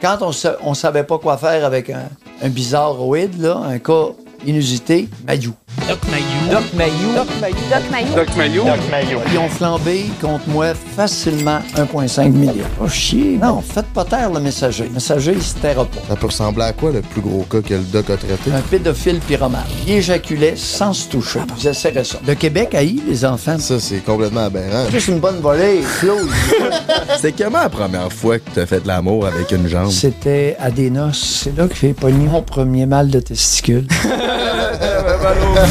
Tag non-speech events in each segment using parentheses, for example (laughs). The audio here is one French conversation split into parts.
Quand on, on savait pas quoi faire avec un, un bizarroïde, un cas inusité, Mayou. Doc Mayou. Doc Mayou. Doc Mayou. Doc Mayo. Ils ont flambé contre moi facilement 1,5 million. Oh, chier. Non, faites pas taire le messager. Le messager, il se taira pas. Ça peut ressembler à quoi le plus gros cas que le doc a traité? Un pédophile pyromane. Il éjaculait sans se toucher. Vous essayerez ça. Le Québec haït les enfants. Ça, c'est complètement aberrant. Juste une bonne volée, Claude. C'est comment la première fois que t'as fait de l'amour avec une jambe? C'était à des noces. C'est là que j'ai pogné mon premier mal de testicule.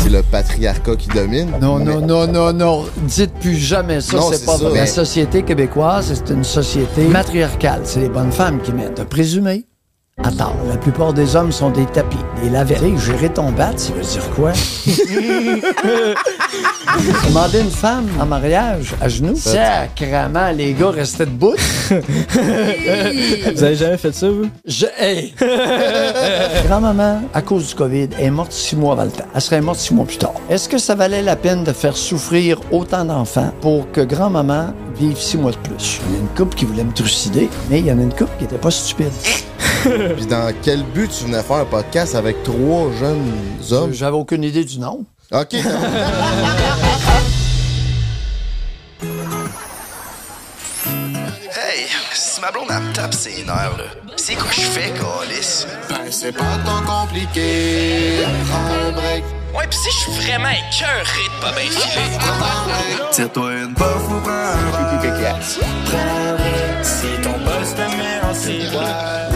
C'est le patriarcat qui domine? Non, Mais- non, non, non, non. Dites plus jamais ça, c'est pas ça, vrai. La société québécoise, c'est une société matriarcale. C'est les bonnes femmes qui mènent. T'as présumé? Attends, la plupart des hommes sont des tapis, des lavettes. Tu sais, gérer ton bat, ça veut dire quoi? (laughs) Demander une femme en mariage à genoux? Sacrement, les gars restaient debout. Vous avez jamais fait ça, vous? Je hey! (laughs) Grand-maman, à cause du COVID, est morte six mois avant le temps. Elle serait morte six mois plus tard. Est-ce que ça valait la peine de faire souffrir autant d'enfants pour que grand-maman vive six mois de plus? Il y a une couple qui voulait me trucider, mais il y en a une couple qui était pas stupide. (laughs) Puis dans quel but tu venais faire un podcast avec trois jeunes hommes? J'avais aucune idée du nom. OK. (laughs) Hey, si ma blonde elle me tape ses nerfs, là, c'est quoi je fais, Calis? Ben, c'est pas tant compliqué. Prends un break. Ouais, pis si je suis vraiment écœuré de pas bien filer. Tire-toi une puff ou prends un break. Prends un break. Si ton boss te met en ciboire,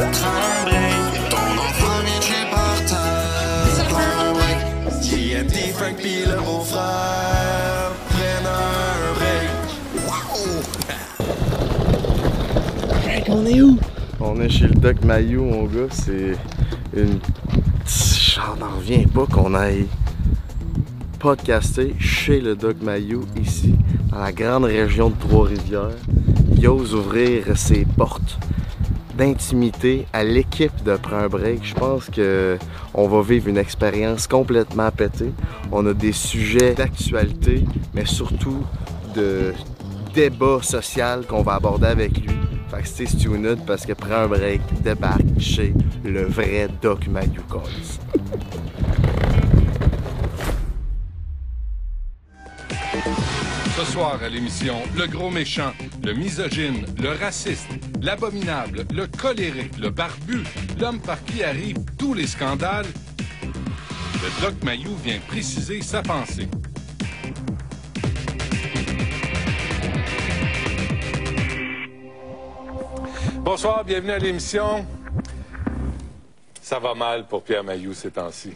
On est où? On est chez le Doc Mayou, mon gars. C'est une. J'en reviens pas qu'on aille podcaster chez le Doc Mayou, ici, dans la grande région de Trois-Rivières. Il ose ouvrir ses portes d'intimité à l'équipe de Prends un Break. Je pense que on va vivre une expérience complètement pétée. On a des sujets d'actualité, mais surtout de débat social qu'on va aborder avec lui. Fait que stay tuned parce que Prends un Break débarque chez le vrai Doc Mayou. Ce soir à l'émission, le gros méchant, le misogyne, le raciste, l'abominable, le colérique, le barbu, l'homme par qui arrivent tous les scandales, le Doc Mayou vient préciser sa pensée. Bonsoir, bienvenue à l'émission. Ça va mal pour Pierre Mayou ces temps-ci.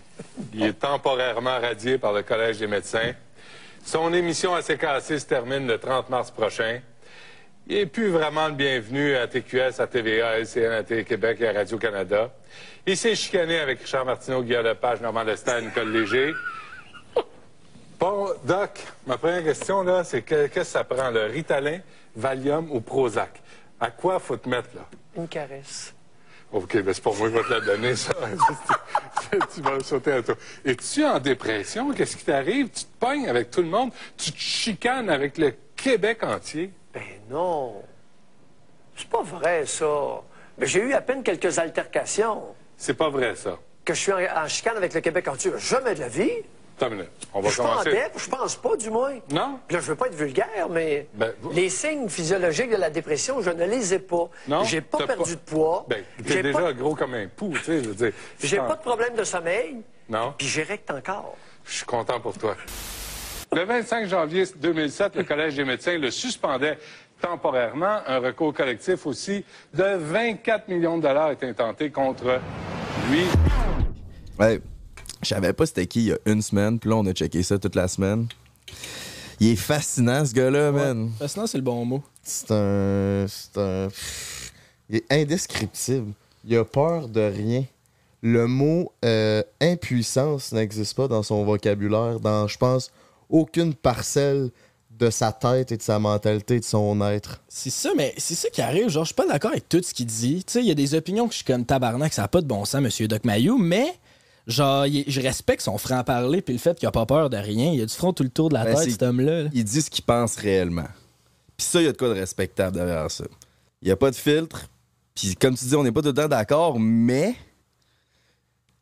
Il est temporairement radié par le Collège des médecins. Son émission à CKC se termine le 30 mars prochain. Il n'est plus vraiment le bienvenu à TQS, à TVA, à LCN, à Télé-Québec et à Radio-Canada. Il s'est chicané avec Richard Martineau, Guillaume Lepage, Normand Lestat et Nicole Léger. Bon, Doc, ma première question, là, c'est que- qu'est-ce que ça prend, le Ritalin, Valium ou Prozac? À quoi faut te mettre, là? Une caresse. OK, ben c'est pour moi, je vais te la donner, ça. (laughs) (laughs) tu vas sauter à toi. Es-tu en dépression? Qu'est-ce qui t'arrive? Tu te pognes avec tout le monde? Tu te chicanes avec le Québec entier? Ben non. C'est pas vrai, ça. Mais j'ai eu à peine quelques altercations. C'est pas vrai, ça. Que je suis en, en chicane avec le Québec entier. Jamais de la vie. Attends une minute. On va Je suis pas en commencer. dette, je pense pas, du moins. Non? Puis là, je veux pas être vulgaire, mais Ben, vous- les signes physiologiques de la dépression, je ne les ai pas. Non? J'ai pas perdu de poids. Ben, J'ai t'es déjà pas, gros comme un pou, tu sais, je veux dire. j'ai pas de problème de sommeil, Non? puis j'érecte encore. Je suis content pour toi. Le 25 janvier 2007, le Collège des médecins le suspendait temporairement. Un recours collectif aussi de 24 millions de dollars est intenté contre lui. Ouais, je savais pas c'était qui il y a une semaine, puis là on a checké ça toute la semaine. Il est fascinant ce gars-là, man. Fascinant, c'est le bon mot. C'est un. C'est un. Il est indescriptible. Il a peur de rien. Le mot euh, impuissance n'existe pas dans son vocabulaire, dans, je pense, aucune parcelle de sa tête et de sa mentalité, de son être. C'est ça, mais c'est ça qui arrive. Genre, je suis pas d'accord avec tout ce qu'il dit. Tu sais, il y a des opinions que je suis comme tabarnak, ça n'a pas de bon sens, monsieur Doc Mayou, mais genre, il je respecte son franc-parler puis le fait qu'il a pas peur de rien. Il a du front tout le tour de la Ben, tête, cet homme-là. là. Il dit ce qu'il pense réellement. Puis ça, il y a de quoi de respectable derrière ça. Il y a pas de filtre, Puis comme tu dis, on n'est pas tout le temps d'accord, mais.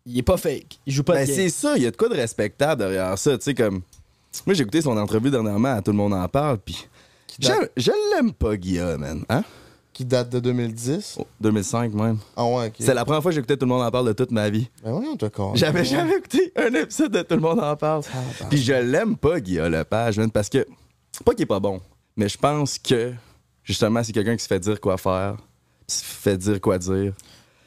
Il est pas fake. Il joue pas Ben, de c'est ça, il y a de quoi de respectable derrière ça, tu sais, comme. Moi, j'ai écouté son entrevue dernièrement, à Tout le monde en parle, puis. Je, je l'aime pas, Guilla, man. Hein? Qui date de 2010. Oh, 2005 même. Ah ouais, ok. C'est la première fois que j'écoutais Tout le monde en parle de toute ma vie. Ben oui, on te. J'avais jamais écouté un épisode de Tout le monde en parle. Puis je l'aime pas, Guilla Lepage, man, parce que. Pas qu'il est pas bon, mais je pense que, justement, c'est quelqu'un qui se fait dire quoi faire, qui se fait dire quoi dire.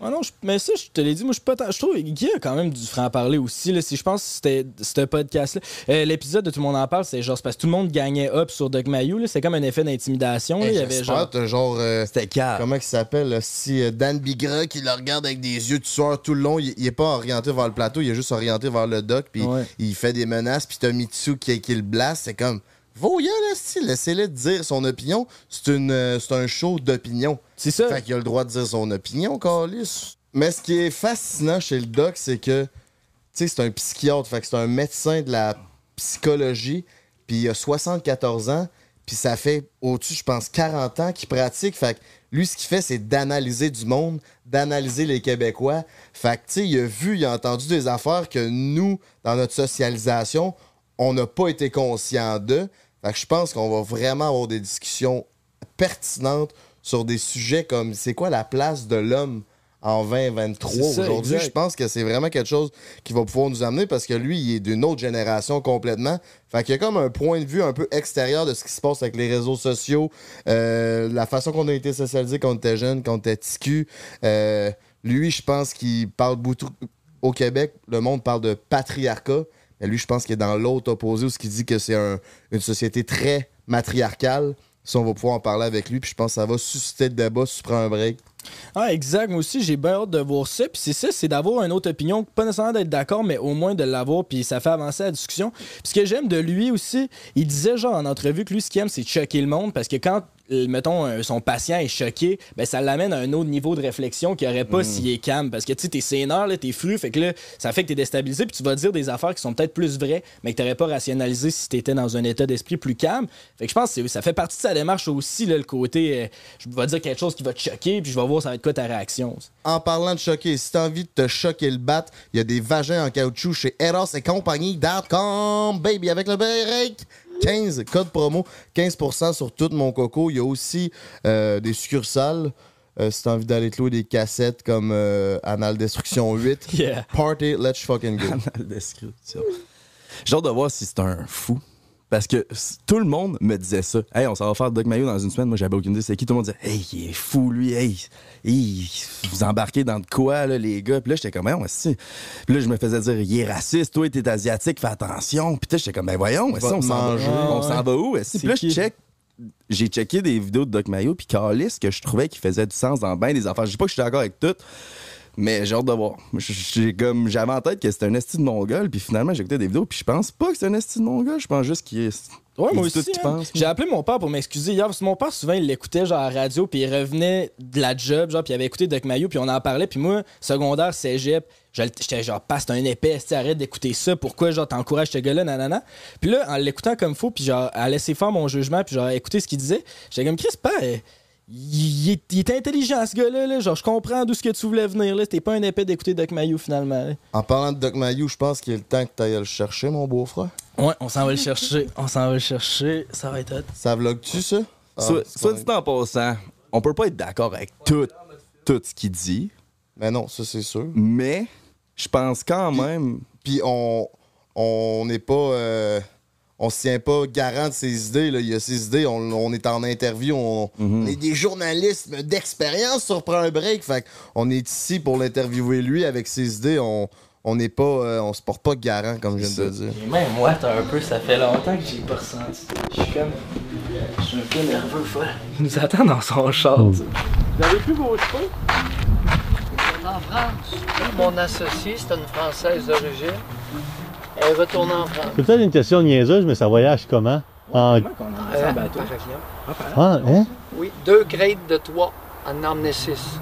Ah non, je- mais ça, je te l'ai dit, moi, je suis pas tant. Je trouve qu'il y a quand même du franc-parler aussi. Là, si je pense que c'était ce podcast-là. euh, L'épisode de Tout le monde en parle, c'est genre, c'est parce que tout le monde gagnait up sur Doc Mayou. C'est comme un effet d'intimidation. Hey, Il y avait genre. euh, C'était calme. Comment il s'appelle? là, Si euh, Dan Bigra qui le regarde avec des yeux de sueur tout le long, il, il est pas orienté vers le plateau, il est juste orienté vers le doc, puis Ouais. il fait des menaces, puis t'as Mitsu qui, qui le blast. C'est comme. Voyons, laissez-le dire son opinion. C'est une, euh, c'est un show d'opinion. C'est ça. Fait qu'il a le droit de dire son opinion, Carlis. Mais ce qui est fascinant chez le doc, c'est que, tu sais, c'est un psychiatre, fait que c'est un médecin de la psychologie, puis il a 74 ans, puis ça fait au-dessus, je pense, 40 ans qu'il pratique. Fait que lui, ce qu'il fait, c'est d'analyser du monde, d'analyser les Québécois. Fait que, tu sais, il a vu, il a entendu des affaires que nous, dans notre socialisation, on n'a pas été conscient de. Fait que je pense qu'on va vraiment avoir des discussions pertinentes sur des sujets comme c'est quoi la place de l'homme en 2023 C'est ça, aujourd'hui? Je pense que c'est vraiment quelque chose qui va pouvoir nous amener parce que lui, il est d'une autre génération complètement. Fait qu'il y a comme un point de vue un peu extérieur de ce qui se passe avec les réseaux sociaux, euh, la façon qu'on a été socialisé quand on était jeune, quand on était ticu. Euh, lui, je pense qu'il parle beaucoup. Au Québec, le monde parle de patriarcat. Mais lui, je pense qu'il est dans l'autre opposé où ce qui dit que c'est un- une société très matriarcale. Ça, on va pouvoir en parler avec lui. Puis je pense que ça va susciter le débat si tu prends un break. Ah, exact. Moi aussi, j'ai bien hâte de voir ça. Puis c'est ça, c'est d'avoir une autre opinion. Pas nécessairement d'être d'accord, mais au moins de l'avoir. Puis ça fait avancer la discussion. Puis ce que j'aime de lui aussi, il disait genre en entrevue que lui, ce qu'il aime, c'est choquer le monde. Parce que quand, mettons, euh, son patient est choqué, ben ça l'amène à un autre niveau de réflexion qu'il n'y aurait pas Mm. s'il est calme. Parce que tu sais, t'es sénère, là, t'es fru. Fait que là, ça fait que t'es déstabilisé. Puis tu vas dire des affaires qui sont peut-être plus vraies, mais que t'aurais pas rationalisé si t'étais dans un état d'esprit plus calme. Fait que je pense que ça fait partie de sa démarche aussi, là, le côté, euh, je vais dire quelque chose qui va te choquer, puis je vais voir ça va être quoi ta réaction. En parlant de choquer, si t'as envie de te choquer le bat, il y a des vagins en caoutchouc chez Eros et compagnie.com, baby, avec le break. 15, code promo, 15% sur tout mon coco. Il y a aussi euh, des succursales. Euh, si t'as envie d'aller te louer des cassettes comme euh, Anal Destruction (laughs) 8, Yeah. Party, let's fucking go. la description. J'ai hâte de voir si c'est un fou. Parce que tout le monde me disait ça. Hey, on s'en va faire Doc Mayo dans une semaine. Moi, j'avais aucune idée c'est qui. Tout le monde disait, hey, il est fou, lui. Hey, hey, vous embarquez dans de quoi, là, les gars? Puis là, j'étais comme, voyons, si. Puis là, je me faisais dire, il est raciste. Toi, t'es asiatique, fais attention. Puis là, j'étais comme, ben voyons, on s'en va, on s'en va où? Puis là, je qui? check. J'ai checké des vidéos de Doc Mayo, puis Carlis, que je trouvais qu'il faisait du sens dans bien des affaires. Je dis pas que je suis d'accord avec tout, mais j'ai hâte de voir. J'ai comme j'avais en tête que c'était un esti de mongol, puis finalement j'ai écouté des vidéos, puis je pense pas que c'est un esti de mongol, je pense juste qu'il est. Ouais, moi aussi. hein. J'ai appelé mon père pour m'excuser hier parce que mon père, souvent, il l'écoutait genre à la radio, puis il revenait de la job, genre, puis il avait écouté Doc Mayo, puis on en parlait, puis moi, secondaire, cégep, j'étais genre, passe, un épais, arrête d'écouter ça, pourquoi, genre, t'encourages ce gars-là, nanana. Puis là, en l'écoutant comme faux, puis genre, à laisser faire mon jugement, puis genre, écouter ce qu'il disait, j'étais comme, Chris, pas. Il, est, il est intelligent, ce gars-là, là. genre, je comprends d'où ce que tu voulais venir, là. T'es pas un épais d'écouter Doc Mayo, finalement. là. En parlant de Doc Mayou, je pense qu'il est le temps que t'ailles le chercher, mon beau-frère. Ouais, on s'en va le chercher, on s'en va le chercher, ça va être hot. Ça vlog-tu, ça? Ah, Soit, dit en passant, on peut pas être d'accord avec tout, tout ce qu'il dit, Mais non, ça, c'est sûr. mais je pense quand même. Puis on on n'est pas euh, on se tient pas garant de ses idées là. il y a ses idées on, on est en interview on, on est des journalistes d'expérience sur Prends un break fait on est ici pour l'interviewer lui avec ses idées on on n'est pas euh, on se porte pas garant comme je viens de te dire Et même moi, t'as un peu, ça fait longtemps que j'ai pas ressenti. Je suis comme. Je suis un peu nerveux. Il (laughs) nous attend dans son char. Vous avez plus vos cheveux? En France. Mon associé, c'est une Française d'origine. Elle est retournée en France. C'est peut-être une question niaiseuse, mais ça voyage comment? En... Euh, bateau. Ah, hein? Oui, deux crêtes de trois. En emmener six.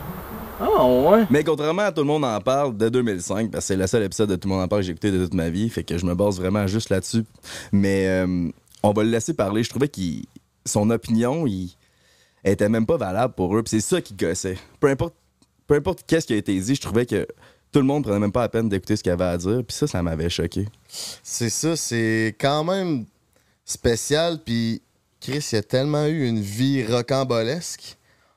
Ah, ouais. Mais contrairement à Tout le monde en parle de 2005, parce que c'est le seul épisode de Tout le monde en parle que j'ai écouté de toute ma vie, fait que je me base vraiment juste là-dessus. Mais euh, on va le laisser parler. Je trouvais qu'il son opinion, il elle était même pas valable pour eux. Puis c'est ça qui gossait. Peu importe, peu importe qu'est-ce qui a été dit, je trouvais que tout le monde prenait même pas la peine d'écouter ce qu'il avait à dire. Puis ça, ça m'avait choqué. C'est ça, c'est quand même spécial. Puis Chris, il a tellement eu une vie rocambolesque.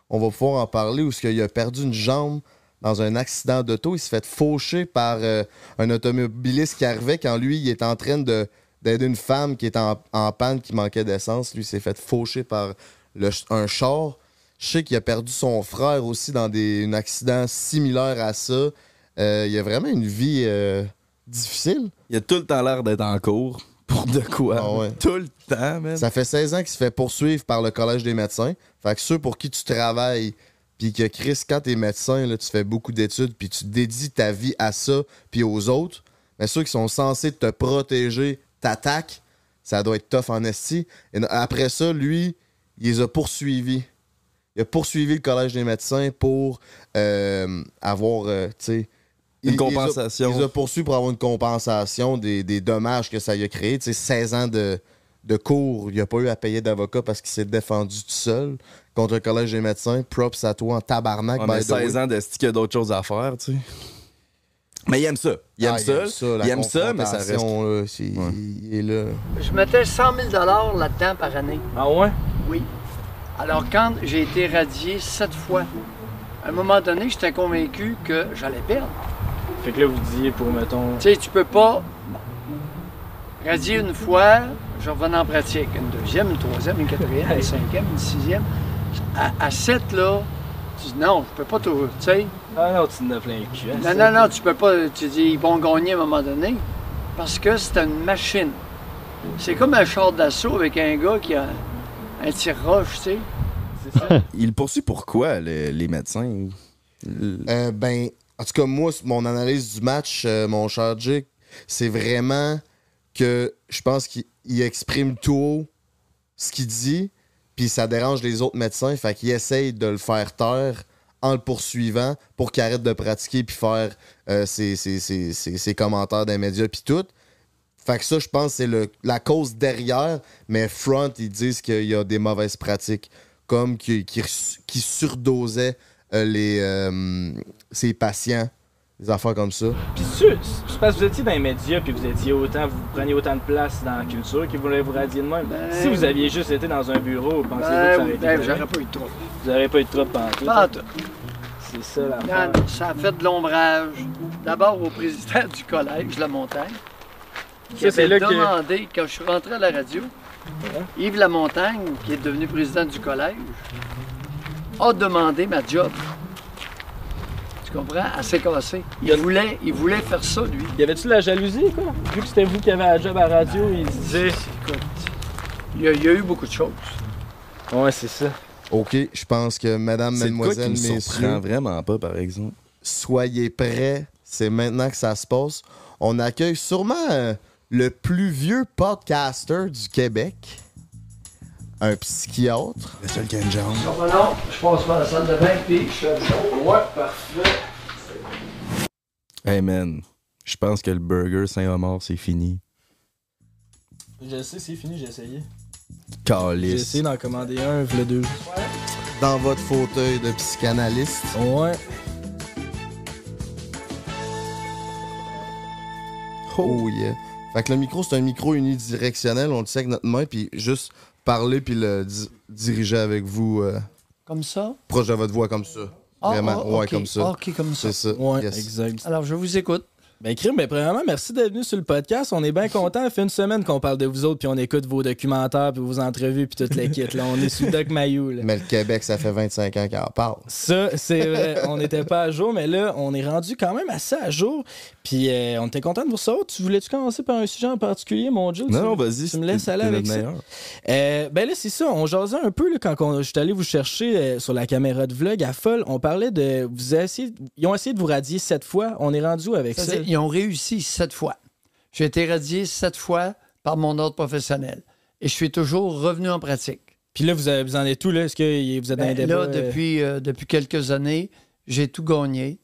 On va pouvoir en parler où il a perdu une jambe dans un accident d'auto. Il s'est fait faucher par euh, un automobiliste qui arrivait quand lui, il est en train de d'aider une femme qui est en, panne, qui manquait d'essence. Lui, s'est fait faucher par le un char. Je sais qu'il a perdu son frère aussi dans des, un accident similaire à ça. Euh, il a vraiment une vie euh, difficile. Il a tout le temps l'air d'être en cours. Pour de quoi? Ah ouais. (laughs) Tout le temps, man. Ça fait 16 ans qu'il se fait poursuivre par le Collège des médecins. Fait que ceux pour qui tu travailles, puis que Chris, quand t'es médecin, là, tu fais beaucoup d'études, puis tu dédies ta vie à ça, puis aux autres, mais ceux qui sont censés te protéger t'attaquent, ça doit être tough en esti. Et après ça, lui, il les a poursuivis. Il a poursuivi le Collège des médecins pour euh, avoir, euh, tu sais... Une il- il les a- compensation. Il les a poursuivis pour avoir une compensation des, des dommages que ça lui a créé. Tu sais, 16 ans de, de cours, il n'a pas eu à payer d'avocat parce qu'il s'est défendu tout seul contre le Collège des médecins. Props à toi en tabarnak. On a the way. 16 ans de qu'il y a d'autres choses à faire, tu sais. Mais il aime ça. Il aime Ah, ça. la il aime ça, mais ça reste. là, il est là. Je mettais 100 000 là-dedans par année. Ah ouais? Oui. Alors, quand j'ai été radié sept fois, à un moment donné, j'étais convaincu que j'allais perdre. Fait que là, vous disiez pour, mettons. Tu sais, tu peux pas radier une fois, je revenais en pratique. Une deuxième, une troisième, une quatrième, une cinquième, une sixième. À, à sept, là, tu dis non, je peux pas tout. Tu sais, Ah non, tu n'as plein le cul. non, non, non, tu peux pas. Tu dis, ils vont gagner à un moment donné. Parce que c'est une machine. C'est comme un char d'assaut avec un gars qui a un tire-roche, tu sais. C'est ça. (laughs) Il poursuit pourquoi, le- les médecins? Euh, ben, en tout cas, moi, mon analyse du match, euh, mon cher Jake, c'est vraiment que je pense qu'il il exprime tout haut ce qu'il dit, puis ça dérange les autres médecins, fait qu'il essaye de le faire taire en le poursuivant pour qu'il arrête de pratiquer puis faire euh, ses, commentaires les médias puis tout. Fait que ça, je pense, c'est la cause derrière, mais front, ils disent qu'il y a des mauvaises pratiques, comme qu'il qu'il surdosait les, euh, ses patients, des affaires comme ça. Puis c'est c'est parce que vous étiez dans les médias, puis vous étiez autant, vous preniez autant de place dans la culture qu'ils voulaient vous radier de même. Ben- si vous aviez juste été dans un bureau, pensez-vous que ça Ben, aurait été ben, j'aurais pas eu de trouble. Vous n'aurez pas eu de trouble pendant tout. Pas tout. C'est ça la Non, ça a fait de l'ombrage. D'abord au président du collège, La Montagne, qui Ça, c'est avait que- demandé, quand je suis rentré à la radio, Yves Lamontagne, qui est devenu président du collège, a demandé ma job. Tu comprends? Assez cassé. Il voulait, il voulait faire ça, lui. Y avait-tu de la jalousie, quoi? Vu que c'était vous qui avez la job à la radio, il se disait. Écoute, il y a, il y a eu beaucoup de choses. Ouais, c'est ça. OK, je pense que C'est de quoi qui me messieurs, surprend vraiment pas, par exemple. soyez prêts. C'est maintenant que ça se passe. On accueille sûrement euh, le plus vieux podcaster du Québec. Un psychiatre. Le seul qui a une jambe. Non, non, je passe par la salle de bain, puis je fais. Ouais, parfait. Hey man, je pense que le burger Saint-Omar, c'est fini. Je sais, c'est fini, j'ai essayé. J'ai Calice. essayé d'en commander un, le deux. Dans votre fauteuil de psychanalyste. Ouais. Oh yeah. Fait que le micro, c'est un micro unidirectionnel. On le sait avec notre main, puis juste parler puis le di- diriger avec vous euh, Comme ça? proche de votre voix comme ça. Ah, Vraiment, ah, ouais, comme ça. Ah, OK, comme ça. C'est ça. Ouais, Yes. exact. Alors, je vous écoute. Ben, Crime, ben, premièrement, merci d'être venu sur le podcast. On est bien content. Ça fait une semaine qu'on parle de vous autres, puis on écoute vos documentaires, puis vos entrevues, puis toute l'équipe. Là, on est sous Doc Mayou. Là. Mais le Québec, ça fait 25 ans qu'il en parle. Ça, c'est vrai. On n'était pas à jour, mais là, on est rendu quand même assez à jour. Puis euh, on était content de vous recevoir. Tu voulais-tu commencer par un sujet en particulier, mon Joe? Non, vas-y. Tu me laisses aller avec ça. Euh, ben là, c'est ça. On jasait un peu là, quand on- je suis allé vous chercher euh, sur la caméra de vlog à folle. On parlait de. Vous avez essayé, ils ont essayé de vous radier sept fois. On est rendu où avec ça? Ils ont réussi sept fois. J'ai été radié sept fois par mon ordre professionnel. Et je suis toujours revenu en pratique. Puis là, vous, avez- vous en êtes où? Là? Est-ce que vous êtes dans Ben, un débat? là, euh, depuis, euh, depuis quelques années, j'ai tout gagné.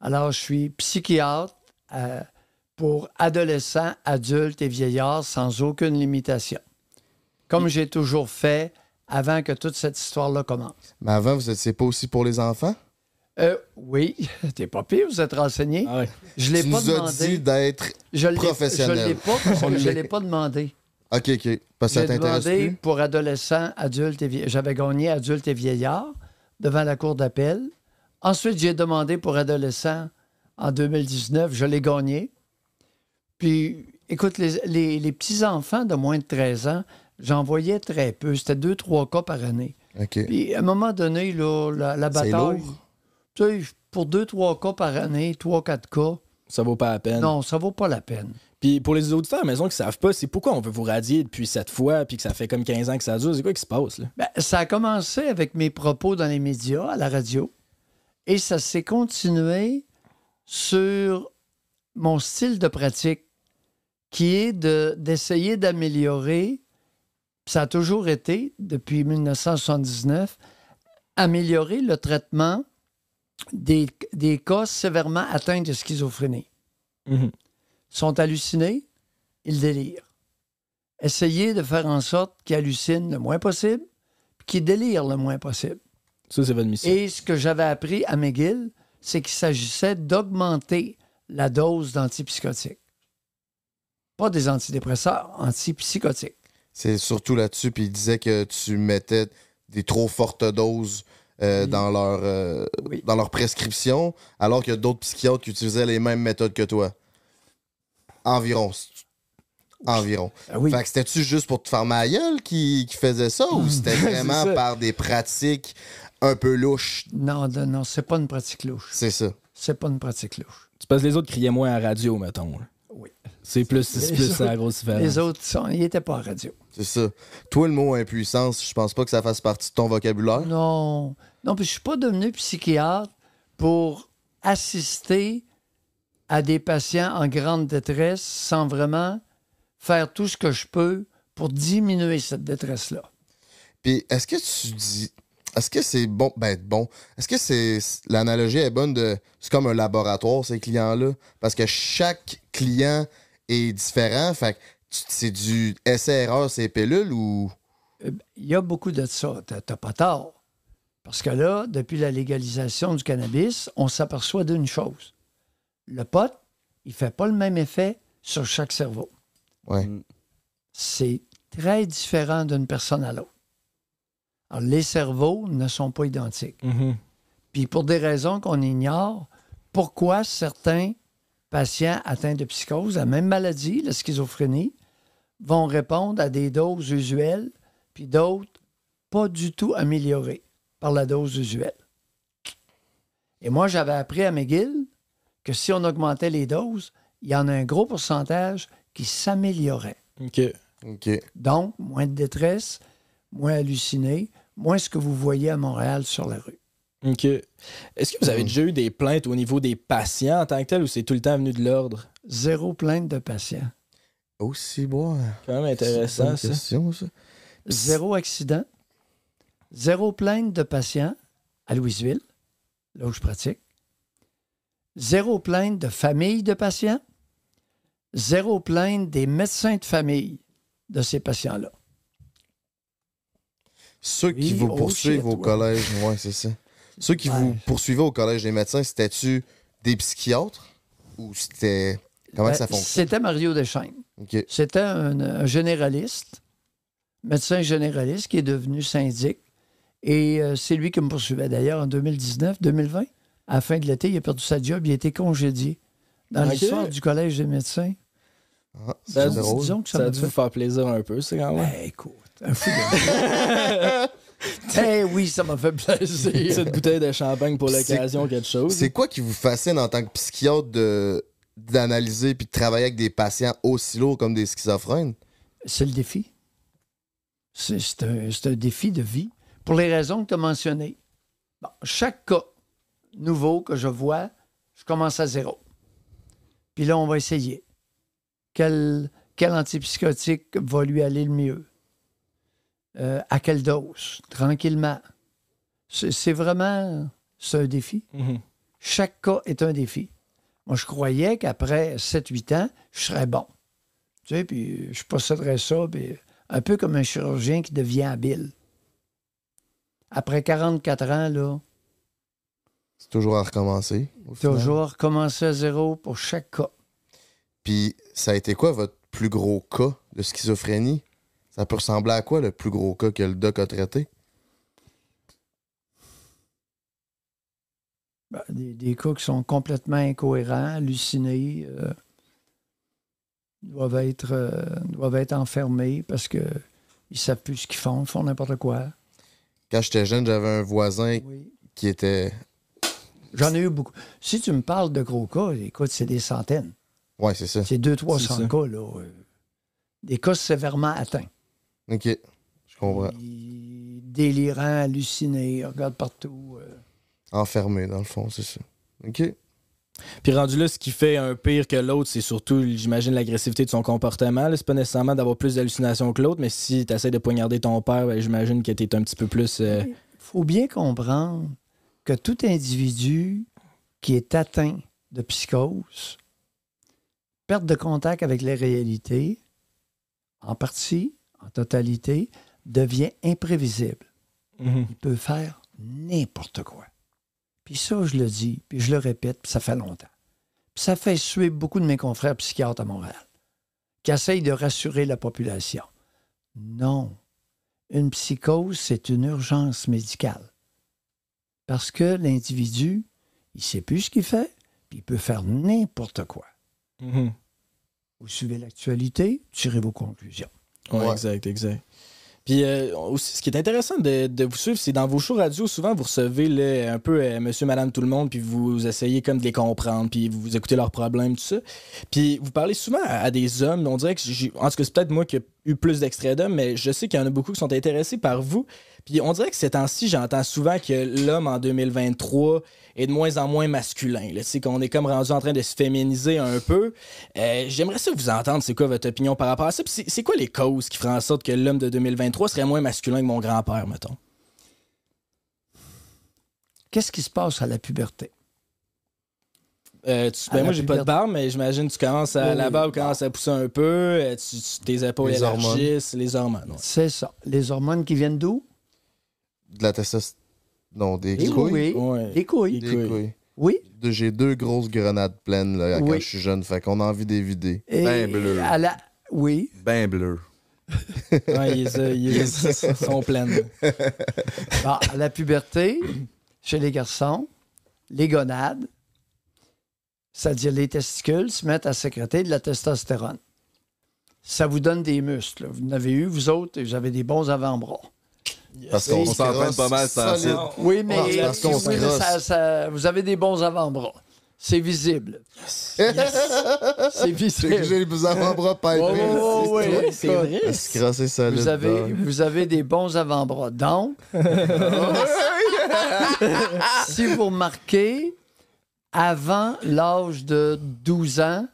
Alors, je suis psychiatre euh, pour adolescents, adultes et vieillards sans aucune limitation. Comme j'ai toujours fait avant que toute cette histoire-là commence. Mais avant, vous étiez pas aussi pour les enfants? Euh, oui, (laughs) t'es pas pire, vous êtes renseigné. Ah ouais. Je l'ai tu pas nous as demandé. dit d'être je l'ai- professionnel. Je l'ai pas, parce que je l'ai pas demandé. OK, OK. Parce que ça J'ai t'intéresse demandé plus? pour adolescents, adultes et vieillards. J'avais gagné adultes et vieillards devant la cour d'appel. Ensuite, j'ai demandé pour adolescents en 2019. Je l'ai gagné. Puis, écoute, les, les- les petits-enfants de moins de 13 ans, j'en voyais très peu. C'était deux, trois cas par année. OK. Puis, à un moment donné, là, la, bataille, lourd. tu sais, pour deux, trois cas par année, trois, quatre cas, Ça vaut pas la peine. non, ça vaut pas la peine. Puis pour les auditeurs à la maison qui savent pas, c'est pourquoi on veut vous radier depuis cette fois, puis que ça fait comme 15 ans que ça dure. C'est quoi qui se passe, là? Ben, ça a commencé avec mes propos dans les médias, à la radio, et ça s'est continué sur mon style de pratique, qui est de- d'essayer d'améliorer, ça a toujours été, depuis 1979, améliorer le traitement des, des cas sévèrement atteints de schizophrénie. Mhm. sont hallucinés, ils délirent. Essayez de faire en sorte qu'ils hallucinent le moins possible, puis qu'ils délirent le moins possible. Ça, c'est votre mission. Et ce que j'avais appris à McGill, c'est qu'il s'agissait d'augmenter la dose d'antipsychotiques. Pas des antidépresseurs, antipsychotiques. C'est surtout là-dessus. Puis il disait que tu mettais des trop fortes doses euh, dans, leur, euh, Oui. dans leur prescription, alors qu'il y a d'autres psychiatres qui utilisaient les mêmes méthodes que toi. Environ. Environ. Ah oui. Fait que c'était-tu juste pour te faire ma gueule qui, qui faisait ça ou (laughs) c'était vraiment par des pratiques un peu louches? Non, non, non, c'est pas une pratique louche. C'est ça. C'est pas une pratique louche. C'est parce que les autres criaient moins à la radio, mettons. là. Oui. C'est plus, c'est plus autres- ça la grosse différence. Les autres, sont- ils n'étaient pas à radio. C'est ça. Toi, le mot impuissance, je pense pas que ça fasse partie de ton vocabulaire. Non. Non, puis je suis pas devenu psychiatre pour assister à des patients en grande détresse sans vraiment faire tout ce que je peux pour diminuer cette détresse-là. Puis est-ce que tu dis. Est-ce que c'est bon? Ben, bon. Est-ce que c'est. L'analogie est bonne de. C'est comme un laboratoire, ces clients-là? Parce que chaque client est différent. Fait c'est du essai-erreur, ces pilules ou? Euh, Il y a beaucoup de ça. T'as t'as pas tort. Parce que là, depuis la légalisation du cannabis, on s'aperçoit d'une chose. Le pot, il fait pas le même effet sur chaque cerveau. Ouais. c'est très différent d'une personne à l'autre. Alors, les cerveaux ne sont pas identiques. Mhm. Puis pour des raisons qu'on ignore, pourquoi certains patients atteints de psychose, la même maladie, la schizophrénie, vont répondre à des doses usuelles, puis d'autres pas du tout améliorées par la dose usuelle. Et moi, j'avais appris à McGill que si on augmentait les doses, il y en a un gros pourcentage qui s'améliorait. OK. OK. Donc, moins de détresse, moins halluciné, moins ce que vous voyez à Montréal sur la rue. OK. Est-ce que vous avez déjà eu des plaintes au niveau des patients en tant que tel ou c'est tout le temps venu de l'ordre? Zéro plainte de patients. Aussi bon. Quand même intéressant, ça. question, ça. Zéro accident. Zéro plainte de patients à Louisville, là où je pratique. Zéro plainte de famille de patients. Zéro plainte des médecins de famille de ces patients-là. Ceux qui Oui, vous oh poursuivent shit, au ouais. collège, ouais, c'est ça. Ceux qui vous poursuivaient au collège des médecins, c'était-tu des psychiatres ou c'était. Comment Ben, ça fonctionne? C'était Mario Deschaines. OK. C'était un, un généraliste, médecin généraliste qui est devenu syndic. Et euh, c'est lui qui me poursuivait d'ailleurs en 2019, 2020. À la fin de l'été, il a perdu sa job, il a été congédié. Dans l'histoire du Collège des médecins, Ah, Ça disons que ça Ça a dû fait- vous faire plaisir un peu, c'est quand même. Ben, écoute, un fou de (laughs) Eh oui, ça m'a fait plaisir. Petite bouteille de champagne pour l'occasion, quelque chose. C'est quoi qui vous fascine en tant que psychiatre de d'analyser puis de travailler avec des patients aussi lourds comme des schizophrènes? C'est le défi. C'est un, c'est un défi de vie pour les raisons que tu as mentionnées. Bon, chaque cas nouveau que je vois, je commence à zéro. Puis là, on va essayer. Quel, quel antipsychotique va lui aller le mieux? Euh, à quelle dose? Tranquillement. C'est vraiment c'est un défi. Mhm. Chaque cas est un défi. Moi, je croyais qu'après 7-8 ans, je serais bon. Tu sais, puis je posséderais ça, puis un peu comme un chirurgien qui devient habile. Après 44 ans, là, C'est toujours à recommencer. toujours recommencer à zéro pour chaque cas. Puis, ça a été quoi votre plus gros cas de schizophrénie? Ça peut ressembler à quoi le plus gros cas que le doc a traité? Ben, des, des cas qui sont complètement incohérents, hallucinés, euh, doivent, être, euh, doivent être enfermés parce qu'ils ne savent plus ce qu'ils font, ils font n'importe quoi. Quand j'étais jeune, j'avais un voisin Oui. qui était. J'en ai eu beaucoup. Si tu me parles de gros cas, écoute, c'est des centaines. Ouais, c'est ça. C'est 200 C'est 300 ça. cas, là. euh, Des cas sévèrement atteints. Ok, je comprends. Délirants, hallucinés, ils regardent partout. euh. Enfermé, dans le fond, c'est ça. Ok. Puis rendu là, ce qui fait un pire que l'autre, c'est surtout, j'imagine, l'agressivité de son comportement. là. C'est pas nécessairement d'avoir plus d'hallucinations que l'autre, mais si tu essaies de poignarder ton père, ben, j'imagine que t'es un petit peu plus. euh, Il faut bien comprendre que tout individu qui est atteint de psychose, perte de contact avec les réalités, en partie, en totalité, devient imprévisible. mhm. Il peut faire n'importe quoi. Puis ça, je le dis, puis je le répète, puis ça fait longtemps. Puis ça fait suer beaucoup de mes confrères psychiatres à Montréal, qui essayent de rassurer la population. Non. Une psychose, c'est une urgence médicale. Parce que l'individu, il ne sait plus ce qu'il fait, puis il peut faire n'importe quoi. Mhm. Vous suivez l'actualité, tirez vos conclusions. Ouais, Ouais. exact, exact. Puis euh, aussi, ce qui est intéressant de, de vous suivre, c'est dans vos shows radio, souvent vous recevez là, un peu euh, monsieur, madame, tout le monde, puis vous essayez comme de les comprendre, puis vous, vous écoutez leurs problèmes, tout ça. Puis vous parlez souvent à, à des hommes, on dirait que. En tout cas, c'est peut-être moi qui ai eu plus d'extraits d'hommes, mais je sais qu'il y en a beaucoup qui sont intéressés par vous. Puis on dirait que ces temps-ci, j'entends souvent que l'homme en 2023 est de moins en moins masculin. sais, qu'on est comme rendu en train de se féminiser un peu. Euh, J'aimerais ça vous entendre, c'est quoi votre opinion par rapport à ça? Puis c'est c'est quoi les causes qui feraient en sorte que l'homme de 2023 serait moins masculin que mon grand-père, mettons? Qu'est-ce qui se passe à la puberté? Euh, tu- ben moi, j'ai pas de barbe, mais j'imagine que tu commences à Oui, la barbe commence à pousser un peu, euh, tu, tu- tes épaules Les hormones. élargissent, les hormones. ouais. C'est ça. Les hormones qui viennent d'où? De la testostérone. Non, des Des couilles. couilles. Ouais. Des couilles. Des couilles. couilles. Oui. De- J'ai deux grosses grenades pleines là, quand Oui. je suis jeune, fait qu'on a envie d'évider. Ben bleu. à la... Oui. Ben bleu. (laughs) Ouais, ils, euh, ils sont pleines. (laughs) Bon, à la puberté, chez les garçons, les gonades, c'est-à-dire les testicules, se mettent à sécréter de la testostérone. Ça vous donne des muscles. là. Vous en avez eu, vous autres, et vous avez des bons avant-bras. Parce qu'on On s'entraîne pas mal, c'est solide. Oui, mais Ah, c'est parce qu'on se oui, ça- ça- vous avez des bons avant-bras. C'est visible. C'est J'ai visible. j'ai les avant-bras pas Oh, oh, oh, oui. C'est vrai. Crosser solide. Vous avez, vous avez des bons avant-bras. Donc, (laughs) si vous remarquez, avant l'âge de 12 ans,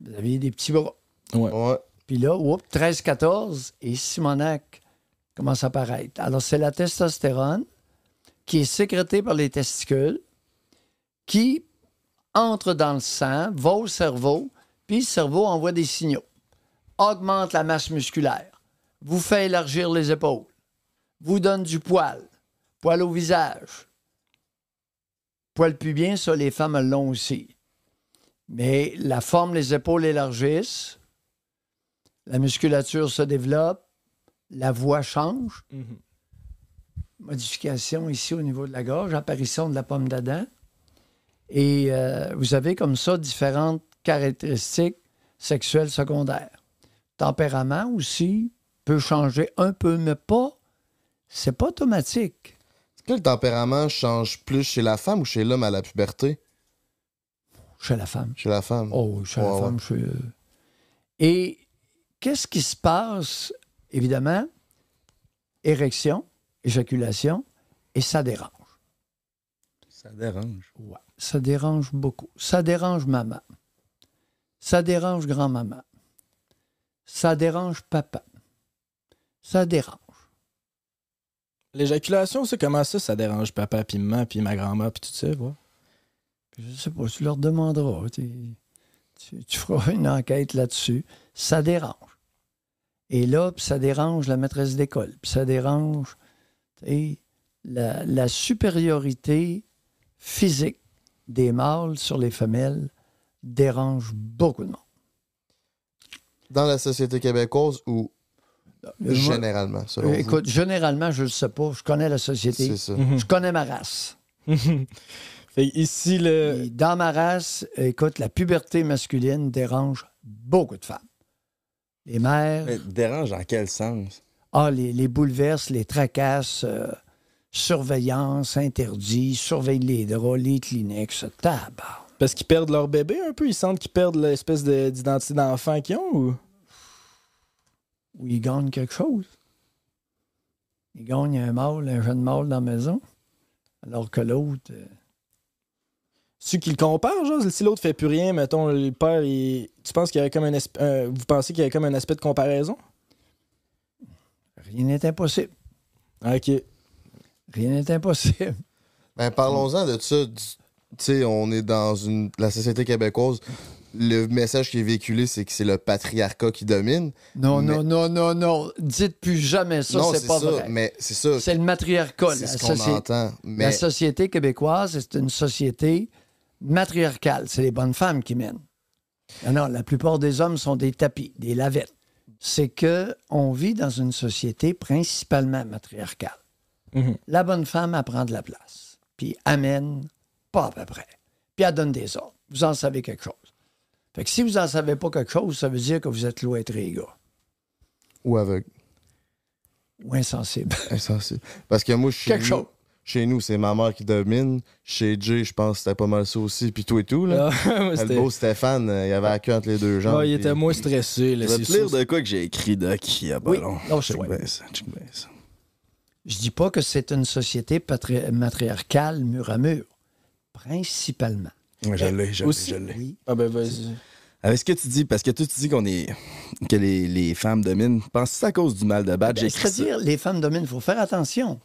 vous aviez des petits bras. Ouais. Puis là, oups, 13-14, et Simonac commence à apparaître. Alors, c'est la testostérone qui est sécrétée par les testicules, qui entre dans le sang, va au cerveau, puis le cerveau envoie des signaux. Augmente la masse musculaire, vous fait élargir les épaules, vous donne du poil, poil au visage. Poil pubien, ça, les femmes l'ont aussi. Mais la forme, les épaules élargissent, la musculature se développe, la voix change. Mhm. Modification ici au niveau de la gorge, apparition de la pomme d'Adam. Et euh, vous avez comme ça différentes caractéristiques sexuelles secondaires. Tempérament aussi peut changer un peu, mais pas. C'est pas automatique. Est-ce que le tempérament change plus chez la femme ou chez l'homme à la puberté? Chez la femme. Chez la femme. Oh, chez la Ouais, femme, chez- Et qu'est-ce qui se passe? Évidemment, érection, éjaculation, et ça dérange. Ça dérange. Ouais, ça dérange beaucoup. Ça dérange maman. Ça dérange grand-maman. Ça dérange papa. Ça dérange. L'éjaculation, c'est comment ça, ça dérange papa, puis maman, puis ma grand-mère, puis tout ça, ouais. Je sais pas, tu leur demanderas. Tu, tu- tu feras une enquête là-dessus. Ça dérange. Et là, puis ça dérange la maîtresse d'école. Puis ça dérange Et la, la supériorité physique des mâles sur les femelles dérange beaucoup de monde. Dans la société québécoise ou moi- généralement, selon Euh, vous? Écoute, généralement, je ne le sais pas. Je connais la société. C'est ça. Mhm. Je connais ma race. (laughs) Fait ici, le. Et dans ma race, écoute, la puberté masculine dérange beaucoup de femmes. Les mères, Mais dérange dans quel sens? ah, les, les bouleverses, les tracasses, euh, surveillance, interdit, surveille les draps, les Kleenex, tabac. Parce qu'ils perdent leur bébé un peu, ils sentent qu'ils perdent l'espèce de- d'identité d'enfant qu'ils ont ou? Ou ils gagnent quelque chose. Ils gagnent un mâle, un jeune mâle dans la maison, alors que l'autre... euh, Ceux qui le comparent, genre, si l'autre fait plus rien, mettons, le père, il... tu penses qu'il y avait comme un, Vous pensez qu'il y avait comme un aspect de comparaison? rien n'est impossible. Ok. Rien n'est impossible. Ben, parlons-en de ça. Sais, on est dans une, la société québécoise. Le message qui est véhiculé, c'est que c'est le patriarcat qui domine. Non, Mais- non, non, non, non. Dites plus jamais ça, non, c'est pas ça, vrai. mais c'est ça. C'est le matriarcat. C'est ce qu'on soci- entend. Mais la société québécoise, c'est une société matriarcale. C'est les bonnes femmes qui mènent. Non, non, la plupart des hommes sont des tapis, des lavettes. C'est que on vit dans une société principalement matriarcale. Mhm. La bonne femme, elle prend de la place. Puis amène pas à peu près. Puis elle donne des ordres. Vous en savez quelque chose. Fait que si vous en savez pas quelque chose, ça veut dire que vous êtes cloîtrés, les gars. ou aveugle. Ou insensibles. Insensible. Parce que moi, chez Quelque nous, chose. Chez nous, c'est ma mère qui domine. Chez Jay, je pense que c'était pas mal ça aussi. Puis tout et tout. Là. Ah, (laughs) le beau Stéphane, euh, il avait la queue entre les deux jambes. Ah, il puis- était moins stressé. Là, Je vais te lire de quoi que j'ai écrit, Doc, il y a pas Oui, long. non, je ça. Je dis pas que c'est une société patri- matriarcale mur à mur. Principalement. Ouais, Je l'ai, je l'ai, Aussi- je l'ai. Oui. Ah, ben vas-y. Avec ce que tu dis, parce que toi, tu dis qu'on est. que les, les femmes dominent. Penses-tu que c'est à cause du mal de battre? Ben. C'est-à-dire, les femmes dominent, il faut faire attention.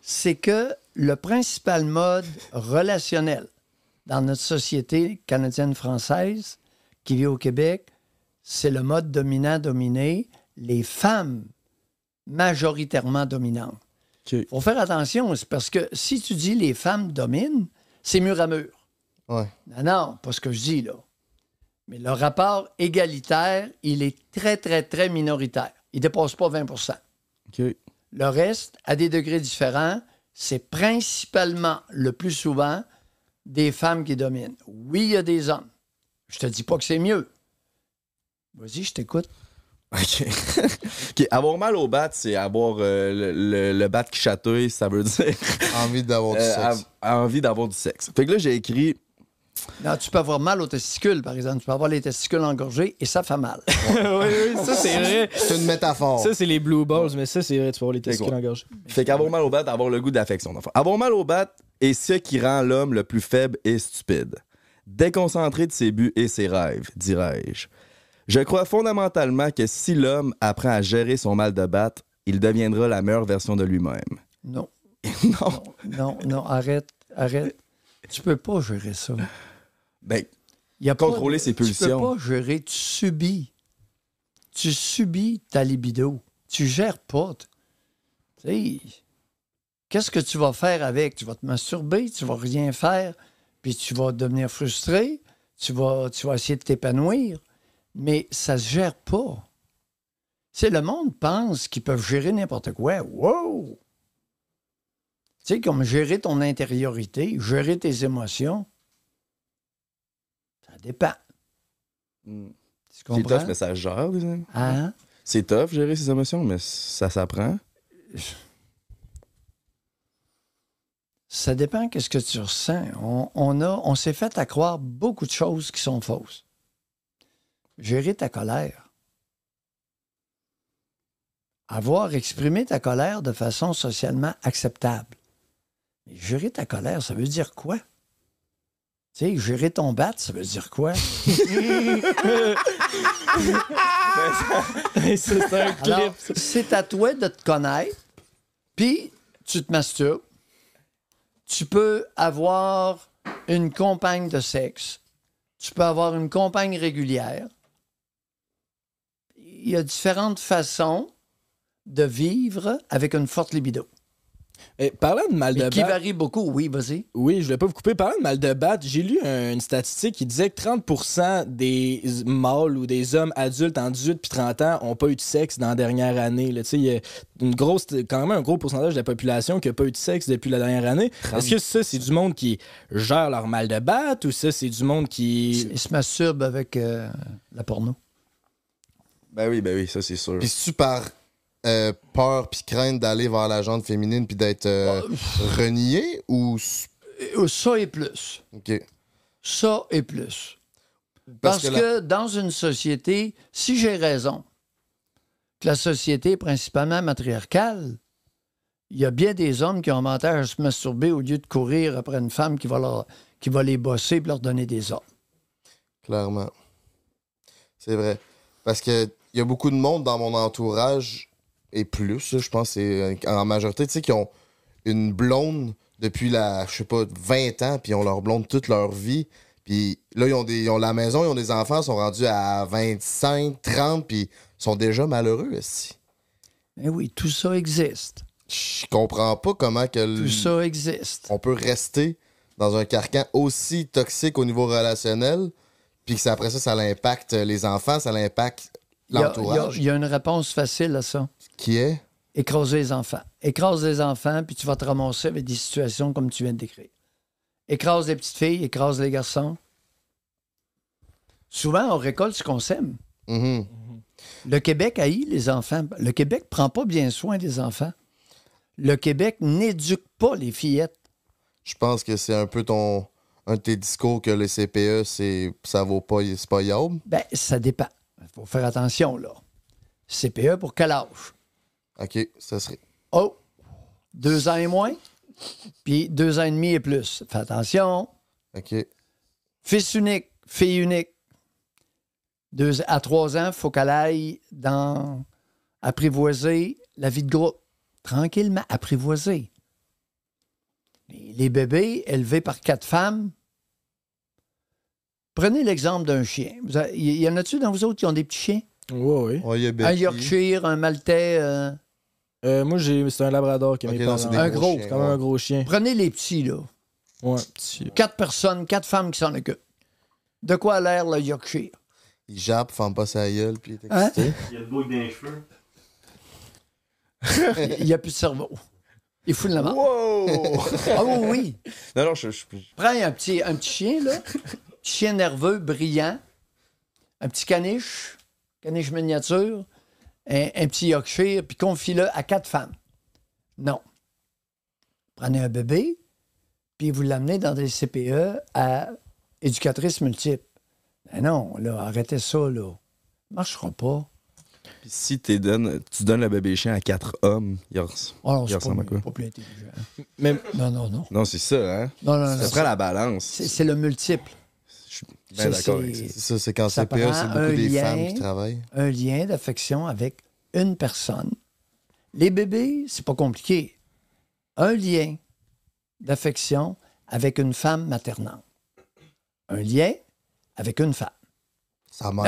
C'est que le principal mode relationnel dans notre société canadienne-française qui vit au Québec, c'est le mode dominant-dominé, les femmes majoritairement dominantes. Il faut faire attention, c'est parce que si tu dis les femmes dominent, c'est mur à mur. Ouais. Non, non, pas ce que je dis là. Mais le rapport égalitaire, il est très, très, très minoritaire. Il ne dépasse pas 20% OK. Le reste, à des degrés différents, c'est principalement, le plus souvent, des femmes qui dominent. Oui, il y a des hommes. Je te dis pas que c'est mieux. Vas-y, je t'écoute. OK. (laughs) OK. Avoir mal au bat, c'est avoir euh, le, le, le bat qui chatouille, ça veut dire Envie d'avoir du (laughs) euh, sexe. envie d'avoir du sexe. Fait que là, j'ai écrit. Non, tu peux avoir mal aux testicules, par exemple. Tu peux avoir les testicules engorgés et ça fait mal. (laughs) oui, oui, ça c'est vrai. C'est une métaphore. Ça, c'est les blue balls, mais ça, c'est vrai, tu peux avoir les testicules engorgés. Fait qu'avoir mal au bat, avoir le goût d'affection. d'enfant. Avoir mal au bat est ce qui rend l'homme le plus faible et stupide. Déconcentré de ses buts et ses rêves, dirais-je. Je crois fondamentalement que si l'homme apprend à gérer son mal de batte, il deviendra la meilleure version de lui-même. Non, (laughs) non. non, non, arrête, arrête. Tu peux pas gérer ça. Ben, Il y a pas Contrôler ses Tu pulsions. peux pas gérer, tu subis. Tu subis ta libido. Tu gères pas. Tu sais, qu'est-ce que tu vas faire avec? Tu vas te masturber, tu vas rien faire, puis tu vas devenir frustré, tu vas, tu vas essayer de t'épanouir, mais ça se gère pas. C'est le monde pense qu'ils peuvent gérer n'importe quoi. Wow! Tu sais, comme gérer ton intériorité, gérer tes émotions, ça dépend. Tu Hmm. c'est tough, mais ça se gère. Hein? C'est tough gérer ses émotions, mais ça s'apprend. Ça dépend qu'est-ce que tu ressens. On, on a, on s'est fait à croire beaucoup de choses qui sont fausses. Gérer ta colère. Avoir exprimé ta colère de façon socialement acceptable. Gérer ta colère, ça veut dire quoi? Tu sais, gérer ton bat, ça veut dire quoi? (laughs) Ben, ça, c'est un clip. Alors, c'est à toi de te connaître, puis tu te masturbes. Tu peux avoir une compagne de sexe. Tu peux avoir une compagne régulière. Il y a différentes façons de vivre avec une forte libido. Eh, parlant de mal de Mais qui batte- varie beaucoup, oui, vas-y. Oui, je voulais pas vous couper. Parlant de mal de batte, j'ai lu un- une statistique qui disait que 30% des mâles ou des hommes adultes en 18 puis 30 ans ont pas eu de sexe dans la dernière année. là. Tu sais, Il y a une grosse, quand même un gros pourcentage de la population qui a pas eu de sexe depuis la dernière année. Est-ce que ça, c'est du monde qui gère leur mal de batte ou ça, c'est du monde qui... Ils se masturbent avec euh, la porno? Ben oui, ben oui, ça c'est sûr. Puis par euh, peur puis crainte d'aller vers la jante féminine puis d'être euh, renié ou... Euh, Ça et plus. OK. Ça et plus. Parce Parce, que que, dans une société, si j'ai raison, que la société est principalement matriarcale, il y a bien des hommes qui ont avantage à se masturber au lieu de courir après une femme qui va, leur, qui va les bosser et leur donner des ordres. Clairement. C'est vrai. Parce que il y a beaucoup de monde dans mon entourage, et plus, je pense, c'est en majorité, tu sais, qui ont une blonde depuis la, je sais pas, 20 ans, puis ils ont leur blonde toute leur vie. Puis là, ils ont, des, ils ont la maison, ils ont des enfants, ils sont rendus à 25, 30, puis ils sont déjà malheureux, aussi. Eh oui, tout ça existe. Je comprends pas comment que Tout ça existe. on peut rester dans un carcan aussi toxique au niveau relationnel, puis que après ça, ça l'impacte les enfants, ça l'impacte Il y, y l'entourage. il y a une réponse facile à ça. Qui est? Écraser les enfants. Écrase les enfants, puis tu vas te ramasser avec des situations comme tu viens de décrire. Écrase les petites filles, écrase les garçons. Souvent, on récolte ce qu'on sème. Mhm. Le Québec haït les enfants. Le Québec prend pas bien soin des enfants. Le Québec n'éduque pas les fillettes. Je pense que c'est un peu ton un de tes discours que les CPE, c'est ça vaut pas, c'est pas. Ben, ça dépend. Il faut faire attention, là. CPE pour quel âge? OK, ça serait. Oh, deux ans et moins, puis deux ans et demi et plus. Fais attention. OK. Fils unique, fille unique. Deux, à trois ans, il faut qu'elle aille dans apprivoiser la vie de groupe. Tranquillement, apprivoiser. Mais Les bébés élevés par quatre femmes, prenez l'exemple d'un chien. Vous avez- Y y en a-tu dans vous autres qui ont des petits chiens? Oui, oui. Oh, il y a Un. Yorkshire, un Maltais. euh, Euh, moi, j'ai, c'est un labrador qui est Ok, mes non, parents. c'est des Un gros C'est quand même ouais. un gros chien. Prenez les petits, là. Ouais. Quatre personnes, quatre femmes qui s'en occupent. De quoi a l'air le Yorkshire? Il jappe, ferme pas sa gueule, puis il est Hein? excité. Il y a de boucle dans les cheveux. Il n'y a plus de cerveau. Il fout de la main. Wow! Ah oui, oui. non, non, je, je- Prends un petit, un petit chien, là. Petit chien nerveux, brillant. Un petit caniche. Caniche miniature. Un, un petit Yorkshire, puis confie-le à quatre femmes. Non. Prenez un bébé, puis vous l'amenez dans des CPE à éducatrice multiple. Ben non, là, arrêtez ça, là. Ça marchera pas. Puis si tu donnes le bébé chien à quatre hommes, il, res- Oh non, il c'est ressemble à pas, quoi? pas plus intelligent. Mais Non, non, non. Non, c'est ça, hein? Non, non, prend la balance. C'est c'est le multiple. Bien Ça, c'est- ça. C'est c'est quand c'est un beaucoup des lien. femmes qui travaillent. un lien d'affection avec une personne. Les bébés, c'est pas compliqué. Un lien d'affection avec une femme maternante. Un lien avec une femme. Sa mère.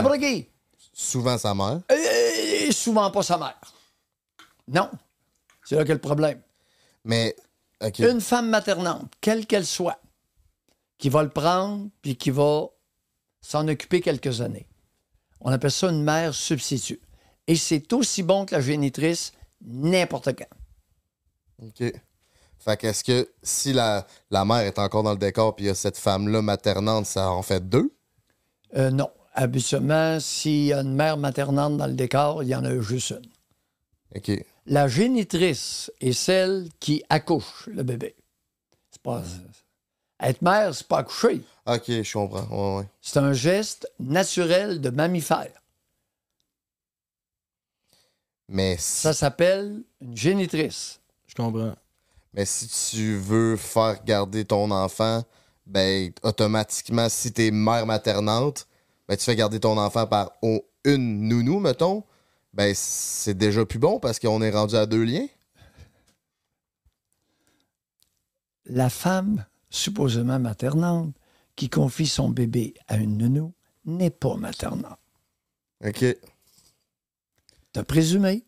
Souvent sa mère. Et souvent pas sa mère. Non. C'est là qu'est le problème. Mais. Une femme maternante, quelle qu'elle soit, qui va le prendre puis qui va s'en occuper quelques années. On appelle ça une mère substitut. Et c'est aussi bon que la génitrice n'importe quand. OK. Fait qu'est-ce que si la, la mère est encore dans le décor puis il y a cette femme-là maternante, ça en fait deux? Euh, non. Habituellement, s'il y a une mère maternante dans le décor, il y en a juste une. OK. La génitrice est celle qui accouche le bébé. C'est pas. Être mère, c'est pas accoucher. OK, je comprends. Ouais, ouais. C'est un geste naturel de mammifère. Mais, si- Ça s'appelle une génitrice. je comprends. mais si tu veux faire garder ton enfant, ben, automatiquement, si t'es mère maternante, ben, tu fais garder ton enfant par une nounou, mettons, ben, c'est déjà plus bon parce qu'on est rendu à deux liens. La femme, supposément maternante, qui confie son bébé à une nounou, n'est pas maternante. OK. T'as présumé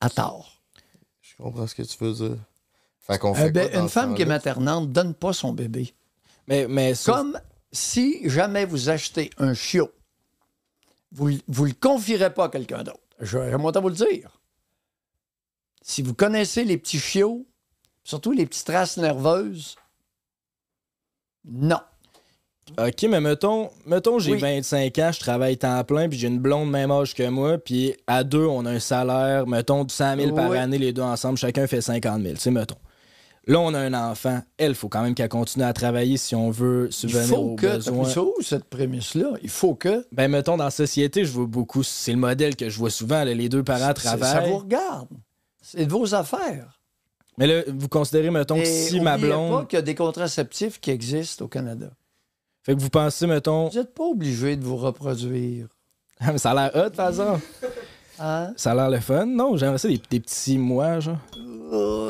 à tort. Je comprends ce que tu veux dire. Fait qu'on Euh, fait ben, quoi dans une femme qui est maternante donne pas son bébé. Mais, mais ça- Comme si jamais vous achetez un chiot, vous ne le confierez pas à quelqu'un d'autre. À vous le dire. Si vous connaissez les petits chiots, surtout les petites traces nerveuses, non. OK, mais mettons, mettons j'ai Oui. 25 ans, je travaille temps plein, puis j'ai une blonde même âge que moi, puis à deux, on a un salaire, mettons, de 100 000 par année, les deux ensemble, chacun fait 50 000, tu sais, mettons. Là, on a un enfant. Elle, il faut quand même qu'elle continue à travailler si on veut Il subvenir faut aux que. besoins. ça où, cette prémisse-là? Il faut que. Ben, mettons, dans la société, je vois beaucoup, c'est le modèle que je vois souvent, là, les deux parents Ça travaillent. vous regarde. C'est de vos affaires. Mais là, vous considérez, mettons, que si ma blonde... pas qu'il y a des contraceptifs qui existent au Canada. Fait que vous pensez, mettons... Vous n'êtes pas obligé de vous reproduire. (laughs) ça a l'air hot, par exemple. Hein? Ça a l'air le fun. Non, j'aimerais ça des, des petits mois, genre.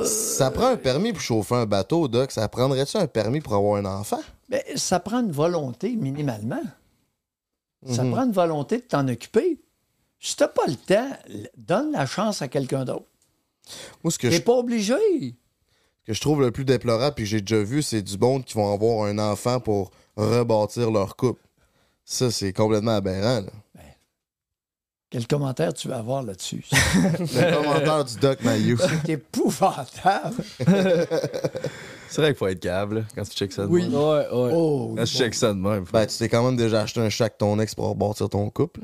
Ça prend un permis pour chauffer un bateau, Doc. Ça prendrait-tu un permis pour avoir un enfant? Mais ça prend une volonté, minimalement. Ça Mhm. prend une volonté de t'en occuper. Si t'as pas le temps, donne la chance à quelqu'un d'autre. Moi, ce que T'es je, pas obligé. que je trouve le plus déplorable, puis que j'ai déjà vu, c'est du monde qui vont avoir un enfant pour rebâtir leur couple. Ça, c'est complètement aberrant. là. Quel commentaire tu vas avoir là-dessus? (laughs) Le commentaire du Doc Mayou. (laughs) C'est épouvantable. (laughs) C'est vrai qu'il faut être câble quand tu checks ça de Oui. même. Ouais, ouais. Oh, Quand tu checks ça de même. faut- Ben, tu t'es quand même déjà acheté un avec ton ex pour rebâtir ton couple.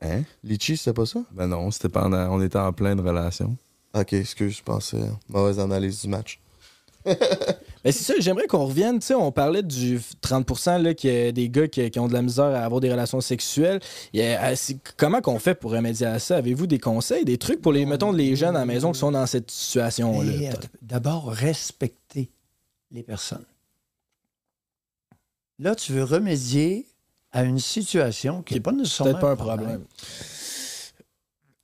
Hein? Litchi, c'était pas ça? Ben non, c'était pendant. On était en pleine relation. Ok, excuse, je pensais. Mauvaise analyse du match. (laughs) Ben c'est ça, j'aimerais qu'on revienne. Tu sais, on parlait du 30 là, qui est des gars qui, qui ont de la misère à avoir des relations sexuelles. Il y a- euh, comment qu'on fait pour remédier à ça? Avez-vous des conseils, des trucs pour les, mettons, les jeunes à la maison qui sont dans cette situation-là? Mais, att- D'abord, respecter les personnes. Là, tu veux remédier à une situation qui n'est pas nécessairement Peut-être pas un problème.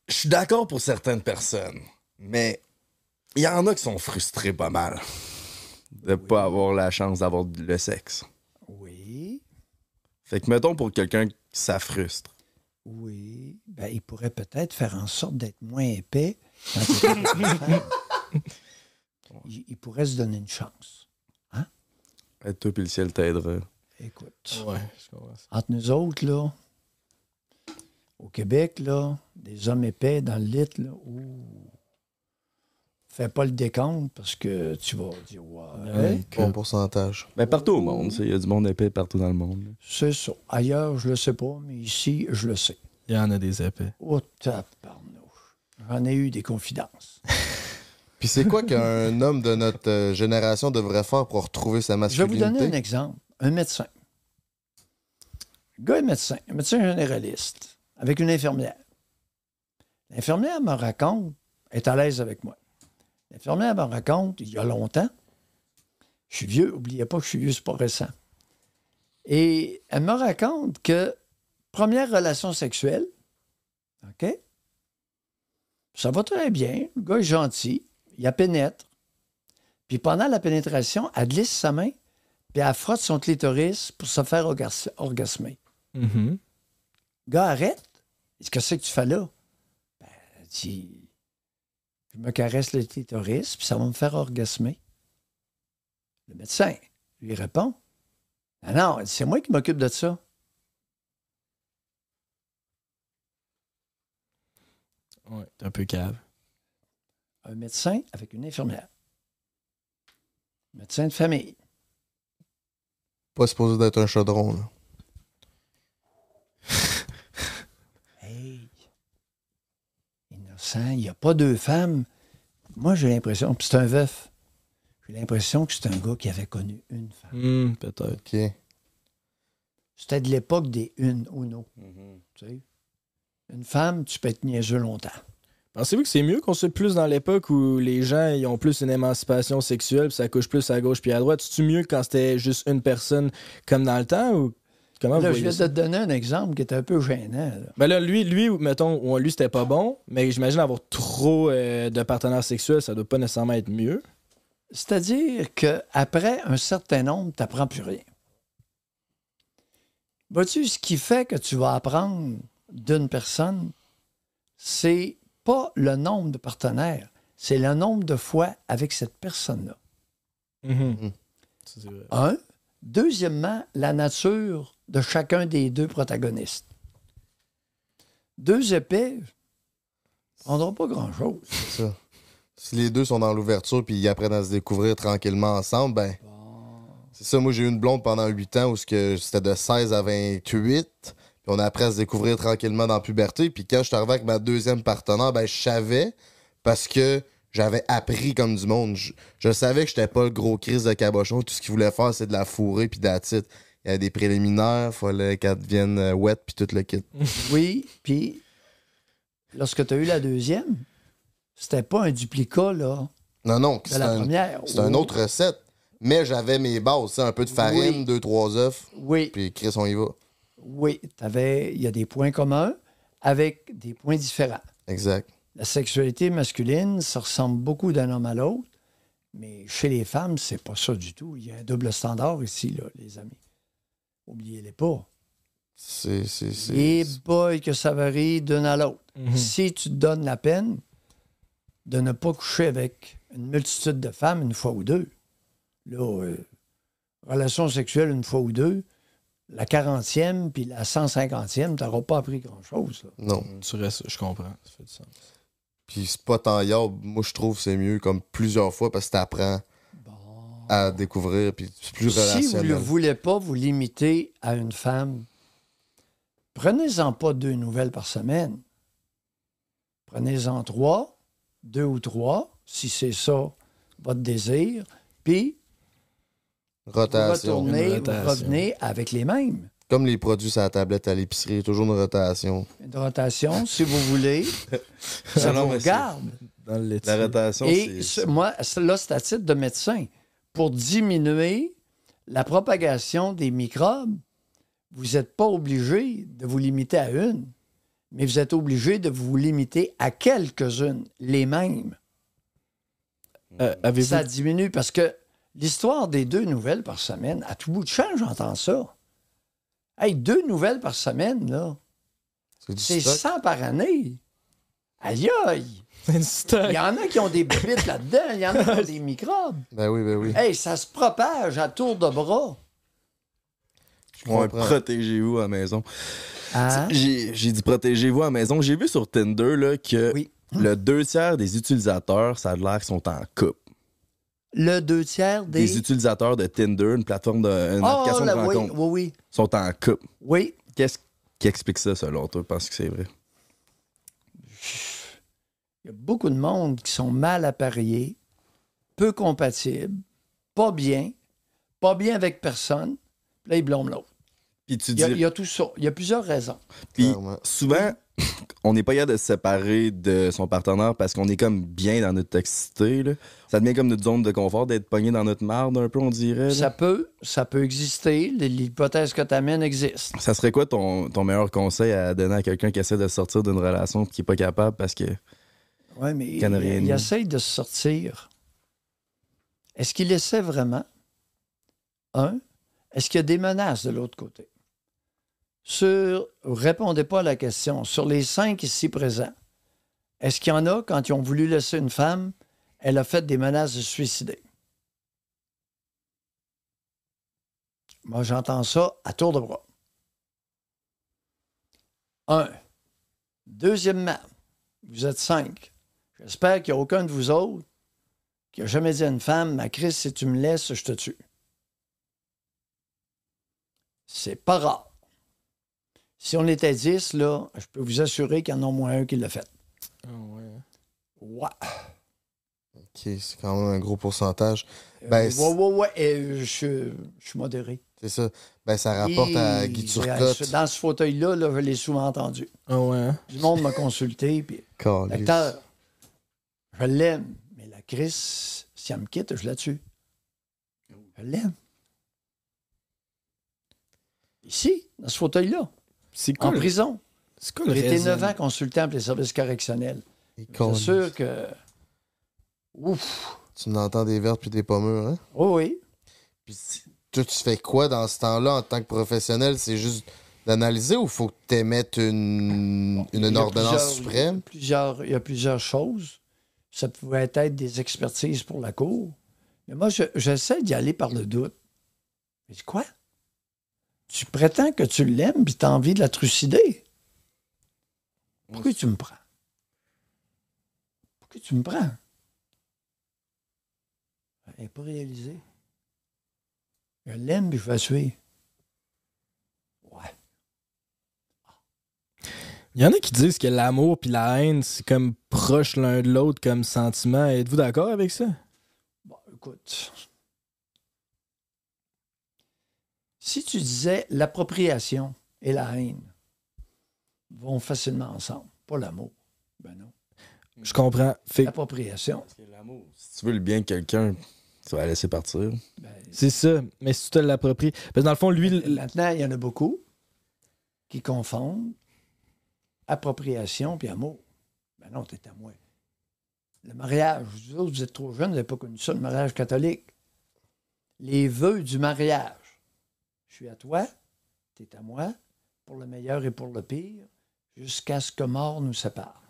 Je suis d'accord pour certaines personnes, mais il y en a qui sont frustrés pas mal de pas avoir la chance d'avoir le sexe. Oui, Fait que mettons pour quelqu'un qui ça frustre. oui. Ben, il pourrait peut-être faire en sorte d'être moins épais. (laughs) il pourrait se donner une chance. Être toi puis le ciel t'aidera. Écoute, Ouais, je comprends ça. entre nous autres, là, au Québec, là, des hommes épais dans le lit, là, ouh, fais pas le décompte parce que tu vas dire, ouais, Ouais. Bon pourcentage. Ben partout au monde, il y a du monde épais partout dans le monde. c'est ça. Ailleurs, je le sais pas, mais ici, je le sais. Il y en a des épais. Oh, tabarnouche. J'en ai eu des confidences. (laughs) Puis c'est quoi qu'un homme de notre euh, génération devrait faire pour retrouver sa Je vais vous masculinité? donner un exemple. Un médecin. Le gars est médecin, un médecin généraliste, avec une infirmière. L'infirmière me raconte, est à l'aise avec moi. L'infirmière me raconte, il y a longtemps, je suis vieux, oubliez pas que je suis vieux, c'est pas récent. Et elle me raconte que première relation sexuelle, OK? Ça va très bien, le gars est gentil, il la pénètre. Puis pendant la pénétration, elle glisse sa main, puis elle frotte son clitoris pour se faire orgas- orgasmer. Le gars arrête. Il dit, Qu'est-ce que tu fais là? Ben, elle dit, je me caresse le clitoris, puis ça va me faire orgasmer. Le médecin lui répond, non, non, c'est moi qui m'occupe de ça. Ouais, t'es un peu cave. Un médecin avec une infirmière. Médecin de famille. Pas supposé d'être un chaudron, là. (laughs) Hey, il n'y a pas deux femmes. Moi, j'ai l'impression, puis c'est un veuf, j'ai l'impression que c'est un gars qui avait connu une femme. Hmm, peut-être. OK. C'était de l'époque des une ou non. Tu sais? Une femme, tu peux être niaiseux longtemps. Pensez-vous que c'est mieux qu'on soit plus dans l'époque où les gens ils ont plus une émancipation sexuelle, puis ça couche plus à gauche puis à droite? C'est-tu mieux quand c'était juste une personne comme dans le temps ou comment vous je viens ça? de te donner un exemple qui est un peu gênant. là. Ben là, lui, lui, mettons, lui, c'était pas bon, mais j'imagine avoir trop euh, de partenaires sexuels, ça doit pas nécessairement être mieux. C'est-à-dire qu'après un certain nombre, tu n'apprends plus rien. Vois-tu, ce qui fait que tu vas apprendre d'une personne, c'est pas le nombre de partenaires, c'est le nombre de fois avec cette personne-là. C'est vrai. Un. Deuxièmement, la nature de chacun des deux protagonistes. Deux épais ne prendront pas grand-chose. C'est ça. Si les deux sont dans l'ouverture puis ils apprennent à se découvrir tranquillement ensemble, ben. C'est ça, moi j'ai eu une blonde pendant 8 ans où c'était de 16 à 28. Puis on a appris à se découvrir tranquillement dans la puberté. Puis quand je suis arrivé avec ma deuxième partenaire, ben je savais parce que j'avais appris comme du monde. Je, je savais que j'étais pas le gros crise de cabochon. Tout ce qu'il voulait faire, c'est de la fourrer puis d'attitude. Il y a des préliminaires, fallait qu'elle devienne euh, wet puis tout le kit. (laughs) Oui, puis lorsque tu as eu la deuxième, c'était pas un duplicat, là. Non, non, c'est la un, première. c'est une Oh. autre recette. Mais j'avais mes bases, un peu de farine, Oui. deux, trois œufs. Oui. Puis Chris, on y va. Oui, t'avais- il y a des points communs avec des points différents. Exact. La sexualité masculine, ça ressemble beaucoup d'un homme à l'autre, mais chez les femmes, c'est pas ça du tout. Il y a un double standard ici, là, les amis. Oubliez-les pas. C'est. c'est, c'est- Et boy, que ça varie d'une à l'autre. Mhm. Si tu te donnes la peine de ne pas coucher avec une multitude de femmes une fois ou deux, là, euh, relation sexuelle une fois ou deux, la 40e puis la 150e, tu n'auras pas appris grand-chose. là. Non. Tu restes- je comprends. Ça fait du sens. Puis c'est pas tant yard, moi je trouve que c'est mieux comme plusieurs fois parce que t'apprends à découvrir puis c'est plus Si vous ne voulez pas vous limiter à une femme, prenez-en pas deux nouvelles par semaine. Prenez-en trois, deux ou trois, si c'est ça votre désir, puis vous Rotation. retournez, vous revenez avec les mêmes. Comme les produits sur la tablette à l'épicerie, toujours une rotation. Une rotation, si vous voulez, (laughs) ça Non, vous regarde. Dans. La rotation, Et c'est. ce- moi, c'est- là, c'est à titre de médecin. Pour diminuer la propagation des microbes, vous n'êtes pas obligé de vous limiter à une, mais vous êtes obligé de vous limiter à quelques-unes, les mêmes. Euh, Ça diminue parce que l'histoire des deux nouvelles par semaine, à tout bout de champ, j'entends ça. Hey, deux nouvelles par semaine, là, C'est du c'est stock. 100 par année. Aïe aïe! Il y en a qui ont des bébites là-dedans, il y en a qui ont des microbes. Ben oui, ben oui. Hey, ça se propage à tour de bras. Je Ouais, protégez-vous à la maison. Hein? J'ai dit protégez-vous à la maison. J'ai vu sur Tinder là, que Oui. le deux tiers des utilisateurs, ça a l'air qu'ils sont en couple. Le deux tiers des. Des utilisateurs de Tinder, une plateforme de une oh, application là, de oui, rencontre, oui, oui. sont en couple. Oui. Qu'est-ce qui explique ça selon toi? Parce que c'est vrai. Il y a beaucoup de monde qui sont mal appareillés, peu compatibles, pas bien, pas bien avec personne. Puis là, ils blâment l'autre. Il dis. y, a, il y a tout ça. Il y a plusieurs raisons. Puis Clairement. souvent, on n'est pas capable de se séparer de son partenaire parce qu'on est comme bien dans notre toxicité. là. Ça devient comme notre zone de confort d'être pogné dans notre marde un peu, on dirait. là. Ça peut, ça peut exister. L'hypothèse que tu amènes existe. Ça serait quoi ton, ton meilleur conseil à donner à quelqu'un qui essaie de sortir d'une relation et qui n'est pas capable parce que. Oui, mais il, il essaye de se sortir. Est-ce qu'il essaie vraiment? Un. Est-ce qu'il y a des menaces de l'autre côté? Sur, répondez pas à la question. Sur les cinq ici présents, est-ce qu'il y en a, quand ils ont voulu laisser une femme, elle a fait des menaces de suicider? Moi, j'entends ça à tour de bras. Un. Deuxièmement, vous êtes cinq. J'espère qu'il n'y a aucun de vous autres qui a jamais dit à une femme, ma Chris, si tu me laisses, je te tue. C'est pas rare. Si on était 10, là, je peux vous assurer qu'il y en a au moins un qui l'a fait. Ah ouais. Ouais. Ok, c'est quand même un gros pourcentage. Ben, Euh, c'est- ouais, ouais, ouais. Et je, je suis modéré. C'est ça. Ben, ça rapporte à Guy Et- Turcotte. Dans ce fauteuil-là, là, je l'ai souvent entendu. Ah ouais. hein? Du monde m'a consulté, puis Caliste. Je l'aime, mais la Chris, si elle me quitte, je la tue. Je l'aime. Ici, dans ce fauteuil-là, C'est quoi, en prison. c'est quoi le J'ai été? 9 ans consultant pour les services correctionnels. C'est sûr que. Ouf! Tu m'entends des vertes puis des pommures, hein? Oh oui. Puis toi, tu fais quoi dans ce temps-là en tant que professionnel? C'est juste d'analyser ou faut que tu émettes une, Il y une a ordonnance suprême? Plusieurs, il y a plusieurs choses. Ça pouvait être des expertises pour la cour. Mais moi, je- j'essaie d'y aller par le doute. Mais quoi? Tu prétends que tu l'aimes puis tu as envie de la trucider. Pourquoi tu me prends? Pourquoi tu me prends? Elle n'est pas réalisée. Je l'aime puis je vais la suivre. Ouais. Il y en a qui disent que l'amour puis la haine, c'est comme proche l'un de l'autre comme sentiment. Êtes-vous d'accord avec ça? Bon, écoute. Si tu disais l'appropriation et la haine vont facilement ensemble, pas l'amour. Ben non. Je comprends. Fait que L'appropriation. Si tu veux le bien de quelqu'un, tu vas la laisser partir. c'est ça. Mais si tu te l'appropries. Parce que dans le fond, lui. Maintenant, il y en a beaucoup qui confondent appropriation puis amour. Ben non, t'es à moi. Le mariage, vous autres, vous êtes trop jeunes, vous n'avez pas connu ça, le mariage catholique. Les vœux du mariage. Je suis à toi, tu es à moi, pour le meilleur et pour le pire, jusqu'à ce que mort nous sépare.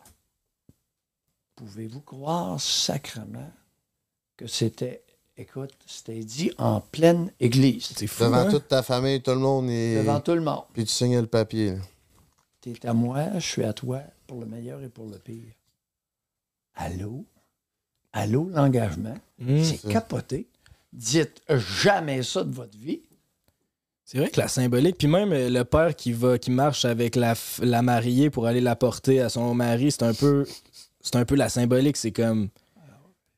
Pouvez-vous croire sacrement que c'était, écoute, c'était dit en pleine église? C'est fou. Devant hein? toute ta famille, tout le monde est. Devant tout le monde. Puis tu signais le papier. là. Tu es à moi, je suis à toi, pour le meilleur et pour le pire. Allô? Allô, l'engagement? Mm. C'est capoté. Dites jamais ça de votre vie. C'est vrai que la symbolique, puis même euh, le père qui va, qui marche avec la, la mariée pour aller la porter à son mari, c'est un peu, c'est un peu la symbolique. C'est comme,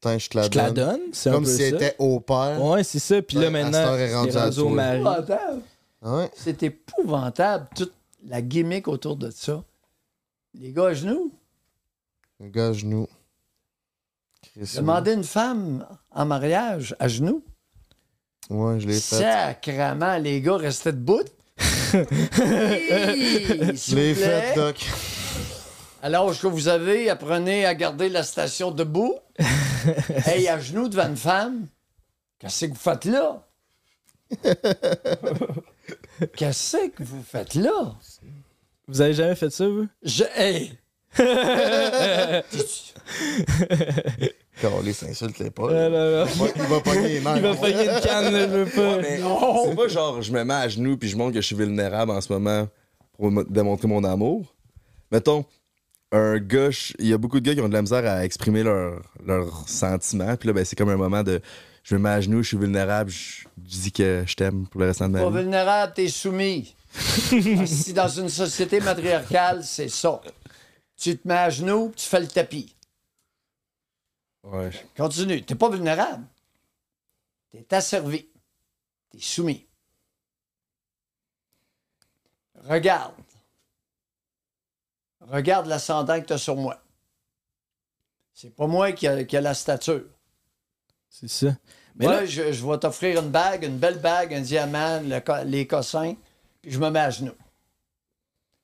Tiens, je te la je donne. donne, c'est un Comme peu si ça. elle était au père. Ouais, c'est ça. Puis là maintenant, c'est rendu au mari. Épouvantable. Ah ouais? C'est épouvantable, la gimmick autour de ça. Les gars à genoux, Le gars à genoux. Demander une femme en mariage à genoux. Ouais, je l'ai fait. Sacrement, les gars restaient debout. (laughs) Je l'ai fait, Doc. À l'âge que vous avez, apprenez à garder la station debout? (laughs) hey, à genoux devant une femme? Qu'est-ce que vous faites là? (laughs) Qu'est-ce que vous faites là? Vous avez jamais fait ça, vous? Je. Hey! Calé, s'insulte pas. Là. Il va- Il va pogner les nerfs. Il va pogner une canne, là, je veux pas. Mais c'est pas genre, je me mets à genoux puis je montre que je suis vulnérable en ce moment pour me démontrer mon amour. Mettons, un gars, je- il y a beaucoup de gars qui ont de la misère à exprimer leurs leurs sentiments. Puis là, ben, c'est comme un moment de. Je me mets à genoux, je suis vulnérable, je, je dis que je t'aime pour le restant de Pas ma vie. vulnérable, t'es soumis. Si dans une société matriarcale, c'est ça. Tu te mets à genoux, tu fais le tapis. Ouais. Continue. T'es pas vulnérable. T'es asservi. T'es soumis. Regarde. Regarde l'ascendant que t'as sur moi. C'est pas moi qui a, qui a la stature. C'est ça. Mais Moi, là, je, je vais t'offrir une bague, une belle bague, un diamant, le les cossins, puis je me mets à genoux.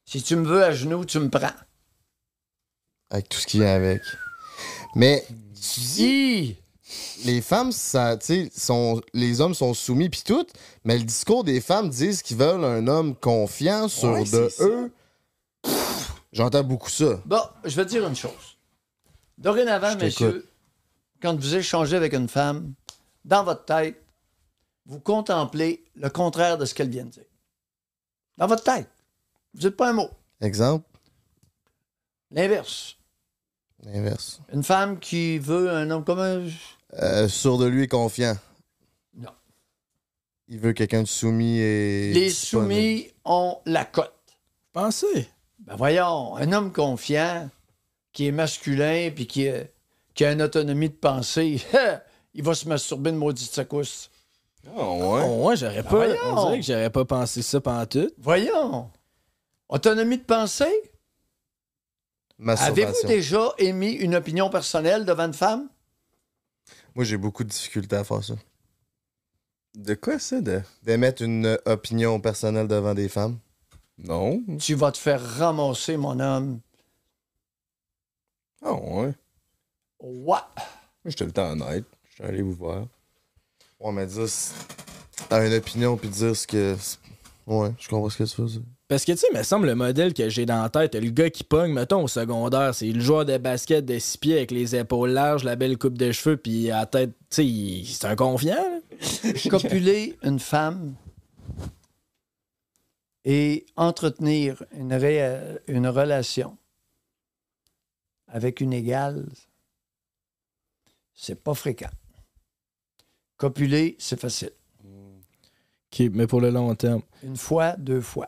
Si tu me veux à genoux, tu me prends. Avec tout ce qui vient avec. Mais tu dis, les femmes, ça, tu sais, sont, les hommes sont soumis puis tout, mais le discours des femmes disent qu'ils veulent un homme confiant sur Ouais, de eux. J'entends beaucoup ça. Bon, je vais te dire une chose. Dorénavant, Je messieurs, quand vous échangez avec une femme, dans votre tête, vous contemplez le contraire de ce qu'elle vient de dire. Dans votre tête. Vous dites pas un mot. Exemple, L'inverse. l'inverse. Une femme qui veut un homme comme un... Euh, sûr de lui et confiant. Non. Il veut quelqu'un de soumis et. Les disponible. soumis ont la cote. pensez. Ben voyons, un homme confiant, qui est masculin, puis qui, a- qui a une autonomie de pensée, (laughs) il va se masturber une maudite secousse. Oh, ouais. Oh, ouais, j'aurais pas. voyons. On dirait que j'aurais pas pensé ça pendant tout. Voyons. Autonomie de pensée? Avez-vous déjà émis une opinion personnelle devant une femme? Moi, j'ai beaucoup de difficultés à faire ça. De quoi ça? De... D'émettre une opinion personnelle devant des femmes? Non. Tu vas te faire ramasser, mon homme. Ah, ouais. Ouais. Moi, j'étais le temps honnête. Je suis allé vous voir. Ouais, mais dire. T'as une opinion puis dire ce que. Ouais, je comprends ce que tu veux dire. Parce que, tu sais, il me semble le modèle que j'ai dans la tête, le gars qui pogne, mettons, au secondaire, c'est le joueur de basket de six pieds avec les épaules larges, la belle coupe de cheveux, puis à la tête, tu sais, c'est un confiant. là. (laughs) Copuler une femme et entretenir une, ré- une relation avec une égale, c'est pas fréquent. Copuler, c'est facile. OK, mais pour le long terme. Une fois, deux fois.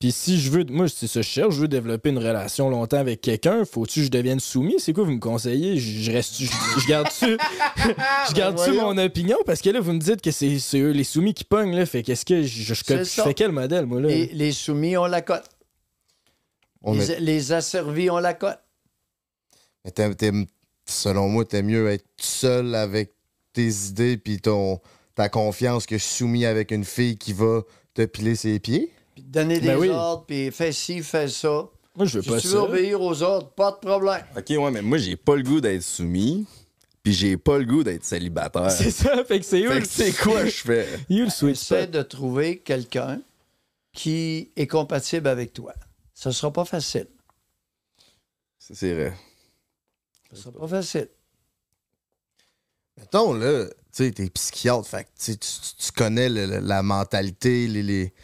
Puis si je veux, moi, c'est ça, que je cherche, je veux développer une relation longtemps avec quelqu'un, faut-tu que je devienne soumis? C'est quoi vous me conseillez? Je, je reste, je, je garde-tu, (laughs) je garde-tu mon opinion? Parce que là, vous me dites que c'est, c'est eux, les soumis qui pognent, là. Fait qu'est-ce que je, fais quel modèle, moi, là? Les, les soumis, on la cote. On les, est- les asservis, on la cote. Mais selon moi, t'es mieux être seul avec tes idées puis ton ta confiance que soumis avec une fille qui va te piler ses pieds? Puis donner des Ben oui. ordres, puis fais ci, fais ça. Moi, je veux Si pas tu ça. veux obéir aux ordres, pas de problème. Ok, ouais, mais moi, j'ai pas le goût d'être soumis, puis j'ai pas le goût d'être célibataire. C'est ça, fait que c'est que c'est quoi je fais? (laughs) You le sweet Essaie spot. de trouver quelqu'un qui est compatible avec toi. Ce sera pas facile. C'est- C'est vrai. Ce sera pas facile. Mettons, là, tu sais, t'es psychiatre, fait que tu, sais, tu- tu connais le- le- la mentalité, les. les-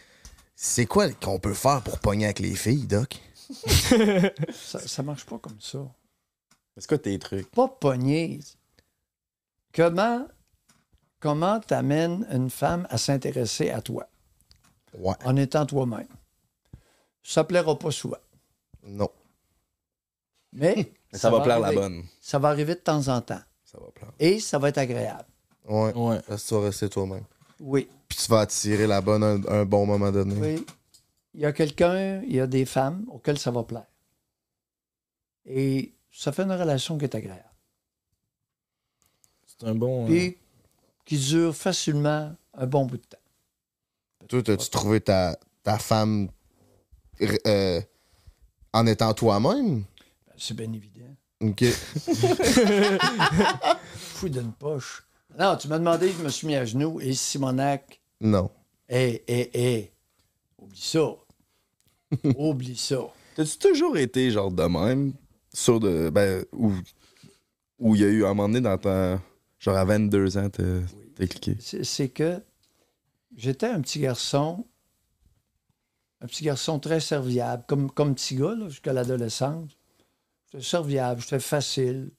C'est quoi qu'on peut faire pour pogner avec les filles, Doc? (laughs) Ça, ça marche pas comme ça. C'est quoi tes trucs? Pas pogner. Comment comment t'amènes une femme à s'intéresser à toi? Ouais. en étant toi-même? Ça plaira pas souvent. Non. Mais, Mais (laughs) ça va plaire la bonne. Ça va arriver de temps en temps. Ça va plaire. Et ça va être agréable. Ouais. Ouais. Parce que tu vas rester toi-même. Oui. Puis tu vas attirer la bonne un, un bon moment donné. Oui. Il y a quelqu'un, il y a des femmes auxquelles ça va plaire. Et ça fait une relation qui est agréable. C'est un bon. euh, Puis qui dure facilement un bon bout de temps. Toi, t'as-tu trouvé ta, ta femme euh, en étant toi-même? Ben, C'est bien évident. OK. (laughs) Fou d'une poche. Non, tu m'as demandé, je me suis mis à genoux. Et Simonac, Non. hé, hé, hé, oublie ça. (laughs) oublie ça. T'as-tu toujours été genre de même? Sur de. Ben, où. Où il y a eu un moment donné dans ta. Genre à 22 ans, t'as cliqué? C'est que j'étais un petit garçon, un petit garçon très serviable, comme, comme petit gars, jusqu'à l'adolescence. J'étais serviable, j'étais facile.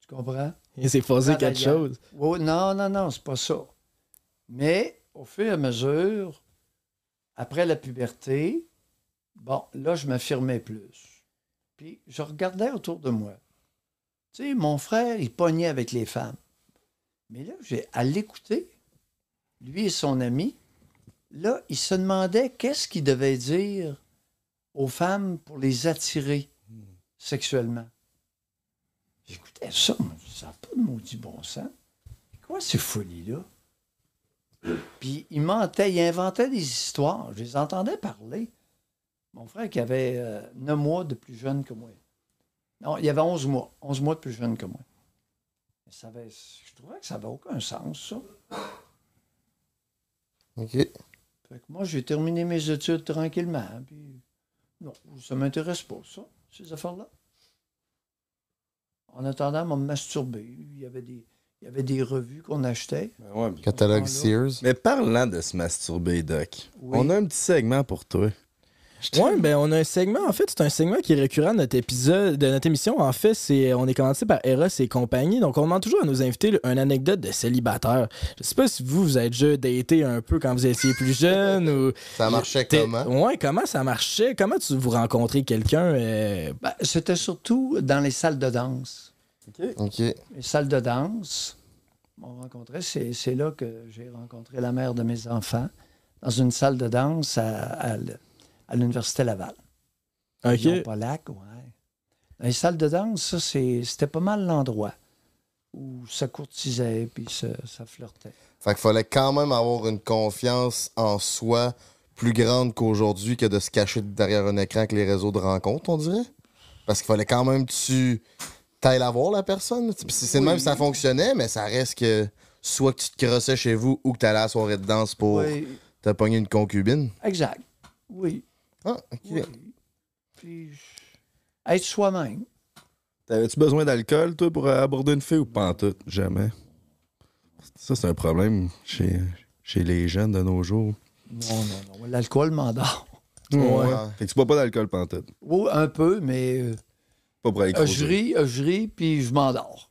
Tu comprends? Il s'est posé quelque chose. Non, non, non, c'est pas ça. Mais au fur et à mesure, après la puberté, bon, là, je m'affirmais plus. Puis je regardais autour de moi. Tu sais, mon frère, il pognait avec les femmes. Mais là, j'ai à l'écouter, lui et son ami, là, il se demandait qu'est-ce qu'il devait dire aux femmes pour les attirer sexuellement. J'écoutais ça, je dis, ça n'a pas de maudit bon sens. Quoi ces folies-là? Puis il mentait, il inventait des histoires. Je les entendais parler. Mon frère qui avait euh, 9 mois de plus jeune que moi. Non, il avait 11 mois. 11 mois de plus jeune que moi. Ça avait- je trouvais que ça n'avait aucun sens, ça. OK. Fait que moi, j'ai terminé mes études tranquillement. Puis, non, ça m'intéresse pas, ça, ces affaires-là. En attendant, on me masturber. Il y avait des, il y avait des revues qu'on achetait. Catalogue Ah, là. Sears. Mais parlant de se masturber, Doc, Oui. on a un petit segment pour toi. (laughs) Ouais, ben on a un segment, en fait, c'est un segment qui est récurrent de notre épisode, de notre émission. En fait, c'est on est commencé par Eros et compagnie. Donc, on demande toujours à nos invités une anecdote de célibataire. Je sais pas si vous, vous avez déjà daté un peu quand vous étiez plus jeune ou. (laughs) Ça marchait comment? Ouais, comment ça marchait? Comment tu vous rencontrez quelqu'un? euh, Ben, C'était surtout dans les salles de danse. OK. Les salles de danse, on rencontrait, c'est c'est là que j'ai rencontré la mère de mes enfants, dans une salle de danse à, à l'Université Laval. OK. Polac, ouais. Dans les salles de danse, ça, c'est- c'était pas mal l'endroit où ça courtisait puis ça, ça flirtait. Fait qu'il fallait quand même avoir une confiance en soi plus grande qu'aujourd'hui que de se cacher derrière un écran avec les réseaux de rencontres, on dirait. Parce qu'il fallait quand même que tu t'ailles la voir, la personne. C'est le même ça fonctionnait, mais ça reste que soit que tu te crossais chez vous ou que tu allais à la soirée de danse pour Oui. T'as pogné une concubine? Exact. Oui. Ah, OK. oui. Puis, être soi-même. T'avais-tu besoin d'alcool, toi, pour aborder une fille ou pas en tout? Jamais. Ça, c'est un problème chez, chez les jeunes de nos jours. Non, non, non. L'alcool m'endort. Ouais. Fait que tu bois pas d'alcool pas en tout. Oui, un peu, mais euh, Pas pour aller euh, je ris, euh, je ris, puis je m'endors.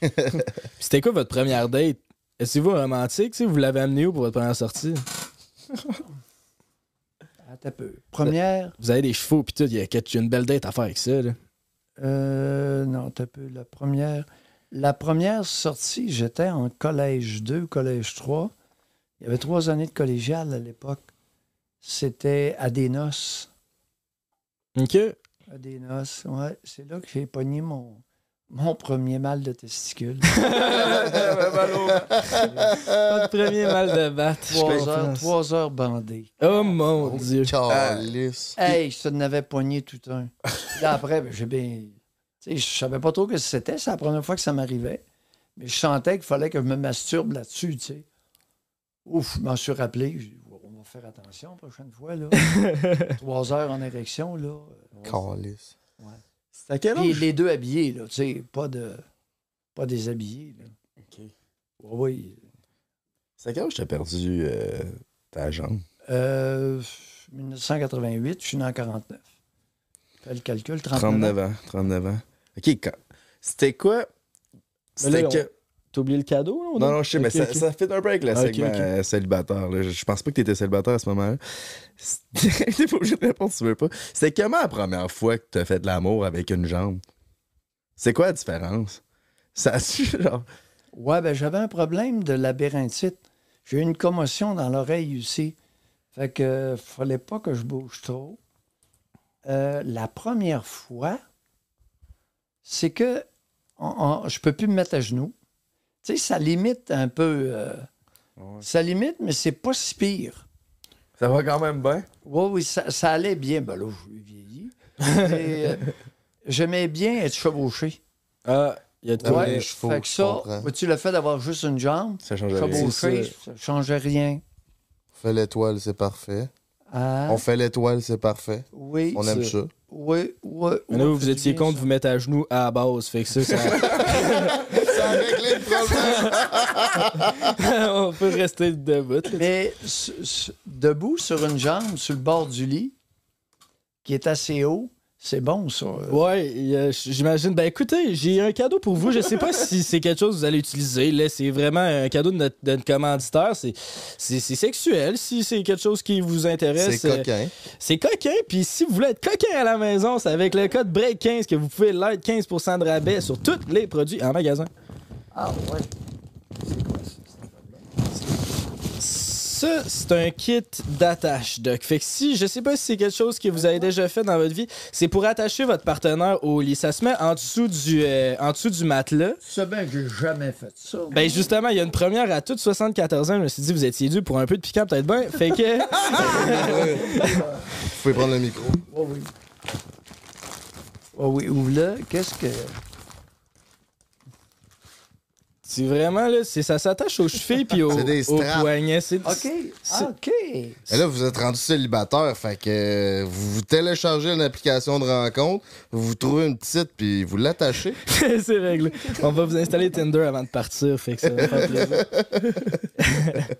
(laughs) C'était quoi votre première date? Est-ce vous romantique? Vous l'avez amené où pour votre première sortie? (laughs) Un peu. Première, Vous avez des chevaux, puis tout. Il y a une belle date à faire avec ça. Là. euh, non, un peu. La première, la première sortie, j'étais en collège 2, collège 3. Il y avait trois années de collégial à l'époque. C'était à des noces. OK. À des noces, ouais. C'est là que j'ai pogné mon, mon premier mal de testicule. Pas de (laughs) premier mal de batte. trois, heures, trois heures bandées. Oh mon Dieu. Calice. Hey, je te n'avais pogné tout un. Là, après, ben, j'ai bien. Tu sais, je savais pas trop ce que c'était. C'est la première fois que ça m'arrivait. Mais je sentais qu'il fallait que je me masturbe là-dessus, tu sais. Ouf, je m'en suis rappelé. J'ai dit, on va faire attention la prochaine fois, là. (laughs) Trois heures en érection, là. Calice. C'est à quel Puis âge? les deux habillés, là, tu sais, pas de. Pas déshabillés, là. OK. Oui. C'est à quel âge t'as perdu euh, ta jambe? Euh, 1988, je suis né en 49. Fais le calcul, 39, 39 ans. ans. 39 ans. OK, quand... C'était quoi? C'était on- que... T'as oublié le cadeau? Là, on Non, a? non, je sais, mais ça, ça fait un peu avec le Ok, segment ok. euh, célibataire. là. Je, je pense pas que t'étais célibataire à ce moment-là. C'était- (laughs) T'es pas obligé de répondre si tu veux pas. C'était comment la première fois que t'as fait de l'amour avec une jambe? C'est quoi la différence? Ça (laughs) genre... Ouais, ben j'avais un problème de labyrinthite. J'ai eu une commotion dans l'oreille aussi. Fait que euh, fallait pas que je bouge trop. Euh, la première fois, c'est que on- on- je peux plus me mettre à genoux. Tu sais, ça limite un peu. euh, Ça limite, mais c'est pas si pire. Ça va quand même bien? Oui, oui, ça, ça allait bien. Ben là, je vieilli. Mais, euh, (laughs) J'aimais bien être chevauché. Ah, il y a de quoi. ouais. Les chevaux, fait que ça, vois-tu le fait d'avoir juste une jambe, Ça change rien. chevauché, ça changeait rien. Fais l'étoile, c'est parfait. Ah, On fait l'étoile, c'est parfait. oui, On aime ça. oui, oui. Mais là, oui, vous fait du étiez contre vous mettre à genoux à la base. Fait que ça, ça... (laughs) Ça a réglé le problème. (laughs) on peut rester debout. là. Mais debout sur une jambe, sur le bord du lit, qui est assez haut, c'est bon, ça. Euh, j'imagine. Ben écoutez, j'ai un cadeau pour vous. Je sais pas si c'est quelque chose que vous allez utiliser. Là, c'est vraiment un cadeau de notre, de notre commanditaire. C'est, c'est, c'est sexuel. Si c'est quelque chose qui vous intéresse. C'est euh, coquin. C'est coquin. Puis si vous voulez être coquin à la maison, c'est avec le code BREAK15 que vous pouvez l'être 15% de rabais sur tous les produits en magasin. Ah, ouais. Ça, c'est un kit d'attache, Doc. Fait que si, je sais pas si c'est quelque chose que vous avez déjà fait dans votre vie, c'est pour attacher votre partenaire au lit. Ça se met en dessous du, euh, en dessous du matelas. Tu sais bien que j'ai jamais fait ça. Ben justement, il y a une première à toutes 74 ans. Je me suis dit, vous étiez dû pour un peu de piquant, peut-être bien. Fait que. (laughs) Vous pouvez prendre le micro. Oh oui. Oh oui, ouvre-le. Qu'est-ce que. C'est vraiment, là, c'est, ça s'attache aux chevilles puis (laughs) aux, C'est des aux straps. poignets. C'est, OK. Ah, OK. Et là, vous êtes rendu célibataire, fait que vous téléchargez une application de rencontre, vous vous trouvez une petite, puis vous l'attachez. (laughs) c'est réglé. On va vous installer Tinder avant de partir. Fait que ça va faire plaisir. (laughs)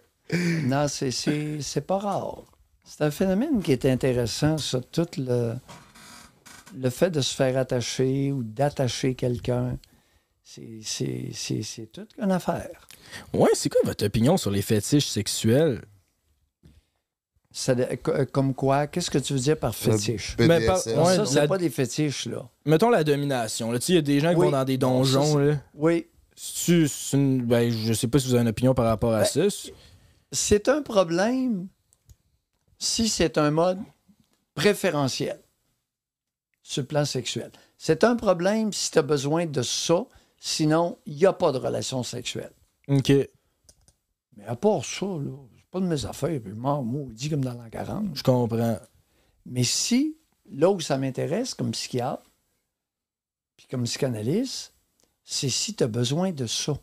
Non, c'est- c'est c'est pas rare. C'est un phénomène qui est intéressant, ça, tout le, le fait de se faire attacher ou d'attacher quelqu'un. C'est- C'est c'est- c'est toute une affaire. Ouais, c'est quoi votre opinion sur les fétiches sexuels? Ça euh, comme quoi? Qu'est-ce que tu veux dire par fétiche? Mais ouais, ça, c'est la- pas des fétiches, là. Mettons la domination. là. Tu sais, Il y a des gens qui vont dans des donjons. là. Oui, c'est une- ben, je sais pas si vous avez une opinion par rapport à Ben, ça. C'est- c'est un problème si c'est un mode préférentiel sur le plan sexuel. C'est un problème si tu as besoin de ça, sinon, il n'y a pas de relation sexuelle. OK. Mais à part ça, là, c'est pas de mes affaires, puis m'en maudis comme dans l'an 40. Je comprends. Mais si, là où ça m'intéresse comme psychiatre, puis comme psychanalyste, c'est si tu as besoin de ça.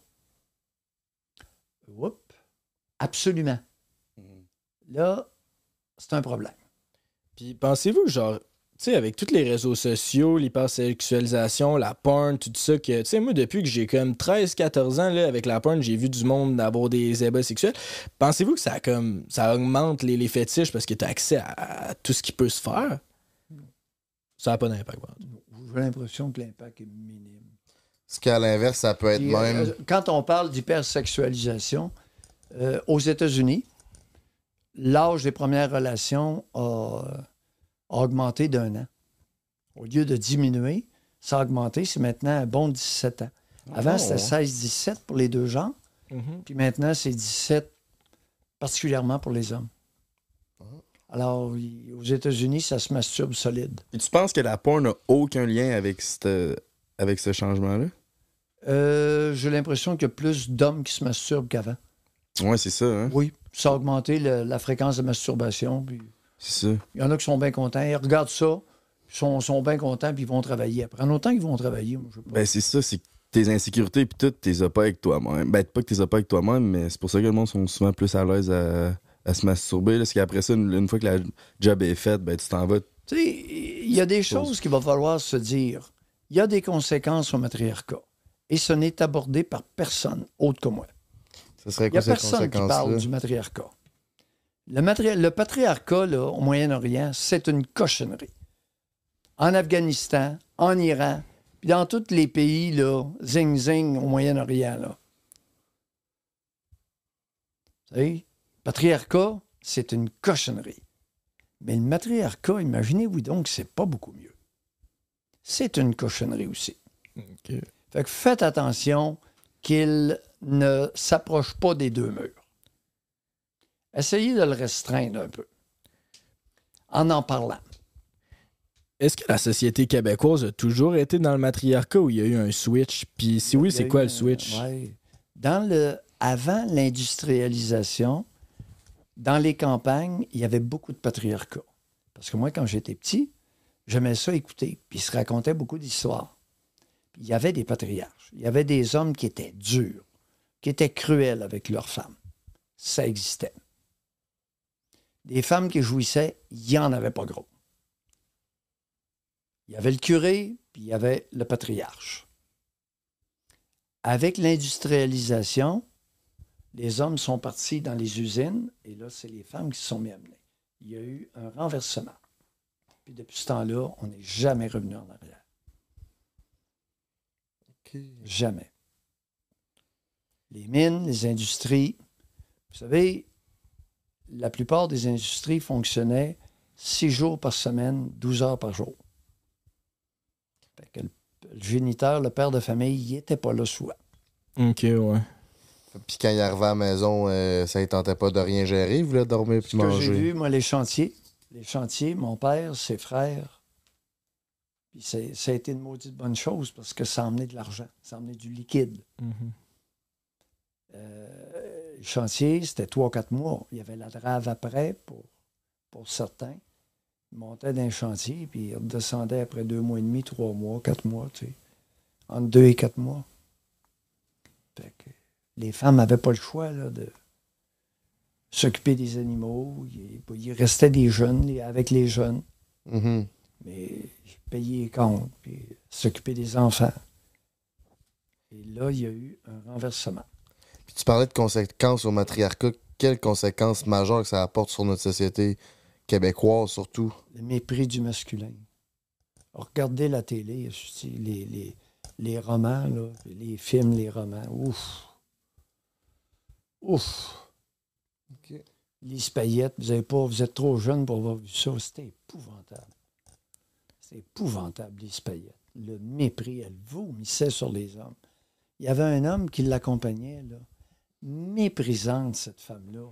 Oups. Absolument. Là, c'est un problème. Puis pensez-vous, genre, sais, avec tous les réseaux sociaux, l'hypersexualisation, la porn, tout ça, que, tu sais, moi, depuis que j'ai comme 13-14 ans, là, avec la porn, j'ai vu du monde avoir des ébats sexuels. Pensez-vous que ça, comme, ça augmente les, les fétiches parce que tu as accès à, à tout ce qui peut se faire? Ça n'a pas d'impact. J'ai l'impression que l'impact est minime. Parce qu'à l'inverse, ça peut être euh, même. quand on parle d'hypersexualisation, euh, aux États-Unis, l'âge des premières relations a, a augmenté d'un an. Au lieu de diminuer, ça a augmenté. C'est maintenant un bon 17 ans. Avant, Oh. c'était 16-17 pour les deux genres. Mhm. Puis maintenant, c'est 17 particulièrement pour les hommes. Alors, il- aux États-Unis, ça se masturbe solide. Et tu penses que la porn n'a aucun lien avec, cette- avec ce changement-là? Euh, J'ai l'impression qu'il y a plus d'hommes qui se masturbent qu'avant. Ouais, c'est ça, hein? Oui, ça a augmenté le- la fréquence de masturbation. Puis C'est ça. il y en a qui sont bien contents. Ils regardent ça, ils sont, sont bien contents, puis ils vont travailler après. En autant qu'ils vont travailler, moi, je sais pas. Ben, c'est ça, c'est tes insécurités puis tout, t'es as pas avec toi-même. Ben, pas que t'es as pas avec toi-même, mais c'est pour ça que le monde sont souvent plus à l'aise à, à se masturber. là. Parce qu'après ça, une, une fois que la job est faite, ben, tu t'en vas. Tu sais, il y a des choses qu'il va falloir se dire. Il y a des conséquences au matriarcat. Et ce n'est abordé par personne autre que moi. Ça serait Il n'y a quoi personne qui parle du matriarcat. Le, matri- le patriarcat, là, au Moyen-Orient, c'est une cochonnerie. En Afghanistan, en Iran, puis dans tous les pays, là, zing-zing au Moyen-Orient, là. Vous savez, patriarcat, c'est une cochonnerie. Mais le matriarcat, imaginez-vous donc c'est pas beaucoup mieux. C'est une cochonnerie aussi. Fait que faites attention qu'il ne s'approche pas des deux murs. Essayez de le restreindre un peu. En en parlant. Est-ce que la société québécoise a toujours été dans le matriarcat ou il y a eu un switch? Puis si oui, c'est eu quoi le switch? ouais. Dans le, avant l'industrialisation, dans les campagnes, il y avait beaucoup de patriarcat. Parce que moi, quand j'étais petit, j'aimais ça écouter. Puis ils se racontaient beaucoup d'histoires. Puis il y avait des patriarches. Il y avait des hommes qui étaient durs, qui étaient cruels avec leurs femmes. Ça existait. Des femmes qui jouissaient, il n'y en avait pas gros. Il y avait le curé, puis il y avait le patriarche. Avec l'industrialisation, les hommes sont partis dans les usines et là, c'est les femmes qui se sont mis à mener. Il y a eu un renversement. Puis depuis ce temps-là, on n'est jamais revenu en arrière. Jamais. Les mines, les industries. Vous savez, la plupart des industries fonctionnaient six jours par semaine, 12 heures par jour. Fait que le, le géniteur, le père de famille, il n'était pas là souvent. Ok, ouais. Puis quand il arrivait à la maison, euh, ça ne tentait pas de rien gérer, il voulait dormir puis Ce que j'ai manger. vu, moi, les chantiers, les chantiers, mon père, ses frères, puis c'est- ça a été une maudite bonne chose parce que ça a emmené de l'argent, ça a emmené du liquide. Mhm. Euh, le chantier, c'était trois ou quatre mois. Il y avait la drave après pour, pour certains. Ils montaient d'un chantier, puis ils redescendaient après deux mois et demi, trois mois, quatre mois, tu sais. Entre deux et quatre mois. Fait que les femmes n'avaient pas le choix là, de s'occuper des animaux. Il, il restait des jeunes avec les jeunes, Mhm. mais payer les comptes, puis s'occuper des enfants. Et là, il y a eu un renversement. Puis tu parlais de conséquences au matriarcat. Quelles conséquences majeures que ça apporte sur notre société québécoise, surtout? le mépris du masculin. Regardez la télé, les, les, les romans, là, les films, les romans. Ouf. Ouf. Lise Payette, vous, avez pas, vous êtes trop jeune pour avoir vu ça. C'était épouvantable. C'est épouvantable, Lise Payette. Le mépris, elle vomissait sur les hommes. Il y avait un homme qui l'accompagnait, là, méprisante, cette femme-là.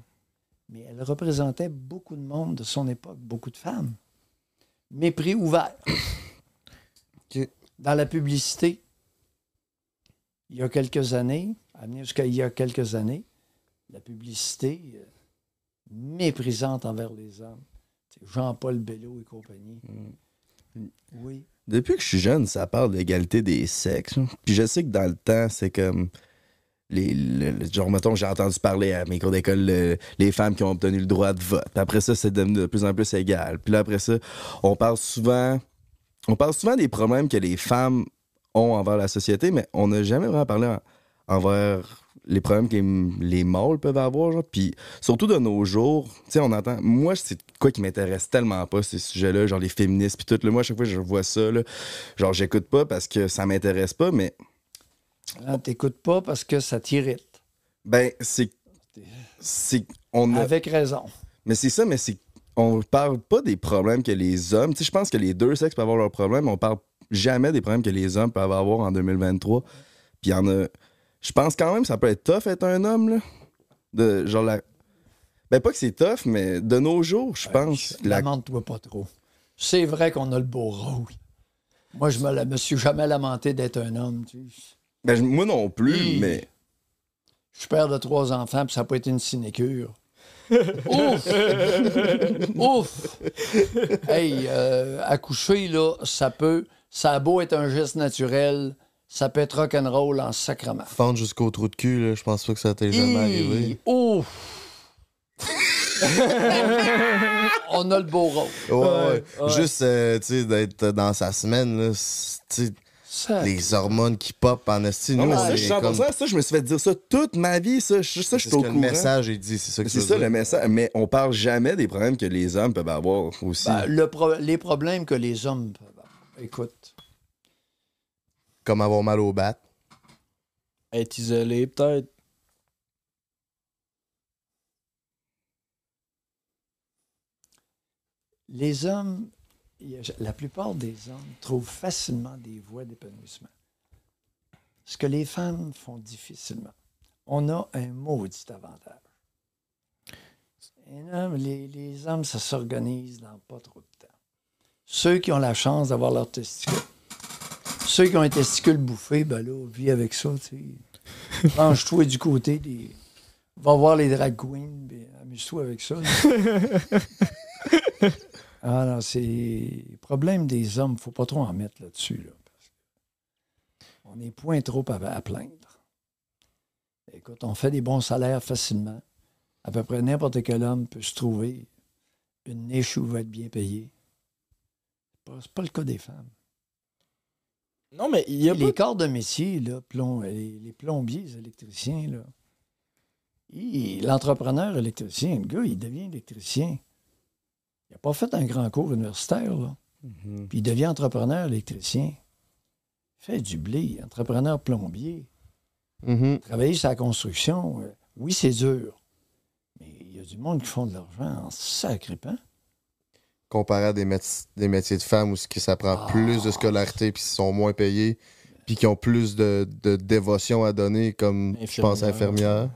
Mais elle représentait beaucoup de monde de son époque, beaucoup de femmes. Mépris ouvert. Dans la publicité, il y a quelques années, amené jusqu'à il y a quelques années, la publicité euh, méprisante envers les hommes. C'est Jean-Paul Bello et compagnie. Oui. Depuis que je suis jeune, ça parle d'égalité des sexes. Puis je sais que dans le temps, c'est comme. Les, le- le- genre, mettons, j'ai entendu parler à mes cours d'école, le- les femmes qui ont obtenu le droit de vote. Après ça, c'est devenu de plus en plus égal. Puis là, après ça, on parle souvent, on parle souvent des problèmes que les femmes ont envers la société, mais on n'a jamais vraiment parlé en- envers les problèmes que les, les mâles peuvent avoir. genre. Puis surtout de nos jours, tu sais, on entend. Moi, c'est quoi qui m'intéresse tellement pas, ces sujets-là, genre les féministes, puis tout. là. moi, à chaque fois je vois ça, là, genre, j'écoute pas parce que ça m'intéresse pas, mais Ah, T'écoutes pas parce que ça t'irrite. ben, c'est. C'est. On a- Avec raison. Mais c'est ça, mais c'est. On parle pas des problèmes que les hommes. Tu sais, je pense que les deux sexes peuvent avoir leurs problèmes, mais on parle jamais des problèmes que les hommes peuvent avoir en 2023. Puis il y en a. Je pense quand même que ça peut être tough être un homme, là. De, genre la. Ben, pas que c'est tough, mais de nos jours, je pense. la- Lamente-toi pas trop. C'est vrai qu'on a le beau rôle. Moi, je me, la- me suis jamais lamenté d'être un homme. tu sais. Ben, moi non plus, mais. Je suis père de trois enfants, puis ça n'a pas été une sinécure. (laughs) Ouf! Ouf! Hey, euh, accoucher, là, ça peut. Ça a beau être un geste naturel, ça peut être rock'n'roll en sacrement. Fendre jusqu'au trou de cul, là, je pense pas que ça t'est jamais arrivé. Ouf! On a le beau rôle. Ouais, ouais. Juste, euh, tu sais, d'être dans sa semaine, là, c'est- tu sais, Ça- les hormones qui pop en esti. Non, mais ça, est je suis 100%, comme- ça, je me suis fait dire ça toute ma vie, ça. Je- Ça, je C'est suis ce au que le courant. message est dit, c'est ça que C'est tu veux ça dire. le message, mais on parle jamais des problèmes que les hommes peuvent avoir aussi. Ben, le pro- les problèmes que les hommes peuvent avoir. Écoute, Comme avoir mal au bat. Être isolé, peut-être. les hommes, la plupart des hommes trouvent facilement des voies d'épanouissement. Ce que les femmes font difficilement. On a un maudit avantage. Les, hommes, ça s'organise dans pas trop de temps. Ceux qui ont la chance d'avoir leurs testicules. Ceux qui ont un testicule bouffé, ben là, vis avec ça, tu sais. Range-toi du côté. Va voir les drag queens, amuse-toi avec ça. (laughs) Ah non, c'est le problème des hommes, faut pas trop en mettre là-dessus. Là, parce que on est point trop à, à plaindre. Écoute, on fait des bons salaires facilement. À peu près n'importe quel homme peut se trouver une niche où il va être bien payé. C'est pas, c'est pas le cas des femmes. Non, mais il y a les pas... corps de métier, là, plom- les, les plombiers, les électriciens, là. L'entrepreneur électricien, le gars, il devient électricien. Il n'a pas fait un grand cours universitaire, là. Puis il devient entrepreneur électricien. Fait du blé, entrepreneur plombier. Mhm. Travailler sur la construction, euh, oui, c'est dur. Mais il y a du monde qui font de l'argent en sacré pain. Comparé à des, méti- des métiers de femmes où ça prend Ah. plus de scolarité puis ils sont moins payés puis qui ont plus de, de dévotion à donner comme je pense Infirmière. infirmière.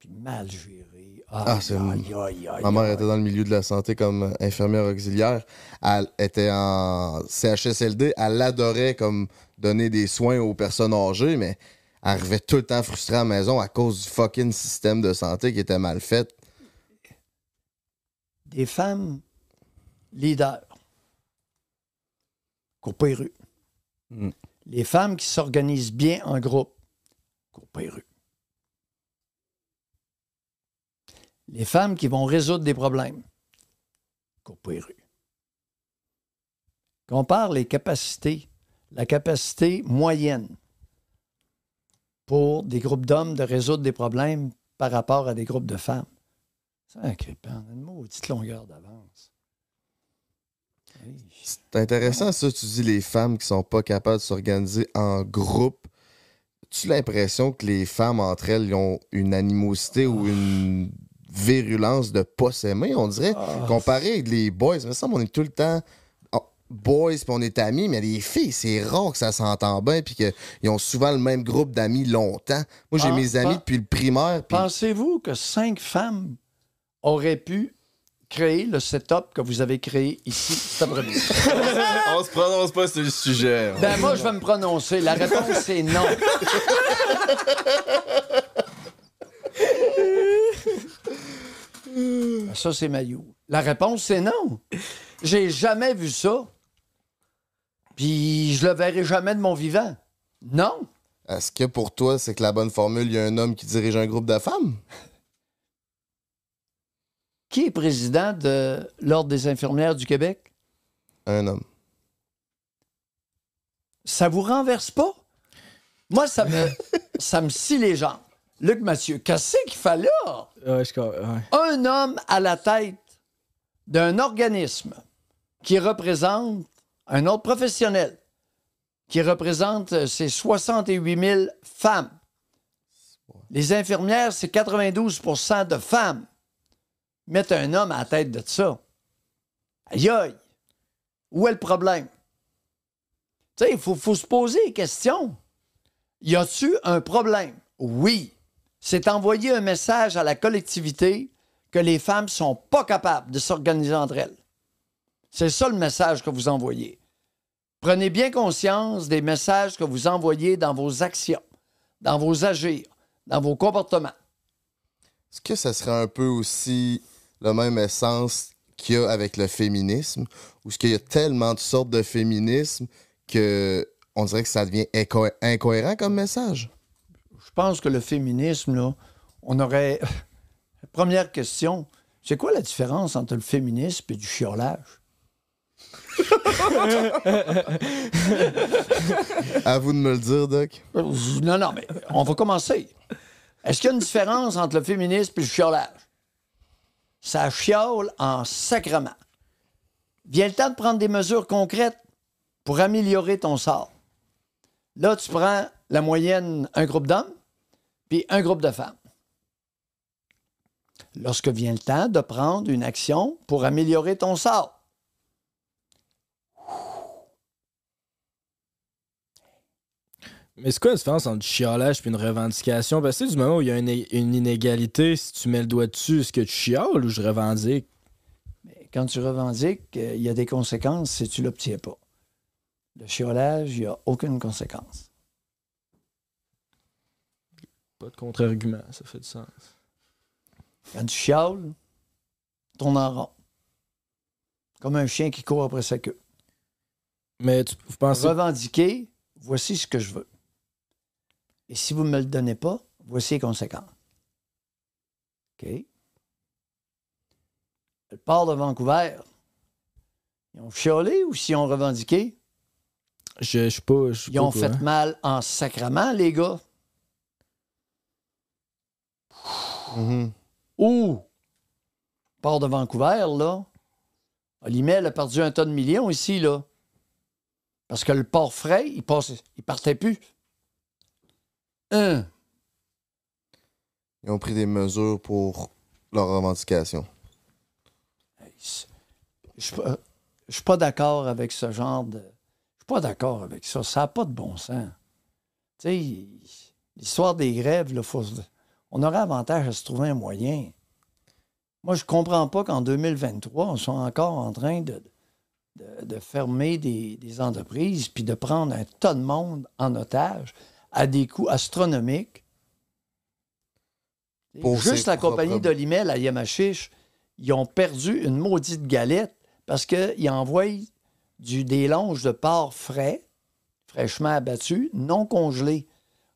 Puis mal géré. Ah, c'est- Ma mère était dans le milieu de la santé comme infirmière auxiliaire. Elle était en CHSLD. Elle adorait comme donner des soins aux personnes âgées, mais elle arrivait tout le temps frustrée à la maison à cause du fucking système de santé qui était mal fait. des femmes leaders. Rues. Mm. Les femmes qui s'organisent bien en groupe. Courent pas les rues. Les femmes qui vont résoudre des problèmes. Rues. Compare les capacités, la capacité moyenne pour des groupes d'hommes de résoudre des problèmes par rapport à des groupes de femmes. C'est une longueur d'avance. C'est intéressant ça, tu dis les femmes qui sont pas capables de s'organiser en groupe. Tu as l'impression que les femmes entre elles ont une animosité ou une virulence de pas s'aimer, on dirait. Ah. Comparé avec les boys, il me semble on est tout le temps oh, boys puis on est amis, mais les filles, c'est rare que ça s'entend bien puis qu'ils ont souvent le même groupe d'amis longtemps. Moi, j'ai Ah, mes amis ah. depuis le primaire. Pensez-vous que cinq femmes auraient pu créer le setup que vous avez créé ici? Cet après-midi? (laughs) On se prononce pas sur le sujet. Ben moi, je vais me prononcer. La réponse, c'est non. (laughs) Ben, ça, c'est Mayou. La réponse, c'est non. J'ai jamais vu ça. Puis je le verrai jamais de mon vivant. Non. Est-ce que pour toi, c'est que la bonne formule, il y a un homme qui dirige un groupe de femmes? (laughs) Qui est président de l'Ordre des infirmières du Québec? Un homme. Ça vous renverse pas? Moi, ça me, (laughs) ça me scie les jambes. Luc Mathieu, qu'est-ce qu'il? Ouais, je ouais. Un homme à la tête d'un organisme qui représente un autre professionnel, qui représente ces 68 000 femmes. Les infirmières, c'est 92% de femmes. Mettre un homme à la tête de ça. Aïe aïe! Où est le problème? Tu sais, il faut, faut se poser des questions. Y a-tu un problème? Oui. C'est envoyer un message à la collectivité que les femmes sont pas capables de s'organiser entre elles. C'est ça le message que vous envoyez. Prenez bien conscience des messages que vous envoyez dans vos actions, dans vos agirs, dans vos comportements. Est-ce que ça serait un peu aussi le même essence qu'il y a avec le féminisme? Ou est-ce qu'il y a tellement de sortes de féminisme que on dirait que ça devient inco- incohérent comme message? Je pense que le féminisme, là, on aurait. (laughs) Première question, c'est quoi la différence entre le féminisme et du chiolage? À vous de me le dire, Doc. Non, non, mais on va commencer. Est-ce qu'il y a une différence entre le féminisme et le chiolage? Ça chiole en sacrement. Vient le temps de prendre des mesures concrètes pour améliorer ton sort. Là, tu prends la moyenne, un groupe d'hommes, puis un groupe de femmes. Lorsque vient le temps de prendre une action pour améliorer ton sort. Mais c'est quoi la différence entre du chiolage et une revendication? Parce que du moment où il y a une, une inégalité, si tu mets le doigt dessus, est-ce que tu chioles ou je revendique? Quand tu revendiques, euh, il y a des conséquences si tu ne l'obtiens pas. Le chiolage, il n'y a aucune conséquence. Pas de contre-argument, ça fait du sens. Quand tu chiales, tourne en rond. Comme un chien qui court après sa queue. Mais tu, vous pensez. Revendiquer, voici ce que je veux. Et si vous ne me le donnez pas, voici les conséquences. OK? Le port de Vancouver, ils ont chiolé ou s'ils ont revendiqué? Je je suis pas. je Ils pas ont fait mal en sacrament, les gars. Mhm. Ou, port de Vancouver, là, Olimel a perdu un tonne de millions ici, là. Parce que le port frais, il, passait, il partait plus. Un. Ils ont pris des mesures pour leurs revendications. Je je suis pas d'accord avec ce genre de. Je suis pas d'accord avec ça. Ça n'a pas de bon sens. Tu sais, l'histoire des grèves, là, faut se- on aurait avantage à se trouver un moyen. Moi, je comprends pas qu'en 2023, on soit encore en train de, de, de fermer des, des entreprises puis de prendre un tas de monde en otage à des coûts astronomiques. Pour Juste la compagnie d'Olimel à Yamachiche, ils ont perdu une maudite galette parce qu'ils envoient du, des longes de porc frais, fraîchement abattus, non congelés,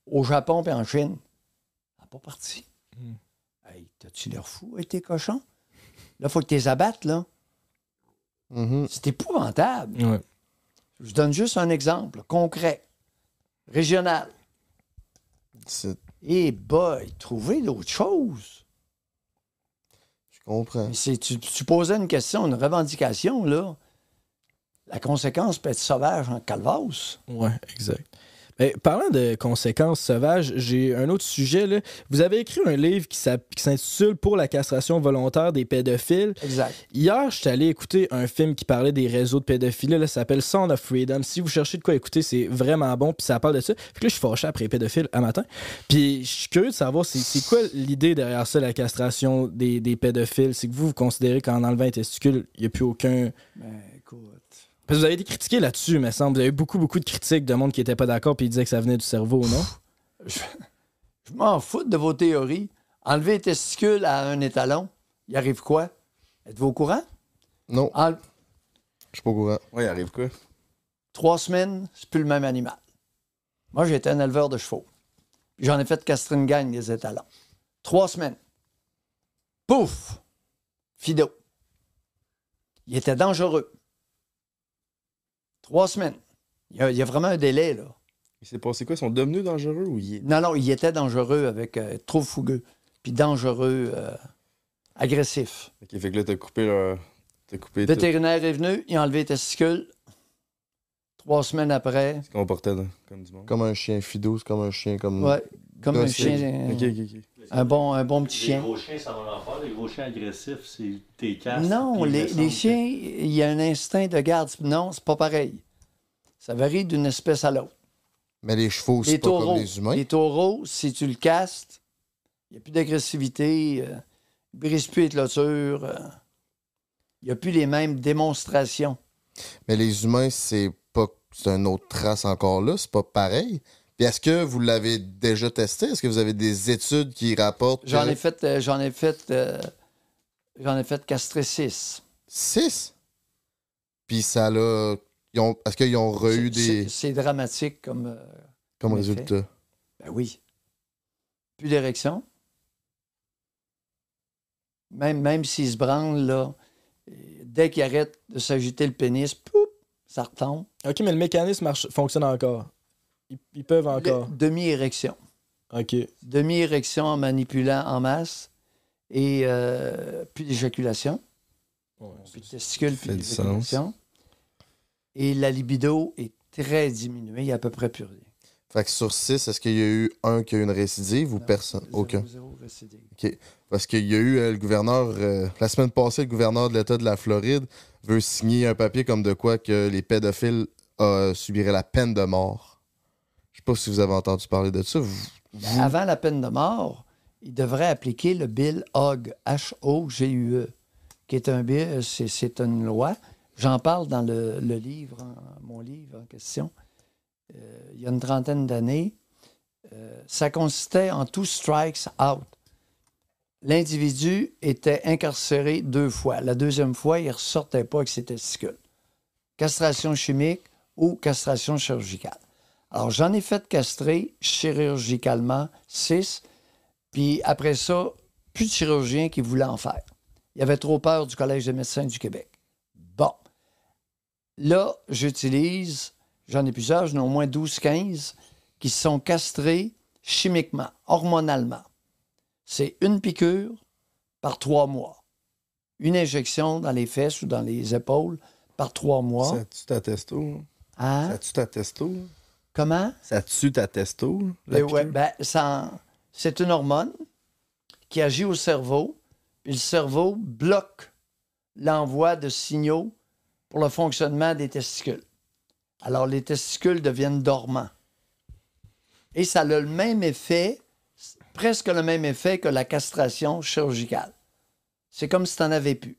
au Japon et en Chine. Pas parti. Hey, t'as-tu l'air fou avec tes cochons? Là, il faut que tu les abattes, là. Mhm. C'est épouvantable. Ouais. Je donne juste un exemple concret, régional. C'est- Eh boy, trouver d'autres choses. Je comprends. Tu, tu posais une question, une revendication, là. La conséquence peut être sauvage en calvasse. Ouais, exact. Ben, parlant de conséquences sauvages, j'ai un autre sujet. Là. Vous avez écrit un livre qui s'intitule Pour la castration volontaire des pédophiles. Exact. Hier, je suis allé écouter un film qui parlait des réseaux de pédophilie. Là, ça s'appelle Sound of Freedom. Si vous cherchez de quoi écouter, c'est vraiment bon. Puis ça parle de ça. Fait que là, je suis fâché après les pédophiles à matin. Puis je suis curieux de savoir, c'est quoi l'idée derrière ça, la castration des, des pédophiles? C'est que vous, vous considérez qu'en enlevant un testicule, il n'y a plus aucun. Ben. Parce que vous avez été critiqué là-dessus, me semble. Vous avez eu beaucoup, beaucoup de critiques de monde qui n'était pas d'accord puis ils disaient que ça venait du cerveau, non? Je, je m'en fous de vos théories. Enlever les testicules à un étalon, il arrive quoi? Êtes-vous au courant? Non, En je suis pas au courant. Ouais, il arrive quoi? trois semaines, c'est plus le même animal. Moi, j'étais un éleveur de chevaux. J'en ai fait castrer une gang des étalons. Trois semaines. Pouf! Fido. Il était dangereux. Trois semaines. Il y a, il y a vraiment un délai, là. Il s'est passé quoi? Ils sont devenus dangereux ou il est... Non, non, il était dangereux avec euh, trop fougueux. Puis dangereux, euh, agressif. Ok, fait que là, t'as coupé leur... T'as coupé Le tout. vétérinaire est venu, il a enlevé les testicules. Trois semaines après, Il se comportait là, comme du monde. Comme un chien fido, c'est comme un chien comme. ouais, comme un chien. Ok. Un bon, un bon petit Les chien. gros chiens, ça va en faire. Les gros chiens agressifs, c'est tes casques. Non, les, les chiens, il y a un instinct de garde. Non, c'est pas pareil. Ça varie d'une espèce à l'autre. Mais les chevaux, c'est Les pas taureaux, comme les humains. les taureaux, si tu le castes, il n'y a plus d'agressivité, euh, il ne brise plus les clôtures, euh, il n'y a plus les mêmes démonstrations. Mais les humains, c'est pas. C'est une autre trace encore là, c'est pas pareil. Puis est-ce que vous l'avez déjà testé? Est-ce que vous avez des études qui rapportent. J'en ai fait, euh, j'en ai fait, euh, j'en ai fait castrer six. Six? Puis ça l'a. Est-ce qu'ils ont C'est- des. c'est- dramatique comme, euh, Comme résultat? Ben oui. Plus d'érection. Même, même s'il se branle, là, dès qu'il arrête de s'agiter le pénis, poup, ça retombe. OK, mais le mécanisme marche, fonctionne encore. Ils, ils peuvent encore. Demi-érection. OK. Demi-érection en manipulant en masse et euh, plus d'éjaculation. Plus de testicules, plus d'éjaculation. Et la libido est très diminuée, il n'y a à peu près plus rien. Fait que sur six, est-ce qu'il y a eu un qui a eu une récidive ou personne? Zéro, Aucun. zéro récidive. OK. Parce qu'il y a eu euh, le gouverneur, euh, la semaine passée, le gouverneur de l'État de la Floride veut signer un papier comme de quoi que les pédophiles euh, subiraient la peine de mort. Pas si vous avez entendu parler de ça. Vous- Ben, Avant la peine de mort, il devrait appliquer le Bill Hogg, H-O-G-U-E, qui est un bill, c'est, c'est une loi. J'en parle dans le, le livre, en- mon livre en question, euh, il y a une trentaine d'années. Euh, ça consistait en two strikes out. L'individu était incarcéré deux fois. La deuxième fois, il ne ressortait pas avec ses testicules. Castration chimique ou castration chirurgicale. Alors, j'en ai fait castrer chirurgicalement six, puis après ça, plus de chirurgiens qui voulaient en faire. Il y avait trop peur du Collège des médecins du Québec. Bon. Là, j'utilise, j'en ai plusieurs, j'en ai au moins 12-15 qui sont castrés chimiquement, hormonalement. C'est une piqûre par trois mois. Une injection dans les fesses ou dans les épaules par trois mois. Ça tue ta testo? hein? Ça tue ta testo? Comment? Ça tue ta testo? la Ben ouais, ben, c'est une hormone qui agit au cerveau, puis le cerveau bloque l'envoi de signaux pour le fonctionnement des testicules. Alors, les testicules deviennent dormants. Et ça a le même effet, presque le même effet que la castration chirurgicale. C'est comme si tu n'en avais plus.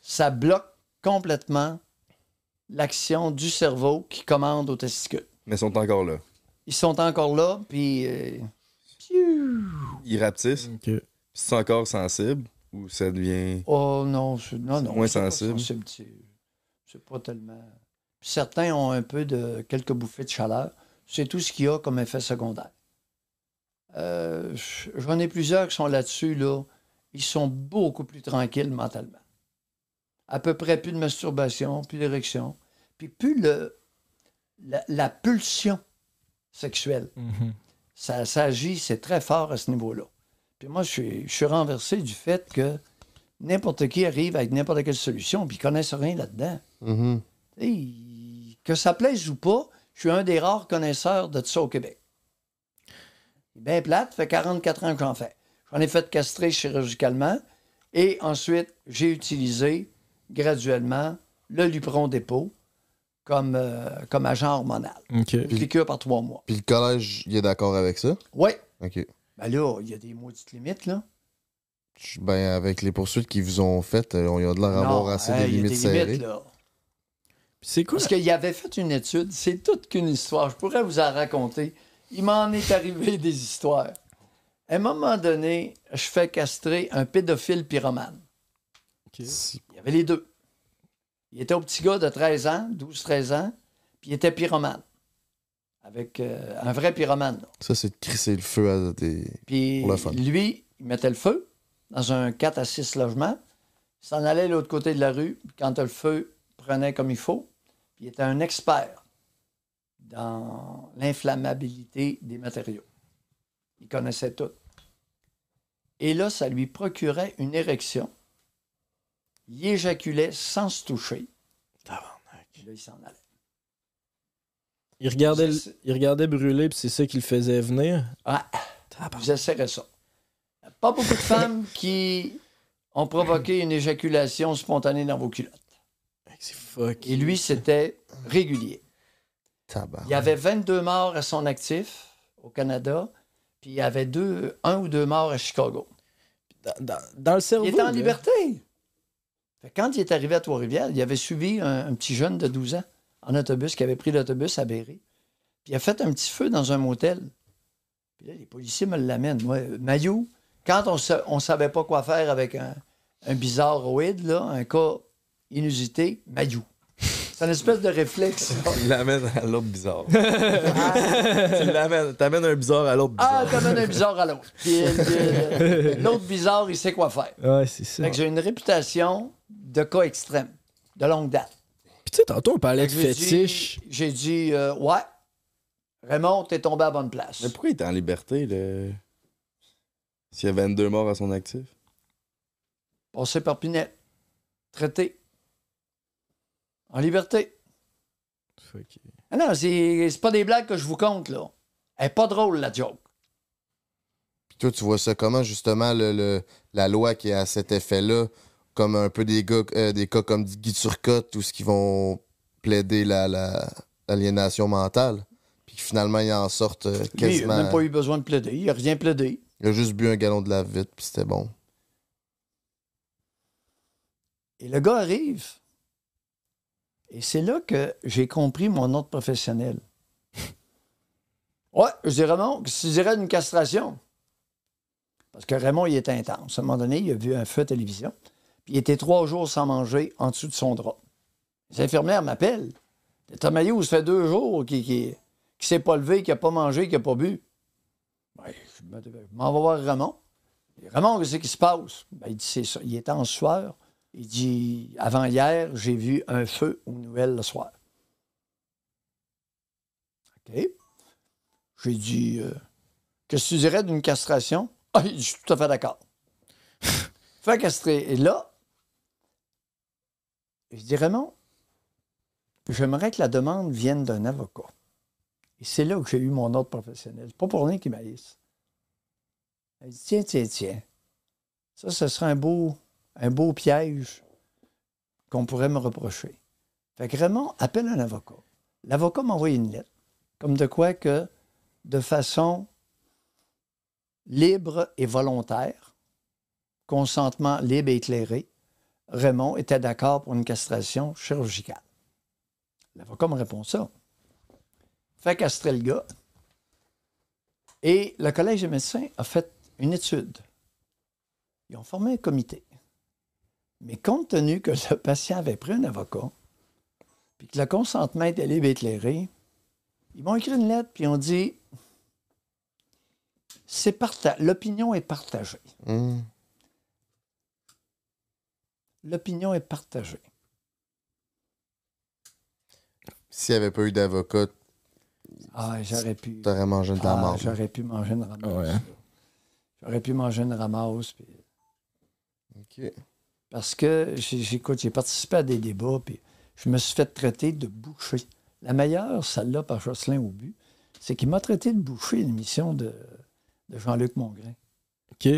Ça bloque complètement l'action du cerveau qui commande aux testicules. Mais ils sont encore là. Ils sont encore là, puis euh, Ils rapetissent? OK. Puis c'est encore sensible? Ou ça devient... Oh non, c'est- non, non. moins c'est pas sensible? c'est- C'est pas tellement. Puis certains ont un peu de quelques bouffées de chaleur. C'est tout ce qu'il y a comme effet secondaire. Euh, J'en ai plusieurs qui sont là-dessus, là. Ils sont beaucoup plus tranquilles mentalement. À peu près plus de masturbation, plus d'érection, puis plus le, la, la pulsion sexuelle. ça, ça agit, c'est très fort à ce niveau-là. Puis moi, je suis, je suis renversé du fait que n'importe qui arrive avec n'importe quelle solution, puis ils connaissent rien là-dedans. Mhm. Que ça plaise ou pas, je suis un des rares connaisseurs de ça au Québec. Bien plate, fait 44 ans que j'en fais. J'en ai fait castrer chirurgicalement et ensuite, j'ai utilisé graduellement le Lupron dépôt comme, euh, comme agent hormonal. OK. Une piqûre par trois mois. Puis le collège, il est d'accord avec ça? Oui. OK. Ben là, il y a des maudites limites, là. Je- Ben, avec les poursuites qu'ils vous ont faites, euh, on y a de l'air Non, d'avoir assez hey, des il y a limites des serrées. limites, là. Puis c'est quoi? Parce qu'il avait fait une étude, c'est toute qu'une histoire. Je pourrais vous en raconter. Il m'en est arrivé (laughs) des histoires. À un moment donné, je fais castrer un pédophile pyromane. Si- Il y avait les deux. Il était au petit gars de 13 ans, 12-13 ans, puis il était pyromane. avec euh, un vrai pyromane. là. Ça, c'est de crisser le feu à des. Puis Pour fun. lui, il mettait le feu dans un 4 à 6 logements. Il s'en allait de l'autre côté de la rue. Puis quand le feu prenait comme il faut, puis il était un expert dans l'inflammabilité des matériaux. Il connaissait tout. Et là, ça lui procurait une érection. Il éjaculait sans se toucher. Là, il s'en allait. Il regardait, le- il regardait brûler, puis c'est ça qui le faisait venir. Ah, j'essaierais ça. Pas beaucoup de femmes (laughs) qui ont provoqué une éjaculation spontanée dans vos culottes. C'est fuck. Et lui, c'était régulier. Il y avait 22 morts à son actif au Canada, puis il y avait deux, un ou deux morts à Chicago. Dans, le cerveau. Il était en là. liberté. Fait que quand il est arrivé à Trois-Rivières, il avait suivi un, un petit jeune de 12 ans en autobus qui avait pris l'autobus à Berry. Puis il a fait un petit feu dans un motel. Puis là, les policiers me l'amènent. Moi, euh, Mayou, quand on ne savait pas quoi faire avec un, un bizarroïde, là, un cas inusité, Mayou. C'est une espèce de réflexe. (laughs) Il l'amène à l'autre bizarre. (laughs) tu l'amènes, t'amènes un bizarre à l'autre bizarre. Ah, t'amènes un bizarre à l'autre. Puis, euh, l'autre bizarre, il sait quoi faire. Ouais, c'est ça. Fait que j'ai une réputation de cas extrême, de longue date. Puis tu sais, tantôt, on parlait de fétiche. J'ai dit, euh, ouais, Raymond, t'es tombé à bonne place. Mais pourquoi il était en liberté, le... S'il y a 22 morts à son actif? Passé par Pinette. Traité. En liberté. Ah non, c'est c'est pas des blagues que je vous compte, là. Elle est pas drôle, la joke. Puis toi, tu vois ça comment, justement, le, le- la loi qui a cet effet-là, comme un peu des, gars, euh, des cas comme Guy Turcotte, ou ce qui vont plaider la- la- l'aliénation mentale, puis finalement, ils en sortent euh, Lui, il quasiment... n'a même pas eu besoin de plaider. Il a rien plaidé. Il a juste bu un gallon de lave-vite, puis c'était bon. Et le gars arrive. Et c'est là que j'ai compris mon ordre professionnel. (laughs) Ouais, je dis Raymond, tu dirais d'une castration? Parce que Raymond, il est intense. À un moment donné, il a vu un feu à télévision. Il était trois jours sans manger en dessous de son drap. Les infirmières m'appellent. T'as maillot, ça fait deux jours qu'il qui, qui s'est pas levé, qui n'a pas mangé, qui n'a pas bu. Ben, je me- je m'en vais voir Raymond. Et Raymond, qu'est-ce qui se passe? Ben, il dit, ça. Il était en sueur. Il dit, avant hier, j'ai vu un feu aux nouvelles le soir. OK. J'ai dit, euh, qu'est-ce que tu dirais d'une castration? Ah, je suis tout à fait d'accord. (laughs) fait castrer. Et là, je dis, Raymond, j'aimerais que la demande vienne d'un avocat. Et c'est là que j'ai eu mon ordre professionnel. Pas pour rien qu'il m'haïsse. Elle dit, tiens, tiens, tiens. Ça, ce serait un beau, un beau piège qu'on pourrait me reprocher. Fait que Raymond appelle un avocat. L'avocat m'a envoyé une lettre, comme de quoi que, de façon libre et volontaire, consentement libre et éclairé, Raymond était d'accord pour une castration chirurgicale. L'avocat me répond ça. Fait castrer le gars. Et le Collège des médecins a fait une étude. Ils ont formé un comité. Mais compte tenu que le (laughs) patient avait pris un avocat, puis que le consentement était libre et éclairé, ils m'ont écrit une lettre, puis ils ont dit c'est l'opinion est partagée. Hum. L'opinion est partagée. S'il n'y avait pas eu d'avocat, Ah, j'aurais pu. t'aurais mangé la Ah. J'aurais pu manger une ramasse. Ouais. J'aurais pu manger une ramasse. puis- OK. Parce que, j'ai- j'écoute, j'ai participé à des débats, puis je me suis fait traiter de boucher. La meilleure, celle-là, par Jocelyn Aubu, c'est qu'il m'a traité de boucher à l'émission de, de Jean-Luc Mongrain. OK.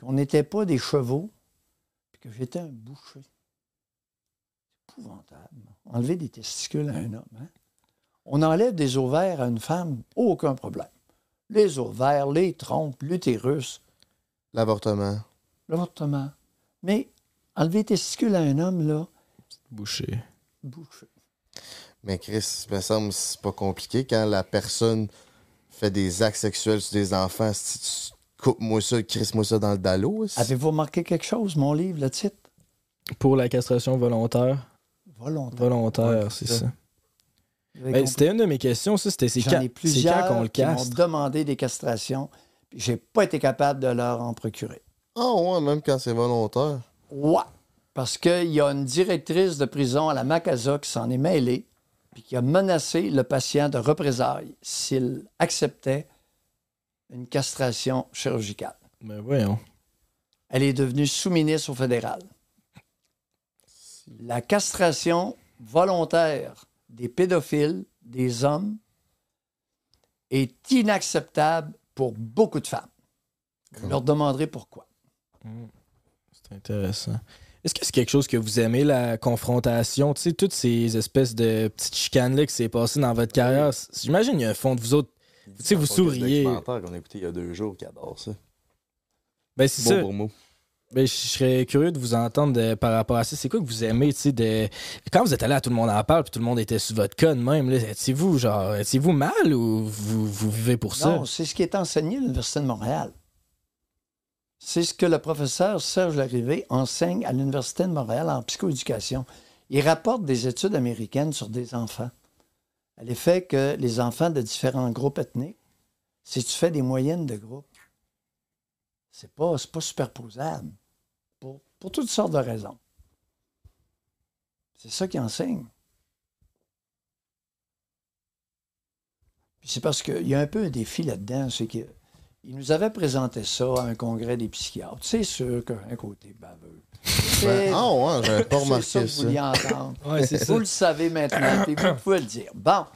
Qu'on n'était pas des chevaux, que j'étais un boucher. C'est épouvantable. Enlever des testicules à un homme. hein. On enlève des ovaires à une femme, aucun problème. Les ovaires, les trompes, l'utérus, L'avortement. l'avortement. Mais enlever les testicules à un homme, là, Bouché. boucher. Mais Chris, il me semble que c'est pas compliqué quand la personne fait des actes sexuels sur des enfants. Si tu coupes-moi ça, crisse-moi ça dans le dallo. Avez-vous remarqué quelque chose, mon livre, le titre? Pour la castration volontaire. Volontaire. Volontaire, Ouais, c'est ça. Ben, c'était une de mes questions, ça. C'était c'est quand, qu'on le qui demandé des castrations. puis J'ai pas été capable de leur en procurer. Ah ouais, même quand c'est volontaire. Ouais. Parce qu'il y a une directrice de prison à la Macasa qui s'en est mêlée, puis qui a menacé le patient de représailles s'il acceptait une castration chirurgicale. Ben voyons. Elle est devenue sous-ministre au fédéral. La castration volontaire des pédophiles, des hommes, est inacceptable pour beaucoup de femmes. Vous leur demanderez pourquoi. C'est intéressant. Est-ce que c'est quelque chose que vous aimez, la confrontation? Tu sais, toutes ces espèces de petites chicanes-là qui s'est passées dans votre carrière. J'imagine qu'il y a un fond de vous autres. Tu sais, vous C'est un souriez. qu'on a écouté il y a deux jours qui adore ça. Ben, c'est ça. pour mot. Ben, je serais curieux de vous entendre de- par rapport à ça. C'est quoi que vous aimez, tu sais, de... Quand vous êtes allé à Tout le monde en parle, puis tout le monde était sous votre conne même, là, étiez-vous, genre, étiez-vous mal ou vous, vous vivez pour ça? Non, c'est ce qui est enseigné à l'Université de Montréal. C'est ce que le professeur Serge Larrivé enseigne à l'Université de Montréal en psychoéducation. Il rapporte des études américaines sur des enfants. À l'effet que les enfants de différents groupes ethniques, si tu fais des moyennes de groupes, c'est pas, pas superposable. Pour, pour toutes sortes de raisons. C'est ça qu'il enseigne. Puis c'est parce qu'il y a un peu un défi là-dedans, c'est que il nous avait présenté ça à un congrès des psychiatres. C'est sûr qu'un côté baveux. C'est- Ah ouais, j'avais pas (laughs) remarqué ça que vous vouliez entendre. Ouais, c'est ça. Vous le savez maintenant, puis vous pouvez le dire. Bon,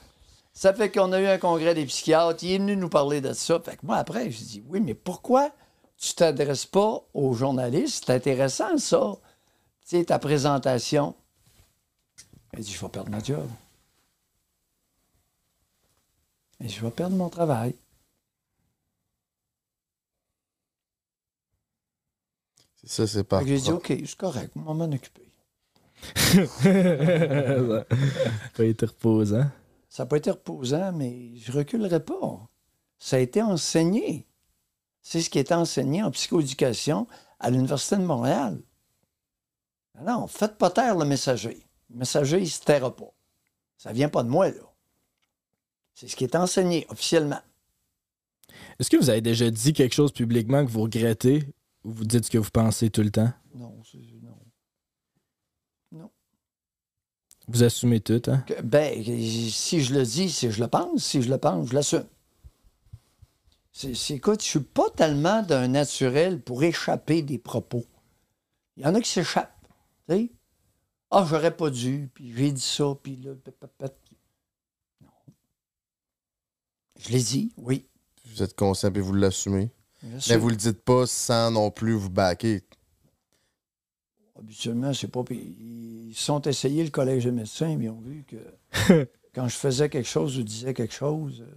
ça fait qu'on a eu un congrès des psychiatres. Il est venu nous parler de ça. Fait que moi, après, j'ai dit, oui, mais pourquoi tu t'adresses pas aux journalistes? C'est intéressant, ça. Tu sais, ta présentation. Il dit, je vais perdre ma job. Et je vais perdre mon travail. Ça, c'est pas. J'ai dit, OK, c'est correct, on va m'en occuper. ça a été reposant. Ça n'a pas été reposant, mais je reculerai pas. Ça a été enseigné. C'est ce qui est enseigné en psychoéducation à l'Université de Montréal. Non, faites pas taire le messager. Le messager, il ne se taira pas. Ça vient pas de moi, là. C'est ce qui est enseigné officiellement. Est-ce que vous avez déjà dit quelque chose publiquement que vous regrettez vous dites ce que vous pensez tout le temps? Non, c'est- non. Vous assumez tout, hein? Que- ben, si je le dis, si je le pense, si je le pense, je l'assume. C'est, c'est- écoute, je suis pas tellement d'un naturel pour échapper des propos. Il y en a qui s'échappent. Tu sais? Ah, j'aurais pas dû, puis j'ai dit ça, puis là. Non. Je l'ai dit, oui. Vous êtes conscient et vous l'assumez? Mais vous le dites pas sans non plus vous baquer. Habituellement, c'est pas. Ils sont essayés le collège des médecins, mais ils ont vu que (laughs) quand je faisais quelque chose ou disais quelque chose. euh,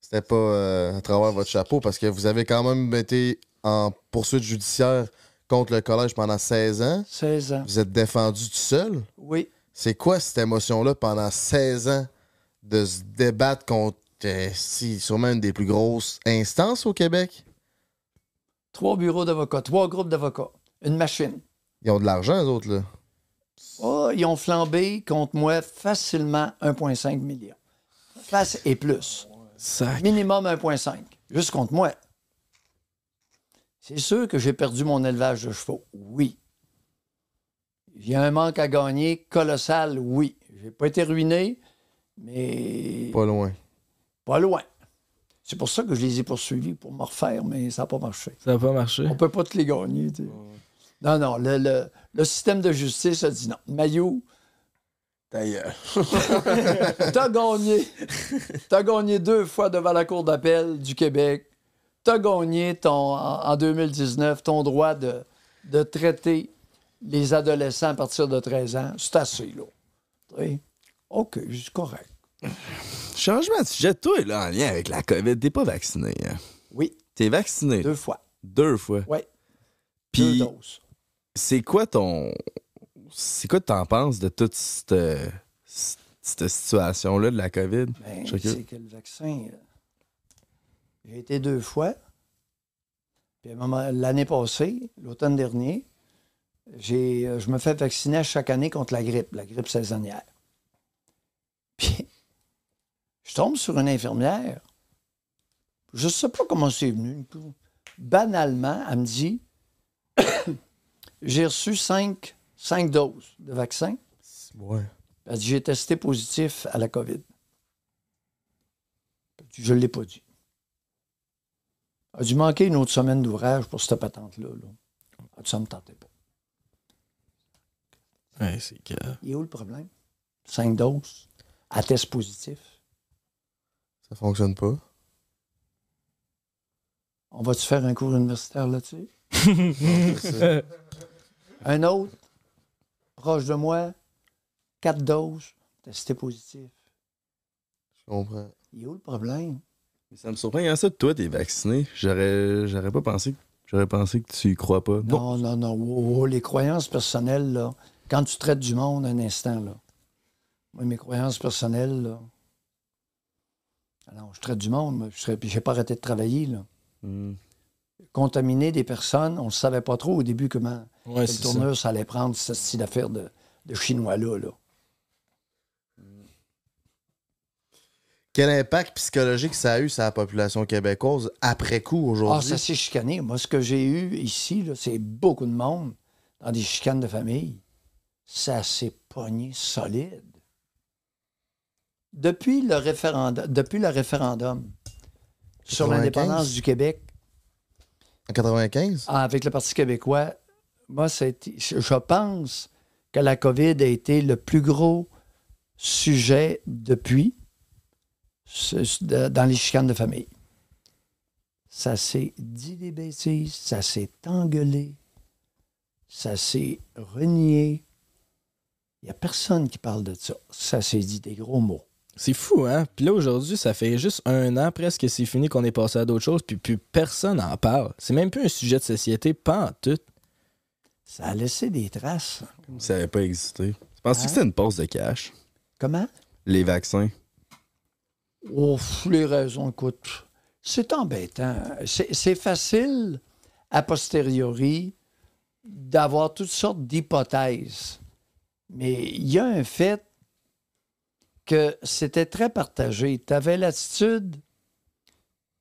C'était pas euh, à travers votre chapeau parce que vous avez quand même été en poursuite judiciaire contre le collège pendant 16 ans. 16 ans. Vous êtes défendu tout seul. Oui. C'est quoi cette émotion-là pendant 16 ans de se débattre contre euh, si, sûrement une des plus grosses instances au Québec? Trois bureaux d'avocats, trois groupes d'avocats, une machine. Ils ont de l'argent, les autres, là. Oh, ils ont flambé contre moi facilement 1,5 million. Face et plus. Minimum 1,5. Juste contre moi. C'est sûr que j'ai perdu mon élevage de chevaux. Oui. Il y a un manque à gagner colossal. Oui. J'ai pas été ruiné, mais Pas loin. Pas loin. C'est pour ça que je les ai poursuivis pour me refaire, mais ça n'a pas marché. Ça n'a pas marché. On peut pas te les gagner. tu sais. Non, non, le, le- le système de justice a dit non. Mayou, D'ailleurs. (laughs) t'as gagné. T'as gagné deux fois devant la Cour d'appel du Québec. T'as gagné ton, en, en 2019 ton droit de, de traiter les adolescents à partir de 13 ans. C'est assez, là. OK, c'est correct. Changement de sujet, toi, là, en lien avec la COVID, t'es pas vacciné. Hein? Oui. T'es vacciné. Deux fois. Deux fois. Oui. Puis, Deux doses. c'est quoi ton. C'est quoi t'en penses de toute cette, cette situation-là de la COVID? Ben, c'est que le vaccin, euh, j'ai été deux fois. Puis l'année passée, l'automne dernier, j'ai, euh, je me fais vacciner à chaque année contre la grippe, la grippe saisonnière. Puis Je tombe sur une infirmière. Je sais pas comment c'est venu. Banalement, elle me dit (coughs) J'ai reçu cinq, cinq doses de vaccin. Ouais. Elle dit J'ai testé positif à la COVID. Je ne l'ai pas dit. Elle a dû manquer une autre semaine d'ouvrage pour cette patente-là. Là. Ça ne me tentait pas. Ouais, c'est que. Il est où le problème? Cinq doses à test positif. Ça fonctionne pas. On va-tu faire un cours universitaire là-dessus? (laughs) un autre, proche de moi, quatre doses, testé positif. Je comprends. Il est où le problème? Mais ça me surprend, hein, ça, toi, t'es vacciné. J'aurais, j'aurais pas pensé, j'aurais pensé que tu y crois pas. Non, non, non. Oh, oh, les croyances personnelles, là, quand tu traites du monde un instant, là. Moi, mes croyances personnelles, là. Ah non, je traite du monde, je j'ai pas arrêté de travailler, là. Hmm. Contaminer des personnes, on ne savait pas trop au début comment Ouais, c'est tourneur ça. allait prendre, ce style d'affaire de, de Chinois-là, là. Quel impact psychologique ça a eu sur la population québécoise après coup Ah, aujourd'hui? ça s'est chicané. Moi, ce que j'ai eu ici, c'est beaucoup de monde dans des chicanes de famille. Ça s'est pogné solide. Depuis le référendum, depuis le référendum sur 95? l'indépendance du Québec, En 95? ah, avec le Parti québécois, moi, je pense que la COVID a été le plus gros sujet depuis dans les chicanes de famille. Ça s'est dit des bêtises, ça s'est engueulé, ça s'est renié. Il n'y a personne qui parle de ça. Ça s'est dit des gros mots. C'est fou, hein? Puis là, aujourd'hui, ça fait juste un an presque que c'est fini qu'on est passé à d'autres choses, puis plus personne n'en parle. C'est même plus un sujet de société, pas en tout. Ça a laissé des traces. Ça n'avait pas existé. Tu penses Hein? que c'était une pause de cash? Comment? Les vaccins? Oh, pff, les raisons, écoute, c'est embêtant. C'est facile, a posteriori, d'avoir toutes sortes d'hypothèses. Mais il y a un fait que c'était très partagé. Tu avais l'attitude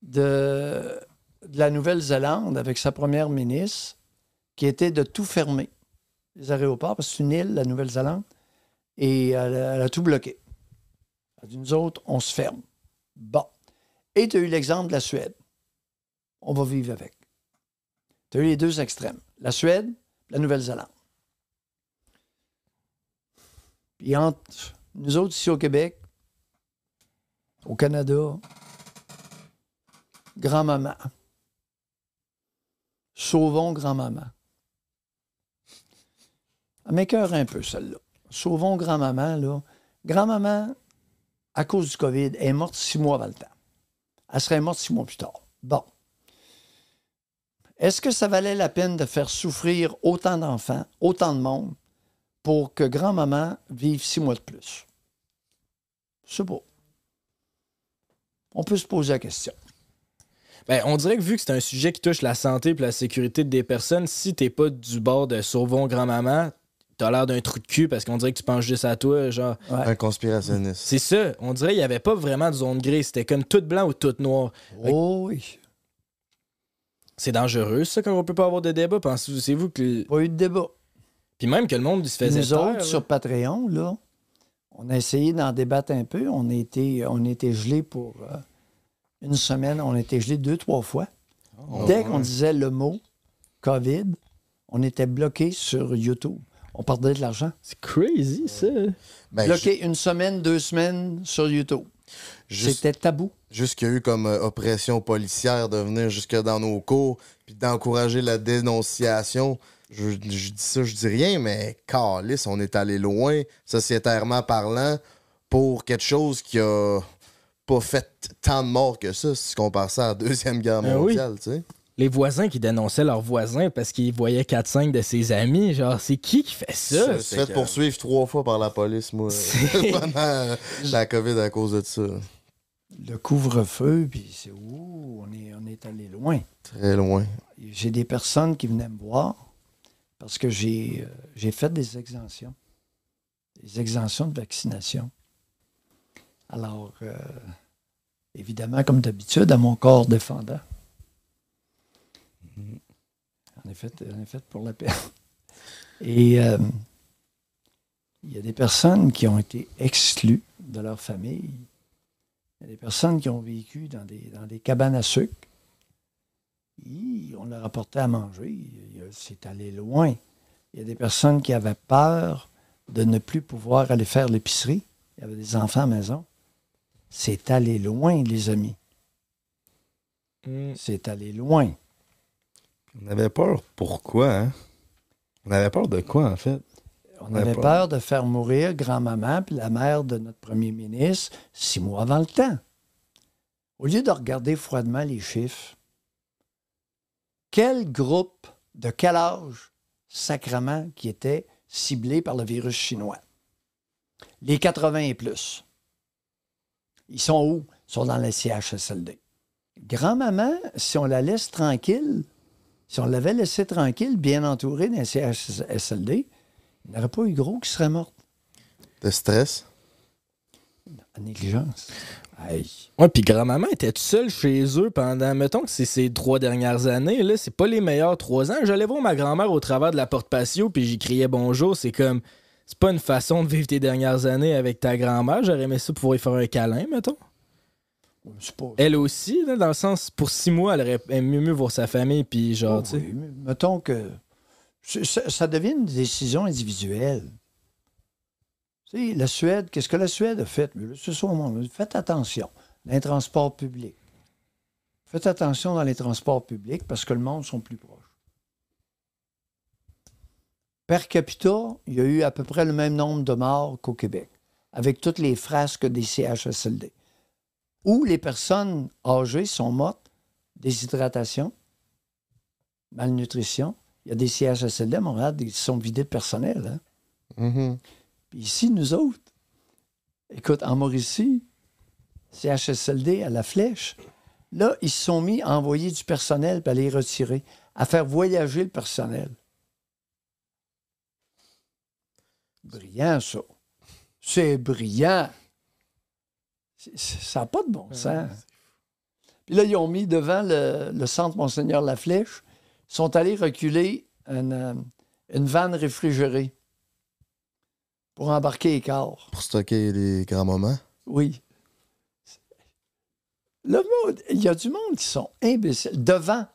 de, la Nouvelle-Zélande avec sa première ministre qui était de tout fermer, les aéroports, parce que c'est une île, la Nouvelle-Zélande, et elle, elle a tout bloqué. Elle a dit, nous autres, on se ferme. Bon. Et tu as eu l'exemple de la Suède. On va vivre avec. Tu as eu les deux extrêmes. La Suède, la Nouvelle-Zélande. Puis entre nous autres ici au Québec, au Canada, grand-maman. Sauvons grand-maman. M'écœure un peu, celle-là. Sauvons grand-maman, là. Grand-maman, à cause du COVID, est morte six mois avant le temps. Elle serait morte six mois plus tard. Bon. Est-ce que ça valait la peine de faire souffrir autant d'enfants, autant de monde, pour que grand-maman vive six mois de plus? Je sais pas. On peut se poser la question. Ben, on dirait que vu que c'est un sujet qui touche la santé et la sécurité des personnes, si t'es pas du bord de sauvons grand-maman, t'as l'air d'un trou de cul parce qu'on dirait que tu penses juste à toi, genre. Un conspirationniste. C'est ça. On dirait qu'il y avait pas vraiment de zone grise. C'était comme tout blanc ou tout noir. Fait Oh oui. C'est dangereux, ça, quand on peut pas avoir de débat. Pensez-vous que. Pas eu de débat. Puis même que le monde se faisait Nous autres, là. sur Patreon, là, on a essayé d'en débattre un peu. On a été, on a été gelés pour euh, une semaine. On a été gelés deux, trois fois. Oh, Dès qu'on disait le mot COVID, on était bloqué sur YouTube. On perdait de l'argent. C'est crazy, ça. Ben, bloqué une semaine, deux semaines sur YouTube. Juste- C'était tabou. Juste qu'il y a eu comme euh, oppression policière de venir jusque dans nos cours, puis d'encourager la dénonciation. Je, je dis ça, je dis rien, mais calice, on est allé loin, sociétairement parlant, pour quelque chose qui a pas fait tant de morts que ça, si tu compares ça à la Deuxième Guerre Ben oui. mondiale, tu sais. Les voisins qui dénonçaient leurs voisins parce qu'ils voyaient 4-5 de ses amis. Genre, c'est qui qui fait ça? Je me suis fait poursuivre trois fois par la police, moi, (laughs) pendant la COVID à cause de ça. Le couvre-feu, puis c'est ouh, on est, on est allé loin. Très loin. J'ai des personnes qui venaient me voir parce que j'ai euh, j'ai fait des exemptions. Des exemptions de vaccination. Alors, euh, évidemment, comme d'habitude, à mon corps défendant. Fait, on est fait pour la paix. Et euh, il y a des personnes qui ont été exclues de leur famille. Il y a des personnes qui ont vécu dans des, dans des cabanes à sucre. On leur apportait à manger. C'est allé loin. Il y a des personnes qui avaient peur de ne plus pouvoir aller faire l'épicerie. Il y avait des enfants à la maison. C'est allé loin, les amis. Mm. C'est allé loin. On avait peur. Pourquoi, hein? On avait peur de quoi, en fait? On avait peur de faire mourir grand-maman puis la mère de notre premier ministre six mois avant le temps. Au lieu de regarder froidement les chiffres, quel groupe de quel âge sacrement qui était ciblé par le virus chinois? Les 80 et plus. Ils sont où? Ils sont dans les CHSLD. Grand-maman, si on la laisse tranquille, si on l'avait laissée tranquille, bien entourée les CHSLD, il n'y aurait pas eu gros qui serait morte. De stress? En négligence. Hey. Ouais, puis grand-maman était seule chez eux pendant, mettons que c'est ces trois dernières années, là, c'est pas les meilleurs trois ans. J'allais voir ma grand-mère au travers de la porte patio, puis j'y criais bonjour. C'est comme, c'est pas une façon de vivre tes dernières années avec ta grand-mère. J'aurais aimé ça pouvoir y faire un câlin, mettons. Pas- Elle aussi, là, dans le sens, pour six mois, elle aurait aimé mieux voir sa famille, puis genre, Oh tu sais. oui, mais mettons que ça devient une décision individuelle. La Suède, qu'est-ce que la Suède a fait? Ce soit au monde. Faites attention dans les transports publics. Faites attention dans les transports publics parce que le monde sont plus proches. Per capita, il y a eu à peu près le même nombre de morts qu'au Québec, avec toutes les frasques des CHSLD. Où les personnes âgées sont mortes, déshydratation, malnutrition. Il y a des CHSLD à Montréal qui sont vidés de personnel. hein. Mhm. Puis ici, nous autres, écoute, en Mauricie, CHSLD à la flèche, là, ils se sont mis à envoyer du personnel puis à les retirer, à faire voyager le personnel. Brillant, ça. C'est brillant. Ça n'a pas de bon sens. Puis là, ils ont mis devant le, le centre Monseigneur Laflèche, ils sont allés reculer une, euh, une vanne réfrigérée pour embarquer les corps. Pour stocker les grands-moments. Oui. Le monde, il y a du monde qui sont imbéciles. Devant,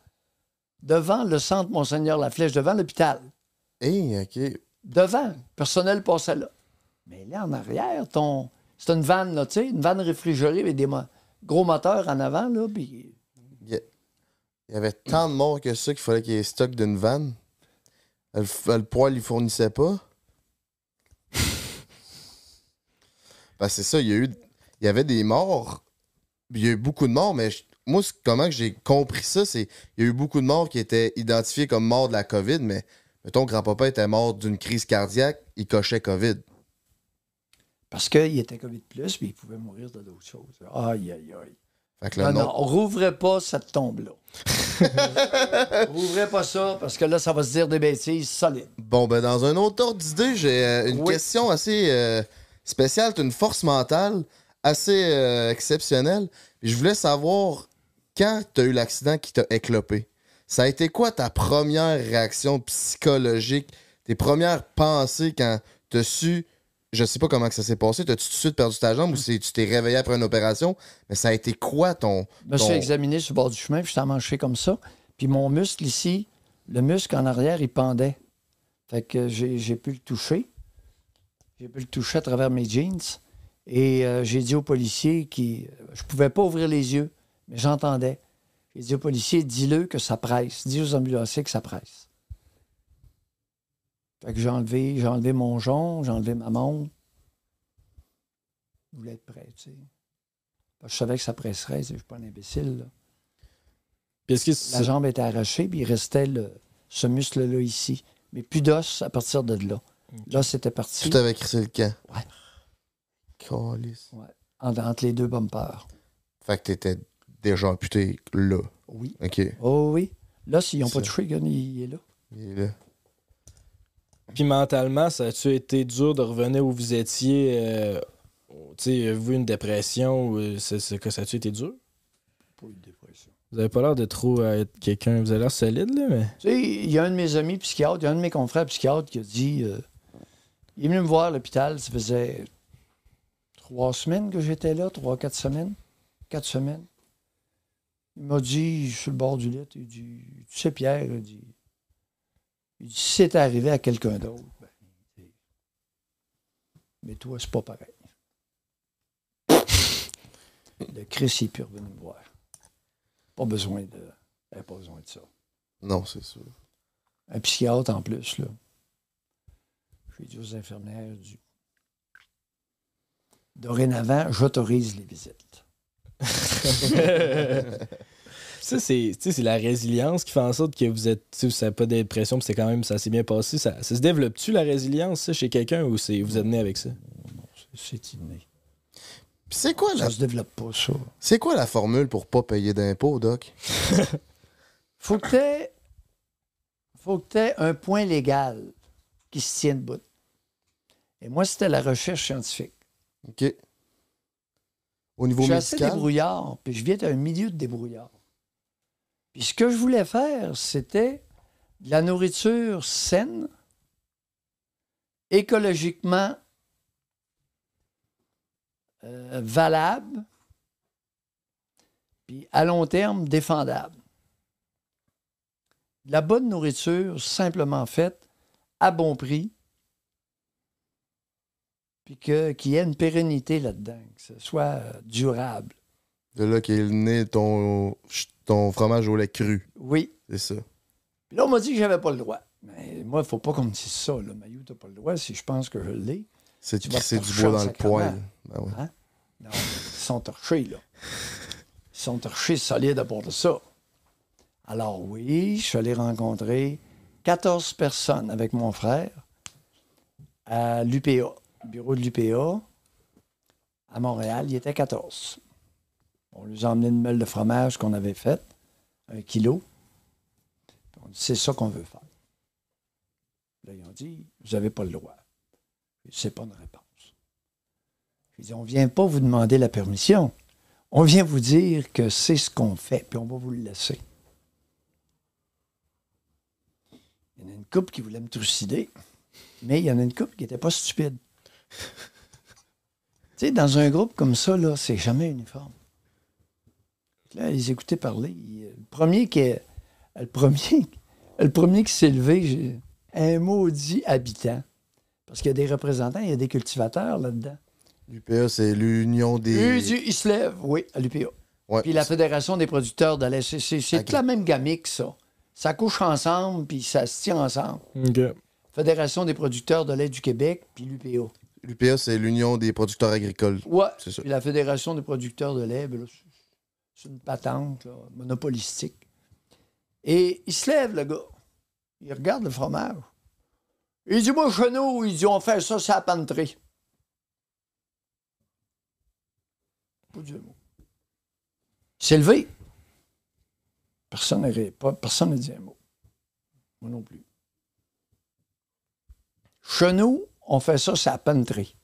devant le centre Monseigneur Laflèche, devant l'hôpital. Hé, OK. Devant, personnel passait là. Mais là, en arrière, ton. C'est une vanne, là, tu sais, une vanne réfrigérée avec des mo- gros moteurs en avant, là, puis Il y, a- il y avait tant de morts que ça qu'il fallait qu'il y ait stock d'une vanne. Le, le poêle, il fournissait pas. Ben, c'est ça, il y a eu. Il y avait des morts. Il y a eu beaucoup de morts, mais je- moi, comment que j'ai compris ça, c'est il y a eu beaucoup de morts qui étaient identifiés comme morts de la COVID, mais mettons, grand-papa était mort d'une crise cardiaque, il cochait COVID. parce qu'il était COVID, puis il pouvait mourir de d'autres choses. Aïe, aïe, aïe. Fait que Non, non, on rouvrait pas cette tombe-là. (laughs) Rouvrez pas ça, parce que là, ça va se dire des bêtises solides. Bon, ben, dans un autre ordre d'idée, j'ai euh, une Oui. question assez euh, spéciale. Tu une force mentale assez euh, exceptionnelle. Puis je voulais savoir quand tu as eu l'accident qui t'a éclopé. Ça a été quoi ta première réaction psychologique, tes premières pensées quand tu as su. Je sais pas comment que ça s'est passé. T'as-tu tout de suite perdu ta jambe ou c'est- tu t'es réveillé après une opération? Mais ça a été quoi ton. Je me suis examiné sur le bord du chemin, puis j'étais manché comme ça. Puis mon muscle ici, le muscle en arrière, il pendait. Fait que j'ai pu le toucher. J'ai pu le toucher à travers mes jeans. Et euh, j'ai dit au policier qui. Je pouvais pas ouvrir les yeux, mais j'entendais. J'ai dit au policier, dis-le que ça presse. Dis aux ambulanciers que ça presse. Fait que j'ai enlevé, j'ai enlevé mon jonc, j'ai enlevé ma montre. Je voulais être prêt, tu sais. Je savais que ça presserait, je suis pas un imbécile. là. Puis est-ce que La jambe était arrachée, puis il restait le- ce muscle-là ici. Mais plus d'os à partir de là. Là, c'était parti. Tout avec crissé le camp? Ouais. Calisse. Ouais. Entre, entre les deux bumpers. Fait que t'étais déjà amputé là? Oui. OK. Oh oui. Là, s'ils n'ont pas le gars, il est là. Il est là. Puis mentalement, ça a-tu été dur de revenir où vous étiez, euh, Tu sais, avez-vous une dépression? ou, euh, c'est, c'est que ça a-tu été dur? Pas eu de dépression. Vous avez pas l'air de trop euh, être quelqu'un. Vous avez l'air solide, là, mais. Tu sais, il y a un de mes amis psychiatres, il y a un de mes confrères psychiatres qui a dit euh, il est venu me voir à l'hôpital, ça faisait trois semaines que j'étais là, trois, quatre semaines. Quatre semaines. Il m'a dit, je suis sur le bord du lit, il dit Tu sais, Pierre, il dit, il dit si c'était arrivé à quelqu'un d'autre, ben, mais toi, c'est pas pareil. (laughs) Le Chris, il est plus revenu me voir. Pas besoin de. pas besoin de ça. Non, c'est sûr. Un psychiatre en plus, là. J'ai dit aux infirmières, dorénavant, j'autorise les visites. (laughs) Ça, c'est, tu sais, c'est la résilience qui fait en sorte que vous êtes. Tu sais, vous n'avez pas de dépression, c'est quand même. Ça s'est bien passé. Ça, ça se développe-tu, la résilience, ça, chez quelqu'un, ou c'est, vous êtes né avec ça? C'est inné. Puis c'est quoi, la... Ça se développe pas, ça. c'est quoi la formule pour pas payer d'impôts, Doc? Faut que t'aies. Faut que t'aies un point légal qui se tienne debout. Et moi, c'était la recherche scientifique. OK. Au niveau Je suis assez débrouillard, puis je viens d'un milieu de débrouillard. Puis ce que je voulais faire, c'était de la nourriture saine, écologiquement euh, valable, puis à long terme défendable. De la bonne nourriture simplement faite, à bon prix, puis qu'il y ait une pérennité là-dedans, que ce soit euh, durable. De là qu'est né ton, ton fromage au lait cru. Oui. C'est ça. Puis là, on m'a dit que j'avais pas le droit. Mais moi, il faut pas qu'on me dise ça. Là. Maillot, t'as pas le droit. Si je pense que je l'ai. C'est du bois dans le poêle. Ben ouais. Hein? Non, ils sont torchés, là. Ils sont torchés solides à part de ça. Alors oui, je suis allé rencontrer 14 personnes avec mon frère à l'UPA, bureau de l'UPA, à Montréal. Il était 14. On lui a emmené une meule de fromage qu'on avait faite, un kilo. On dit, c'est ça qu'on veut faire. Là, ils ont dit, vous n'avez pas le droit. C'est pas une réponse. J'ai dit, on ne vient pas vous demander la permission. On vient vous dire que c'est ce qu'on fait, puis on va vous le laisser. Il y en a une couple qui voulait me trucider, mais il y en a une couple qui n'était pas stupide. Tu sais, dans un groupe comme ça, là, c'est jamais uniforme. Là, ils écoutaient parler. Le premier qui est- le premier, le premier qui s'est levé, j'ai un maudit habitant. Parce qu'il y a des représentants, il y a des cultivateurs là-dedans. L'UPA, c'est l'Union des. Du- ils se lèvent, oui, à l'UPA. Ouais. Puis la Fédération des producteurs de lait, c'est, toute la même gamique, ça. Ça couche ensemble, puis ça se tient ensemble. Fédération des producteurs de lait du Québec, puis l'UPA. L'UPA, c'est l'Union des producteurs agricoles. Ouais. C'est ça. Puis la Fédération des producteurs de lait, ben là, c'est- une patente là, monopolistique. Et il se lève, le gars. Il regarde le fromage. Il dit, moi, chez nous, il dit, on fait ça, c'est la panterie. Pas du mot. Il s'est levé. Personne n'a pas- personne n'a dit un mot. Moi non plus. Chez nous, on fait ça, c'est la panterie.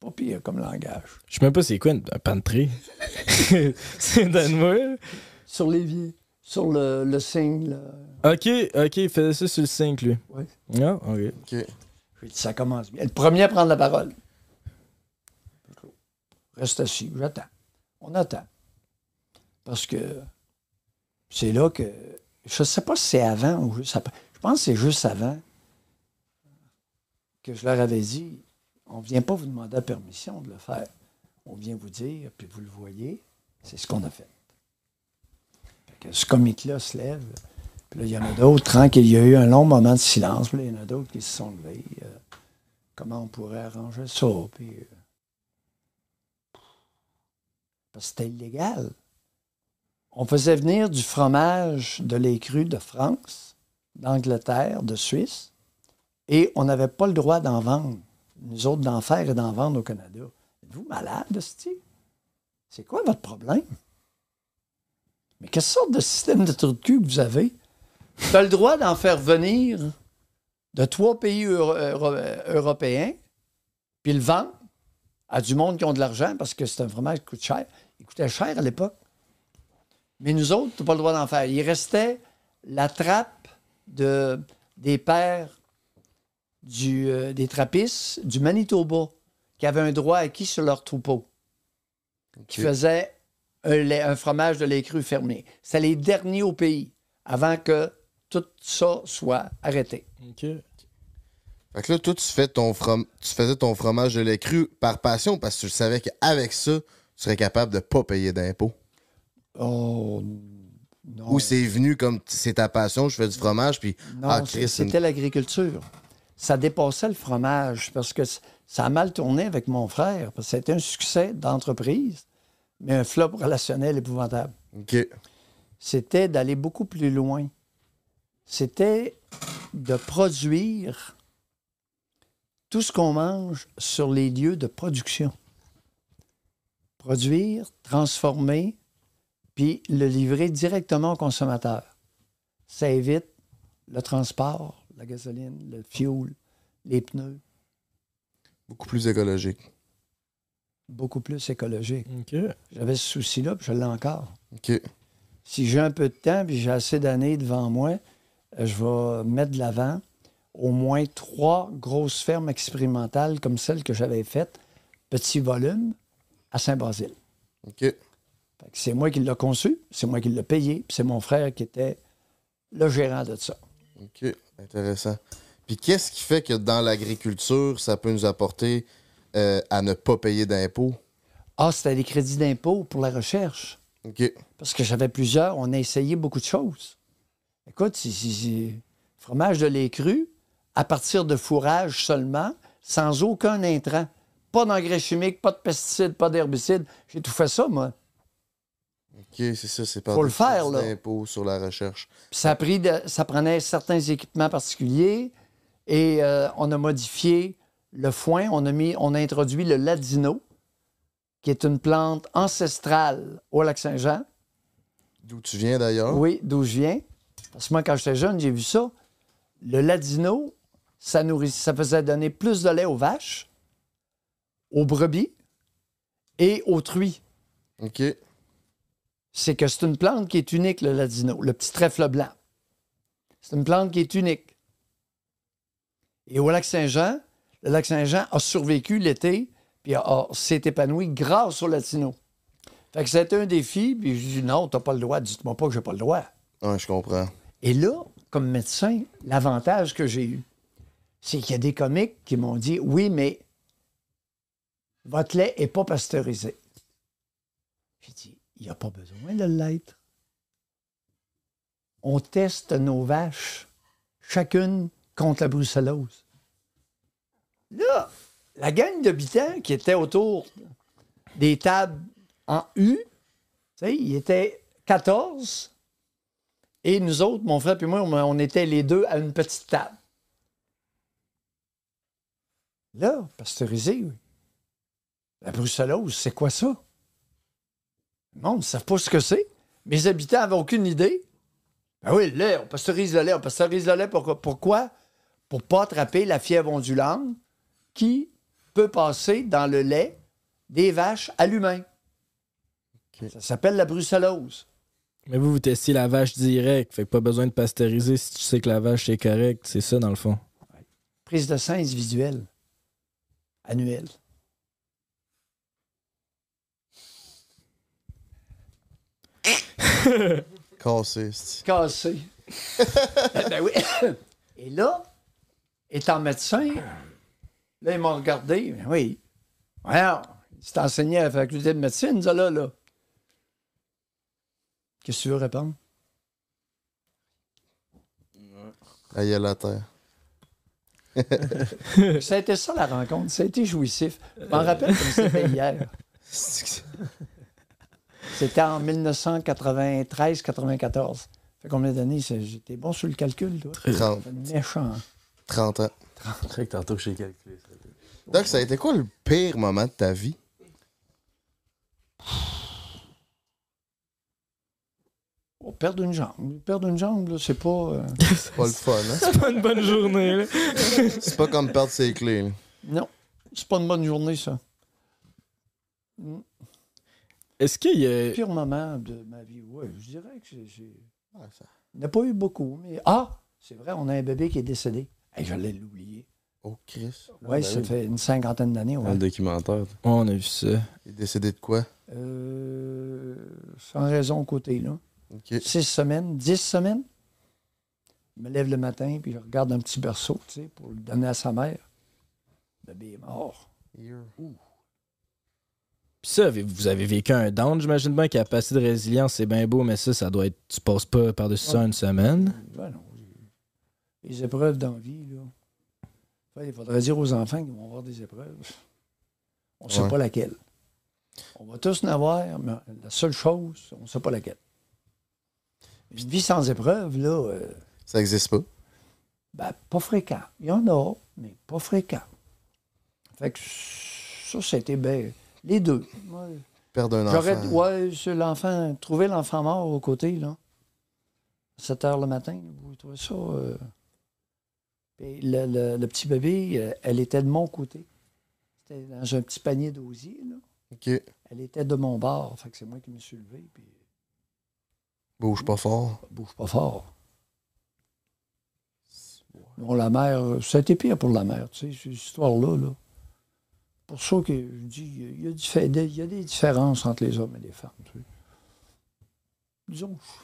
Pas pire comme langage. Je sais même pas c'est quoi une un pantry. (laughs) c'est donne-moi. Sur l'évier. Sur le, le signe, là. Ok, ok, il faisait ça sur le 5, lui. Oui. Ah, ok. J'ai dit, ça commence bien. Le premier à prendre la parole. Reste assis, j'attends. On attend. Parce que c'est là que. Je sais pas si c'est avant ou juste après. Je pense que c'est juste avant que je leur avais dit on ne vient pas vous demander la permission de le faire. On vient vous dire, puis vous le voyez, c'est ce qu'on a fait. Ce comité-là se lève. Puis là, il y en a d'autres, tranquille. Il y a eu un long moment de silence. Puis là, il y en a d'autres qui se sont levés. euh, comment on pourrait arranger ça? Puis, euh, parce que c'était illégal. On faisait venir du fromage de lait cru de France, d'Angleterre, de Suisse, et on n'avait pas le droit d'en vendre. Nous autres, d'en faire et d'en vendre au Canada. Êtes-vous malade, Steve? C'est quoi votre problème? Mais quelle sorte de système de cul que vous avez? Tu as le droit d'en faire venir de trois pays euro- euro- européens puis le vendre à du monde qui ont de l'argent parce que c'est un fromage qui coûte cher. Il coûtait cher à l'époque. Mais nous autres, tu n'as pas le droit d'en faire. Il restait la trappe de, des pères du, euh, des trappistes du Manitoba qui avaient un droit acquis sur leur troupeau, qui faisaient un, lait- un fromage de lait cru fermé. C'est les derniers au pays avant que tout ça soit arrêté. Fait que là, toi, tu, fais ton from- tu faisais ton fromage de lait cru par passion parce que tu savais qu'avec ça, tu serais capable de pas payer d'impôts. Oh, non. Ou c'est venu comme c'est ta passion, je fais du fromage, puis Non, ah, une- c'était l'agriculture. Ça dépassait le fromage parce que ça a mal tourné avec mon frère. Parce que c'était un succès d'entreprise, mais un flop relationnel épouvantable. OK. C'était d'aller beaucoup plus loin. C'était de produire tout ce qu'on mange sur les lieux de production. Produire, transformer, puis le livrer directement au consommateur. Ça évite le transport, la gasoline, le fuel, les pneus, beaucoup plus écologique. beaucoup plus écologique. OK. J'avais ce souci-là, puis je l'ai encore. OK. Si j'ai un peu de temps, puis j'ai assez d'années devant moi, euh, je vais mettre de l'avant au moins trois grosses fermes expérimentales comme celle que j'avais faite, petit volume, à Saint-Basile. OK. C'est moi qui l'ai conçu, c'est moi qui l'ai payé, puis c'est mon frère qui était le gérant de ça. OK. Intéressant. Puis qu'est-ce qui fait que dans l'agriculture, ça peut nous apporter euh, à ne pas payer d'impôts? Ah, c'était des crédits d'impôt pour la recherche. OK. Parce que j'avais plusieurs, on a essayé beaucoup de choses. Écoute, c'est fromage de lait cru, à partir de fourrage seulement, sans aucun intrant. Pas d'engrais chimiques, pas de pesticides, pas d'herbicides. J'ai tout fait ça, moi. OK, c'est ça, c'est pas Faut le faire, là. sur la recherche. Puis ça, a pris de- ça prenait certains équipements particuliers et euh, on a modifié le foin. On a, mis, on a introduit le ladino, qui est une plante ancestrale au lac Saint-Jean. D'où tu viens d'ailleurs? Oui, d'où je viens. Parce que moi, quand j'étais jeune, j'ai vu ça. Le ladino, ça, nourrit, ça faisait donner plus de lait aux vaches, aux brebis et aux truies. OK. C'est que c'est une plante qui est unique, le ladino, le petit trèfle blanc. C'est une plante qui est unique. Et au lac Saint-Jean, le lac Saint-Jean a survécu l'été, puis s'est épanoui grâce au latino. Fait que c'était un défi, puis je dis non, t'as pas le droit, dites-moi pas que j'ai pas le droit. Ouais, je comprends. Et là, comme médecin, l'avantage que j'ai eu, c'est qu'il y a des comiques qui m'ont dit Oui, mais votre lait n'est pas pasteurisé. J'ai dit n'y a pas besoin de l'être. On teste nos vaches, chacune contre la brucellose. Là, la gang d'habitants qui étaient autour des tables en U, il était 14. Et nous autres, mon frère et moi, on, on était les deux à une petite table. Là, pasteurisé, oui. La brucellose, c'est quoi ça? Le monde ne savent pas ce que c'est. Mes habitants n'avaient aucune idée. Ben oui, le lait, on pasteurise le lait. On pasteurise le lait pour- pourquoi? Pour pas attraper la fièvre ondulante qui peut passer dans le lait des vaches à l'humain. Ça s'appelle la brucellose. Mais vous, vous testiez la vache direct. Fait que pas besoin de pasteuriser si tu sais que la vache est correcte. C'est ça, dans le fond. Prise de sang individuelle. Annuelle. Cassé, c'est- Cassé. Eh ben oui. Et là, étant médecin, là, ils m'ont regardé. Oui. Alors, tu enseigné à la faculté de médecine, ça, là, là. Qu'est-ce que tu veux répondre? Aïe à la terre. (laughs) ça a été ça, la rencontre. Ça a été jouissif. Je m'en rappelle comme c'était hier. (laughs) C'était en 1993-94. fait combien d'années? J'étais bon sur le calcul, toi. 30. Méchant. 30 ans. Je sais que tantôt, j'ai calculé ça. Donc, ça a été quoi le pire moment de ta vie? Oh, perdre une jambe. Perdre une jambe, c'est pas. euh, (laughs) Pas le fun, hein? C'est pas une bonne journée, là. (laughs) C'est pas comme perdre ses clés. là. Non. c'est pas une bonne journée, ça. Est-ce qu'il y a. Pire moment de ma vie, oui. Je dirais que j'ai. j'ai- Il n'y en a pas eu beaucoup, mais. Ah! C'est vrai, on a un bébé qui est décédé. Hey, J'allais l'oublier. Oh, Chris. Oui, ben ça fait une cinquantaine d'années. Dans Ouais. le documentaire. On a vu ça. Il est décédé de quoi? Euh, sans raison côté, là. OK. Six semaines, dix semaines. Je me lève le matin, puis je regarde un petit berceau, tu sais, pour le donner à sa mère. Le bébé est mort. Puis ça, vous avez vécu un down, j'imagine bien, capacité de résilience, c'est bien beau, mais ça, ça doit être. Tu passes pas par-dessus ça une semaine. Ben non, les épreuves dans la vie, là. Enfin, il faudrait dire aux enfants qu'ils vont avoir des épreuves. On ne sait Ouais. pas laquelle. On va tous en avoir, mais la seule chose, on ne sait pas laquelle. Une vie sans épreuve, là, euh, Ça n'existe pas. ben, pas fréquent. Il y en a, mais pas fréquent. Fait que ça, c'était bien. Les deux. Moi, Perdre un J'aurais, enfant. ouais, l'enfant, trouver l'enfant mort au côté, là. 7 heures le matin, vous trouvez ça. euh, le, le- le petit bébé, euh, elle était de mon côté. C'était dans un petit panier d'osier, là. OK. Elle était de mon bord. Fait que c'est moi qui me suis levé, puis Bouge pas fort. bouge pas fort. Bon, la mère, euh, ça a été pire pour la mère, tu sais, cette histoire-là, là. Pour ça que je dis, il y, a diffé- des- il y a des différences entre les hommes et les femmes, tu sais. Disons, je suis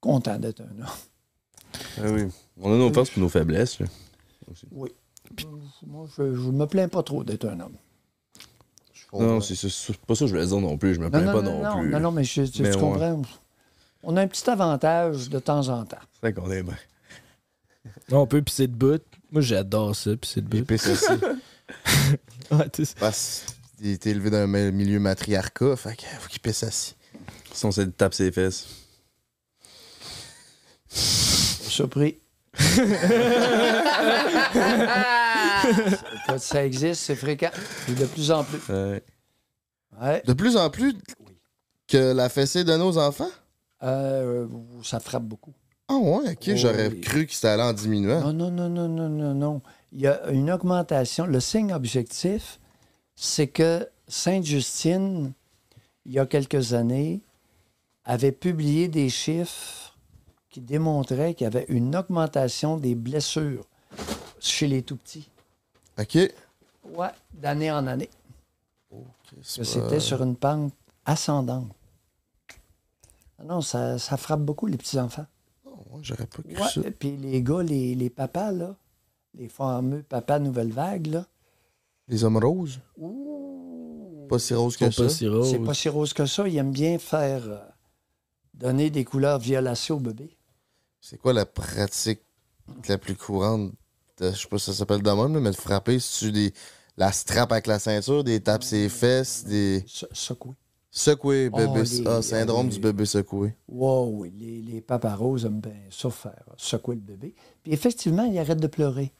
content d'être un homme. Ah oui. On a nos forces et nos faiblesses. là. Oui. Moi, je, je me plains pas trop d'être un homme. Non, c'est pas ça que je voulais dire non plus. Je me plains non, pas non, non, non, plus. non, non, mais je- tu, Mais tu ouais. comprends. On a un petit avantage de temps en temps. C'est vrai qu'on est bien. On peut pisser de bout. Moi, j'adore ça, pisser de pisse aussi. (laughs) (laughs) Ouais, tu sais. Parce qu'il était élevé dans un milieu matriarcat, fait qu'il faut qu'il pisse assis. Si on s'est tape ses fesses. Surpris. (laughs) ça, ça existe, c'est fréquent. Et de plus en plus. Ouais. Ouais. De plus en plus que la fessée de nos enfants? Euh, ça frappe beaucoup. Ah ouais, ok, Oh, j'aurais oui. cru que c'était allé en diminuant. Non, non, non, non, non, non, non. Il y a une augmentation. Le signe objectif, c'est que Sainte-Justine, il y a quelques années, avait publié des chiffres qui démontraient qu'il y avait une augmentation des blessures chez les tout-petits. OK. Ouais, d'année en année. c'est Que pas- c'était sur une pente ascendante. Ah non, ça, ça frappe beaucoup les petits-enfants. Ouais, j'aurais pas cru Ouais, ça. puis les gars, les, les papas, là, les fameux papas nouvelle vague, là, Les hommes roses? Pas si roses que ça. pas si roses. c'est pas si rose que ça. Ils aiment bien faire euh, donner des couleurs violacées au bébé. C'est quoi la pratique la plus courante? de- je sais pas si ça s'appelle de même, mais de frapper sur des, la strap avec la ceinture, des tapes ses fesses, des. Se- Secouer. Secoué, Oh, bébé. les- ah, syndrome les- du bébé secoué. Wow, oui, les, les papas roses aiment bien ça faire, secouer le bébé. Puis effectivement, il arrête de pleurer.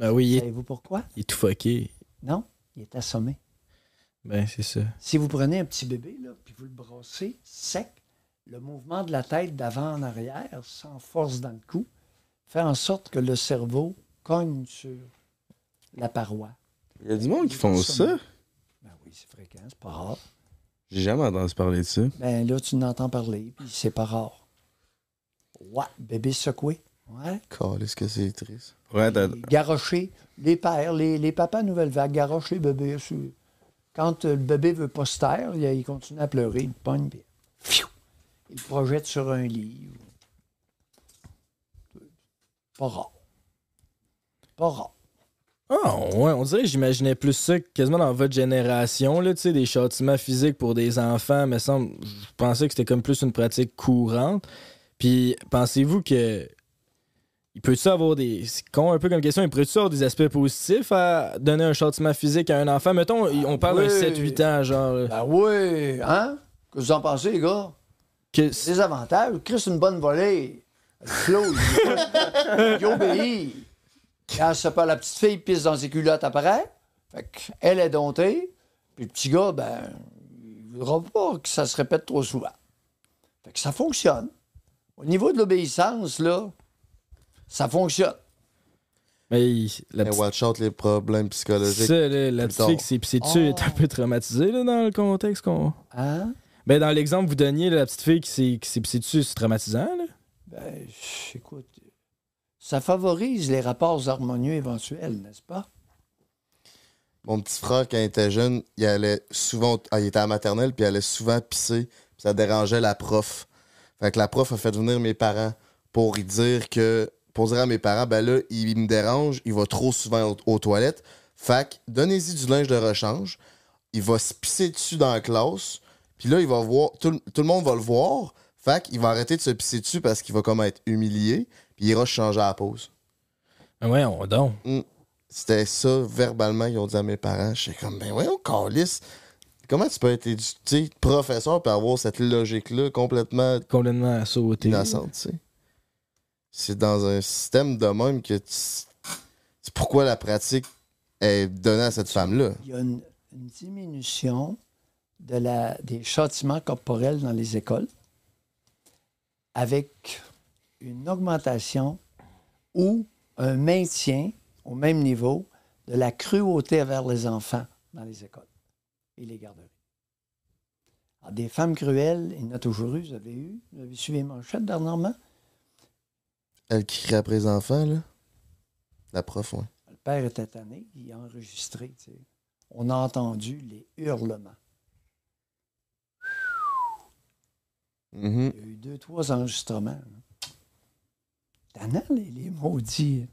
Ben oui, il est, Savez-vous pourquoi? il est tout fucké. Non, il est assommé. Ben, c'est ça. Si vous prenez un petit bébé, là, puis vous le brossez sec, le mouvement de la tête d'avant en arrière, sans force dans le cou, fait en sorte que le cerveau cogne sur la paroi. Il y a du monde qui font ça. Ben oui, c'est fréquent, c'est pas rare. J'ai jamais entendu parler de ça. Ben là, tu n'entends parler, puis c'est pas rare. Ouais, bébé secoué. Ouais. Calisse que c'est triste? Ouais, Garrocher, les pères, les, les papas nouvelle vague, garochent les bébés. sur- Quand euh, le bébé veut pas se taire, il, il continue à pleurer, il pogne, puis fiou, il le projette sur un lit. Pas rare. Pas rare. Ah, ouais, on dirait que j'imaginais plus ça quasiment dans votre génération, là, tu sais, des châtiments physiques pour des enfants, mais semble, je pensais que c'était comme plus une pratique courante. Puis, pensez-vous que. Il peut-tu avoir des. C'est con un peu comme question, il peut-tu avoir des aspects positifs à donner un châtiment physique à un enfant? Mettons, on parle Oui. d'un 7-8 ans, genre. là. Ben oui, hein? Que vous en pensez, les gars? Que- Des avantages. Chris, une bonne volée. Flo, il, il obéit. Quand ça pas la petite fille pisse dans ses culottes après, fait elle est domptée, puis le petit gars, ben, il voudra pas que ça se répète trop souvent. Fait que ça fonctionne. Au niveau de l'obéissance, là, ça fonctionne. Mais il- la Mais petite, watch out les problèmes psychologiques. ça, là, la petite tard. fille qui s'est pissée dessus est un Oh. peu traumatisée là, dans le contexte qu'on. Hein? Ben, dans l'exemple que vous donniez, là, la petite fille qui s'est, pissée dessus, c'est traumatisant. Là? Ben, ch- écoute, ça favorise les rapports harmonieux éventuels, n'est-ce pas? Mon petit frère, quand il était jeune, il allait souvent. ah, il était à la maternelle, puis il allait souvent pisser. puis ça dérangeait la prof. Fait que la prof a fait venir mes parents pour y dire que. Pour dire à mes parents, ben là, il me dérange, il va trop souvent aux, aux toilettes. Fait que donnez-y du linge de rechange. Il va se pisser dessus dans la classe. Puis là, il va voir. Tout, le- tout le monde va le voir. Fait qu'il va arrêter de se pisser dessus parce qu'il va comme être humilié. Puis il ira se changer à la pause. Ben, ouais, on donc. Mm. C'était ça, verbalement, qu'ils ont dit à mes parents. J'étais comme, ben ouais, on calisse. Comment tu peux être édu- tu sais, professeur et avoir cette logique-là complètement Complètement sauté. innocente, tu sais? C'est dans un système de même que c'est pourquoi la pratique est donnée à cette femme-là. Il y a une, diminution de la, des châtiments corporels dans les écoles avec une augmentation ou un maintien au même niveau de la cruauté envers les enfants dans les écoles et les garderies. Des femmes cruelles, il y en a toujours eu, vous avez eu, vous avez suivi les manchettes dernièrement. Elle qui crie après les enfants, là. La prof, ouais. Le père était tanné, il a enregistré. tu sais. On a entendu les hurlements. Mhm. Il y a eu deux, trois enregistrements. Tannant, les, les maudits,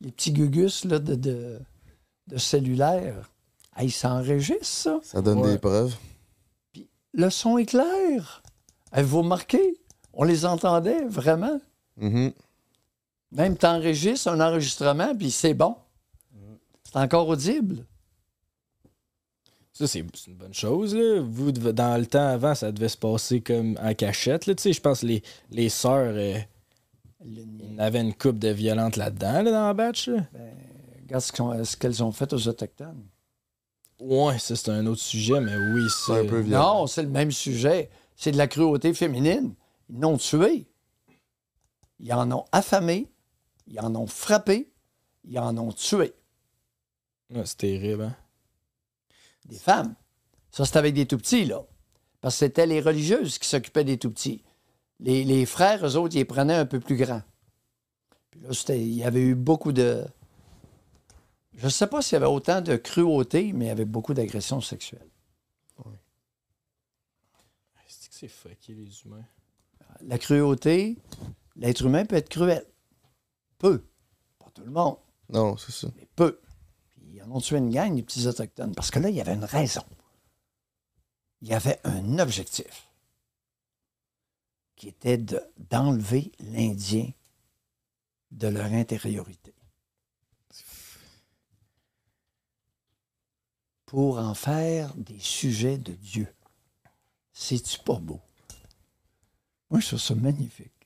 les petits gugus là, de, de, de cellulaire. Ah, ils s'enregistrent, ça. Ça donne Ouais. des preuves. Le son est clair. Avez-vous remarqué? On les entendait vraiment. Mhm. Même t'enregistres un enregistrement, puis c'est bon. C'est encore audible. Ça, c'est une bonne chose. Là. Vous, dans le temps avant, ça devait se passer comme en cachette. Là. Tu sais, Je pense que les, les sœurs, euh, Le avait une coupe de violente là-dedans, là, dans la batch. Là. Regarde ce qu'elles ont fait aux Autochtones. Ouais, ça, c'est un autre sujet, mais oui, C'est un peu violent. Non, c'est le même sujet. C'est de la cruauté féminine. Ils l'ont tué. Ils en ont affamé. Ils en ont frappé. Ils en ont tué. Ouais, c'est terrible. Hein? Des femmes. Ça, c'était avec des tout petits, là. Parce que c'était les religieuses qui s'occupaient des tout petits. Les, les frères, eux autres, ils les prenaient un peu plus grands. Puis là, il y avait eu beaucoup de. Je ne sais pas s'il y avait autant de cruauté, mais il y avait beaucoup d'agressions sexuelles. C'est que c'est fucké, les humains? la cruauté, l'être humain peut être cruel. Peu. Pas tout le monde, Non, c'est ça. mais peu. Puis ils en ont tué une gang, les petits Autochtones. Parce que là, il y avait une raison. Il y avait un objectif qui était de- d'enlever l'Indien de leur intériorité. Pour en faire des sujets de Dieu. C'est-tu pas beau? Moi, je trouve ça magnifique.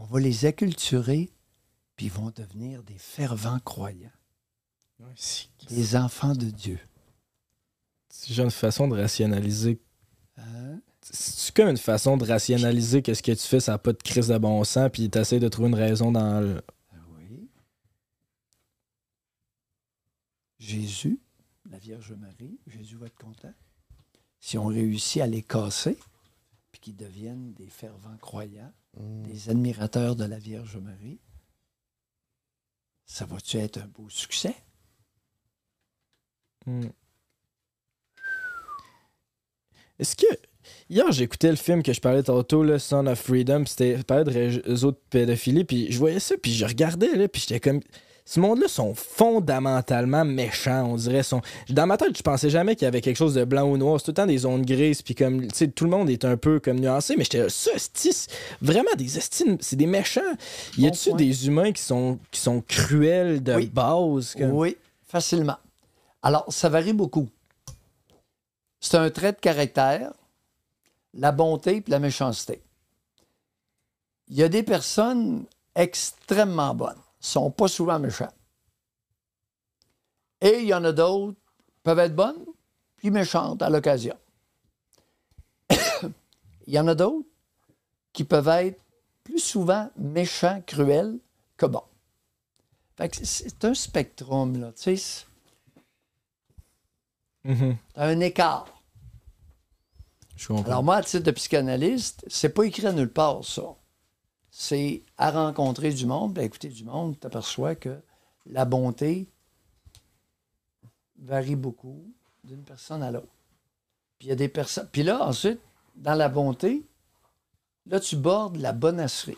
On va les acculturer, puis ils vont devenir des fervents croyants, des enfants de Dieu. C'est genre une façon de rationaliser. Hein? C'est comme une façon de rationaliser que ce que tu fais, ça n'a pas de crise de bon sens, puis t'essaies de trouver une raison dans le. Ah Oui. Jésus, la Vierge Marie, Jésus va être content. Si on réussit à les casser, puis qu'ils deviennent des fervents croyants, des admirateurs de la Vierge Marie, ça va-tu être un beau succès? Hmm. Est-ce que. Hier, j'écoutais le film que je parlais tantôt, le Son of Freedom, c'était parlait de réseau de pédophilie, puis je voyais ça, puis je regardais, là, puis j'étais comme. Ce monde-là sont fondamentalement méchants, on dirait. Sont... Dans ma tête, je pensais jamais qu'il y avait quelque chose de blanc ou noir. C'est tout le temps des zones grises, puis comme, tu sais, tout le monde est un peu comme nuancé, mais j'étais ça, vraiment des estimes, c'est des méchants. Y a-tu des humains qui sont, qui sont cruels de Oui. base? comme- Oui, facilement. Alors, ça varie beaucoup. C'est un trait de caractère, la bonté puis la méchanceté. Il y a des personnes extrêmement bonnes, sont pas souvent méchantes. Et il y en a d'autres qui peuvent être bonnes puis méchantes à l'occasion. (coughs) il y en a d'autres qui peuvent être plus souvent méchants, cruels que bons. Fait que c'est un spectrum, là. Tu sais, c'est Mhm. un écart. Je comprends. Alors, moi, à titre de psychanalyste, c'est pas écrit à nulle part, ça. C'est à rencontrer du monde, à écouter du monde, tu t'aperçois que la bonté varie beaucoup d'une personne à l'autre. Puis des personnes. Puis là, ensuite, dans la bonté, là, tu bordes la bonasserie.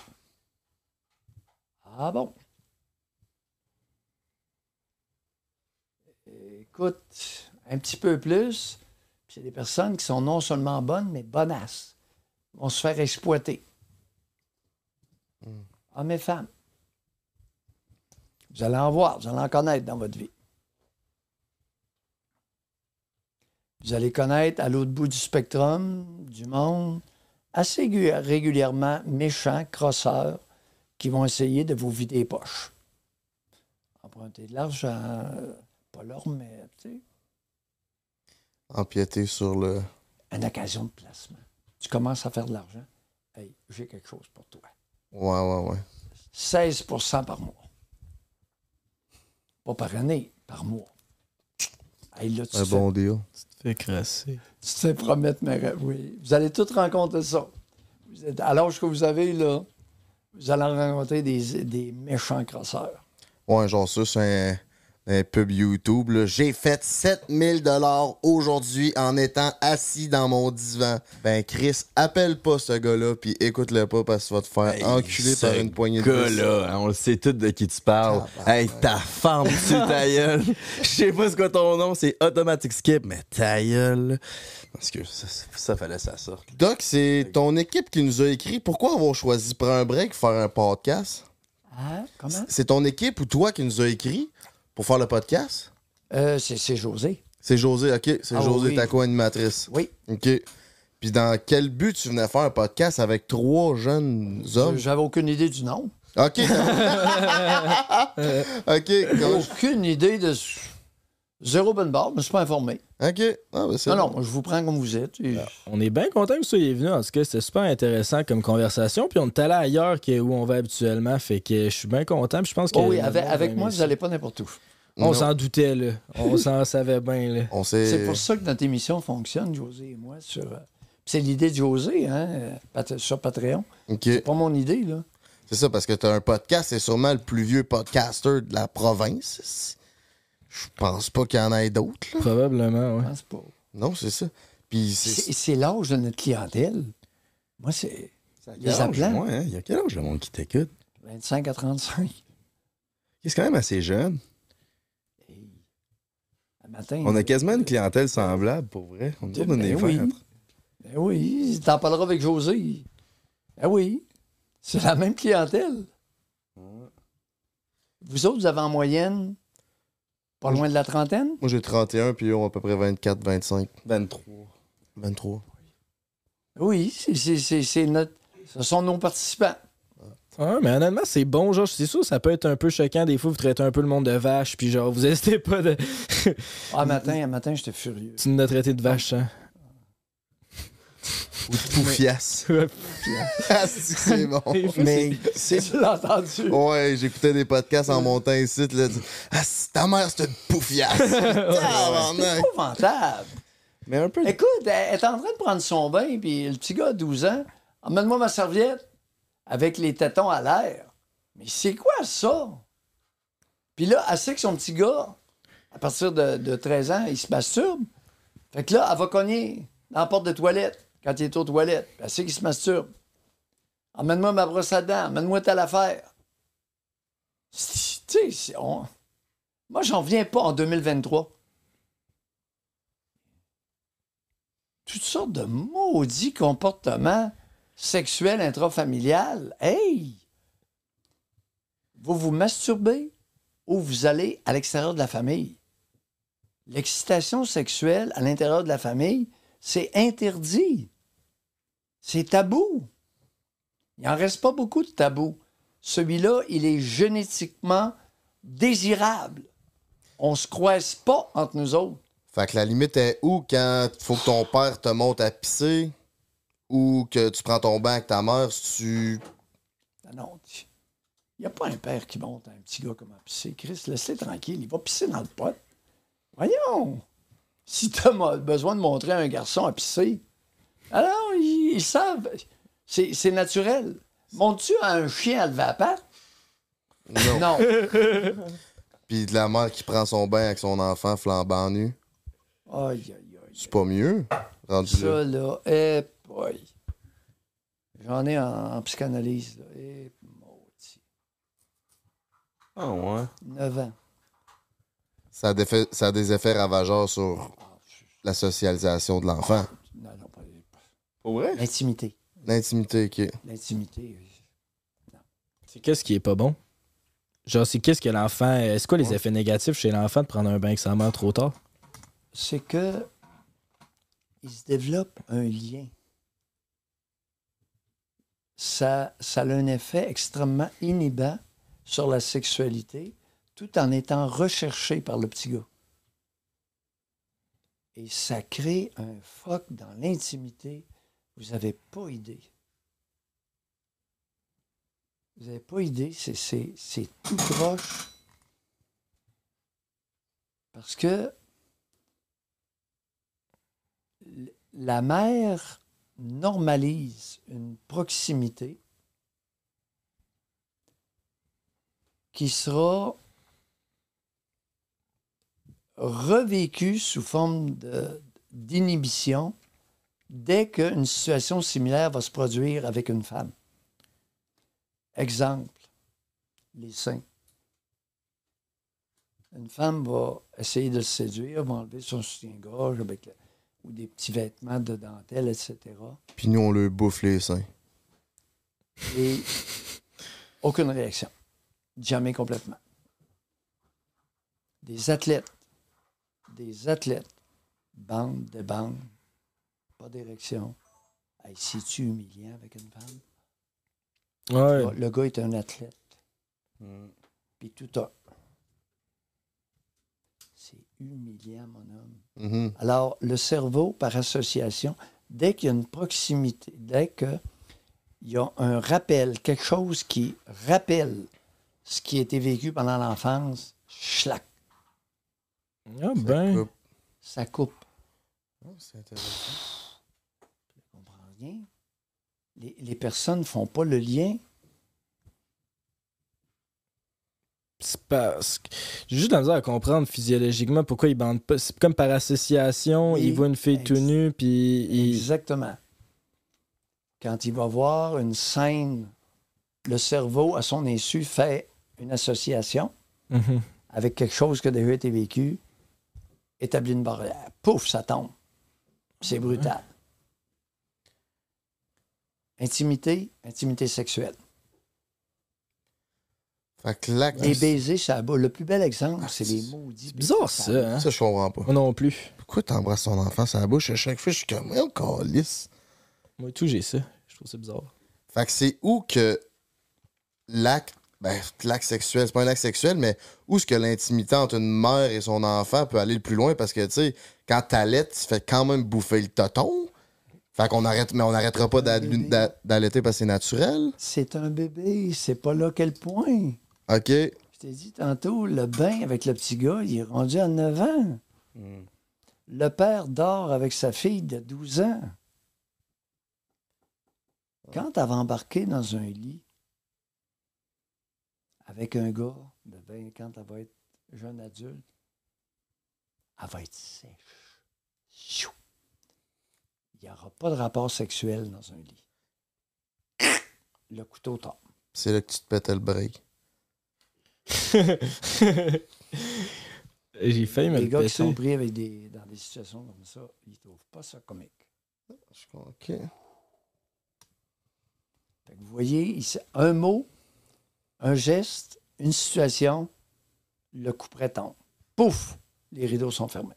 Ah bon? Écoute, un petit peu plus, puis il y a des personnes qui sont non seulement bonnes, mais bonasses. Vont se faire exploiter. Hommes et femmes. Vous allez en voir, vous allez en connaître dans votre vie. Vous allez connaître à l'autre bout du spectrum du monde assez gu- régulièrement méchants, crosseurs, qui vont essayer de vous vider les poches. Emprunter de l'argent, pas leur mais tu sais, Empiéter sur le. une occasion de placement. Tu commences à faire de l'argent. Hey, j'ai quelque chose pour toi. Ouais, ouais, ouais. 16% par mois. Pas par année, par mois. Hey, là, tu Un te bon deal. Fais crasser. Tu te fais promettre, mais oui. Vous allez tous rencontrer ça. Vous êtes, à l'âge que vous avez, là, vous allez rencontrer des, des méchants crosseurs. Ouais, genre ça, c'est un, un pub YouTube. là. J'ai fait 7000 dollars aujourd'hui en étant assis dans mon divan. Ben, Chris, appelle pas ce gars-là, puis écoute-le pas parce que tu vas te faire enculer par une poignée de gars vis. là, hein, on le sait tout de qui tu parles. Hey, ta femme, tu ta (laughs) gueule. Je sais pas c'est quoi ton nom, c'est Automatic Skip, mais ta gueule. Parce que ça, ça, ça fallait ça sorte. Doc, c'est ton équipe qui nous a écrit. Pourquoi avoir choisi prendre un break faire un podcast? Hein? Comment? C'est ton équipe ou toi qui nous a écrit? Pour faire le podcast? Euh, c'est, José. C'est José, ok. C'est Ah José, oui. ta co-animatrice. Oui. Ok. Puis dans quel but tu venais faire un podcast avec trois jeunes hommes? J'avais aucune idée du nom. Ok. (laughs) (laughs) ok. Aucune idée de. Zéro bonne barre, je me suis pas informé. Ok. Ah, ben, Non, bon. non, je vous prends comme vous êtes. et- On est bien content que vous soyez venu. En tout cas, c'était super intéressant comme conversation. Puis on est allé ailleurs que où on va habituellement. Fait que je suis bien content. Puis je pense que. Oh oui, avec, moi, ça. vous n'allez pas n'importe où. On s'en doutait, là. On s'en (laughs) savait bien, là. On sait. C'est pour ça que notre émission fonctionne, José et moi, sur. euh, C'est l'idée de José, hein, euh, sur Patreon. Ok. C'est pas mon idée, là. C'est ça, parce que t'as un podcast, c'est sûrement le plus vieux podcaster de la province. Je pense pas qu'il y en ait d'autres, là. Probablement, ouais. Je pense pas. Non, c'est ça. Puis C'est c'est. c'est l'âge de notre clientèle. Moi, c'est les Quel âge, appelants. ouais, hein? Il y a quel âge le monde qui t'écoute? 25 à 35. C'est quand même assez jeune. Le matin. On a quasiment une clientèle semblable, pour vrai. On nous Ben oui. Ben oui, t'en parleras avec José. Ben oui, c'est la même clientèle. Vous autres, vous avez en moyenne pas loin de la trentaine? Moi, j'ai 31, puis ils ont à peu près 24, 25, 23. 23. Oui, c'est- c'est- c'est c'est notre... Ce sont nos participants. Ouais, mais honnêtement, c'est bon, genre, c'est sûr, ça peut être un peu choquant des fois, vous traitez un peu le monde de vache, puis genre, vous (laughs) hésitez pas de. Ah, matin, un matin, j'étais furieux. tu nous as traité de vache, hein? Ou de poufiasse. (laughs) Ouais. Ah, c'est c'est bon. Mais tu l'as entendu. Ouais, j'écoutais des podcasts en montant ici. Là, ah, c'est- ta mère, c'est une poufiasse. (laughs) Tabarnak. C'est épouvantable. Mais un peu. Écoute, elle est en train de prendre son bain, puis le petit gars a 12 ans, emmène-moi ma serviette avec les tétons à l'air. Mais c'est quoi ça? Puis là, elle sait que son petit gars, à partir de, de 13 ans, il se masturbe. Fait que là, elle va cogner dans la porte de toilette quand il est aux toilettes. Puis Elle sait qu'il se masturbe. Emmène-moi ma brosse à dents, emmène-moi telle affaire. Tu sais, on- moi, j'en viens pas en 2023. toutes sortes de maudits comportements sexuels intrafamiliales. Hey! Vous vous masturbez ou vous allez à l'extérieur de la famille. L'excitation sexuelle à l'intérieur de la famille, c'est interdit. C'est tabou. Il n'en reste pas beaucoup de tabous. Celui-là, il est génétiquement désirable. On se croise pas entre nous autres. Fait que la limite est où quand faut que ton père te monte à pisser ou que tu prends ton bain avec ta mère si tu. Non, non. Il n'y a pas un père qui monte à un petit gars comment pisser. Chris, laisse-le tranquille. Il va pisser dans le pot. Voyons. Si tu as besoin de montrer à un garçon à pisser, alors ils, savent. C'est c'est naturel. Montes-tu à un chien à lever la patte? Non. Non. (laughs) Puis de la mère qui prend son bain avec son enfant flambant nu. Aïe, aïe, aïe. C'est pas mieux. Rendu. Ça, là, eh, boy. J'en ai en, en psychanalyse, là. Eh, maudit. Ah ouais. 9 ans. A, ça a des effets ravageurs sur la socialisation de l'enfant. Pour vrai? L'intimité. L'intimité, ok. L'intimité. oui. C'est qu'est-ce qui est pas bon? Genre, c'est qu'est-ce que l'enfant. Est-ce quoi les effets négatifs chez l'enfant de prendre un bain avec sa mère trop tard? C'est que il se développe un lien. Ça, ça a un effet extrêmement inhibant sur la sexualité, tout en étant recherché par le petit gars. Et ça crée un fuck dans l'intimité. Vous n'avez pas idée. Vous n'avez pas idée, c'est- tout croche. Parce que la mère normalise une proximité qui sera revécue sous forme d'inhibition dès qu'une situation similaire va se produire avec une femme. Exemple, les seins. Une femme va essayer de le séduire, va enlever son soutien-gorge avec ou des petits vêtements de dentelle, etc. Puis nous, on le bouffe les seins. Et aucune réaction. Jamais complètement. Des athlètes. Des athlètes. Bande de bandes. Pas d'érection. Hey, C'est-tu humiliant avec une femme? Ouais. Le- gars est un athlète. Puis tout a. C'est humiliant, mon homme. Mhm. Alors, le cerveau, par association, dès qu'il y a une proximité, dès qu'il y a un rappel, quelque chose qui rappelle ce qui a été vécu pendant l'enfance, schlac, Ah ben. coupe. ça coupe. Oh, c'est intéressant. Les, les personnes ne font pas le lien. C'est parce que. J'ai juste la misère à comprendre physiologiquement pourquoi ils bandent pas. C'est comme par association, Oui, il voit une fille ex- tout nue, puis il. Exactement. Quand il va voir une scène, le cerveau, à son insu, fait une association Mhm. avec quelque chose qui a déjà été vécu, établit une barrière. Pouf, ça tombe. C'est brutal. Intimité, intimité sexuelle. Fait que là, Les baisers, ça. Le plus bel exemple, c'est les maudits. C'est bizarre ça, hein? ça, je comprends pas. Moi non plus. Pourquoi t'embrasses ton enfant sur la bouche? À chaque fois? Je suis comme, encore lisse. Moi tout, j'ai ça. Je trouve ça bizarre. Fait que c'est où que l'acte, ben, l'acte sexuel, c'est pas un acte sexuel, mais où est-ce que l'intimité entre une mère et son enfant peut aller le plus loin? Parce que, tu sais, quand t'allaites, tu fais quand même bouffer le toton. Fait qu'on arrête, mais on n'arrêtera pas d'a- d'a- d'allaiter parce que c'est naturel? C'est un bébé, c'est pas là quel point. OK. Je t'ai dit tantôt, le bain avec le petit gars, il est rendu à 9 ans. Le père dort avec sa fille de 12 ans. Quand elle va embarquer dans un lit avec un gars de 20, quand elle va être jeune adulte, elle va être sèche. Chou. Il n'y aura pas de rapport sexuel dans un lit. (coughs) Le couteau tombe. C'est là que tu te pétais le break. (laughs) J'ai failli me Les le gars qui sont pris avec des, dans des situations comme ça, ils trouvent pas ça comique. OK. Fait que vous voyez, ici, un mot, un geste, une situation, le coup tombe. Pouf! Les rideaux sont fermés.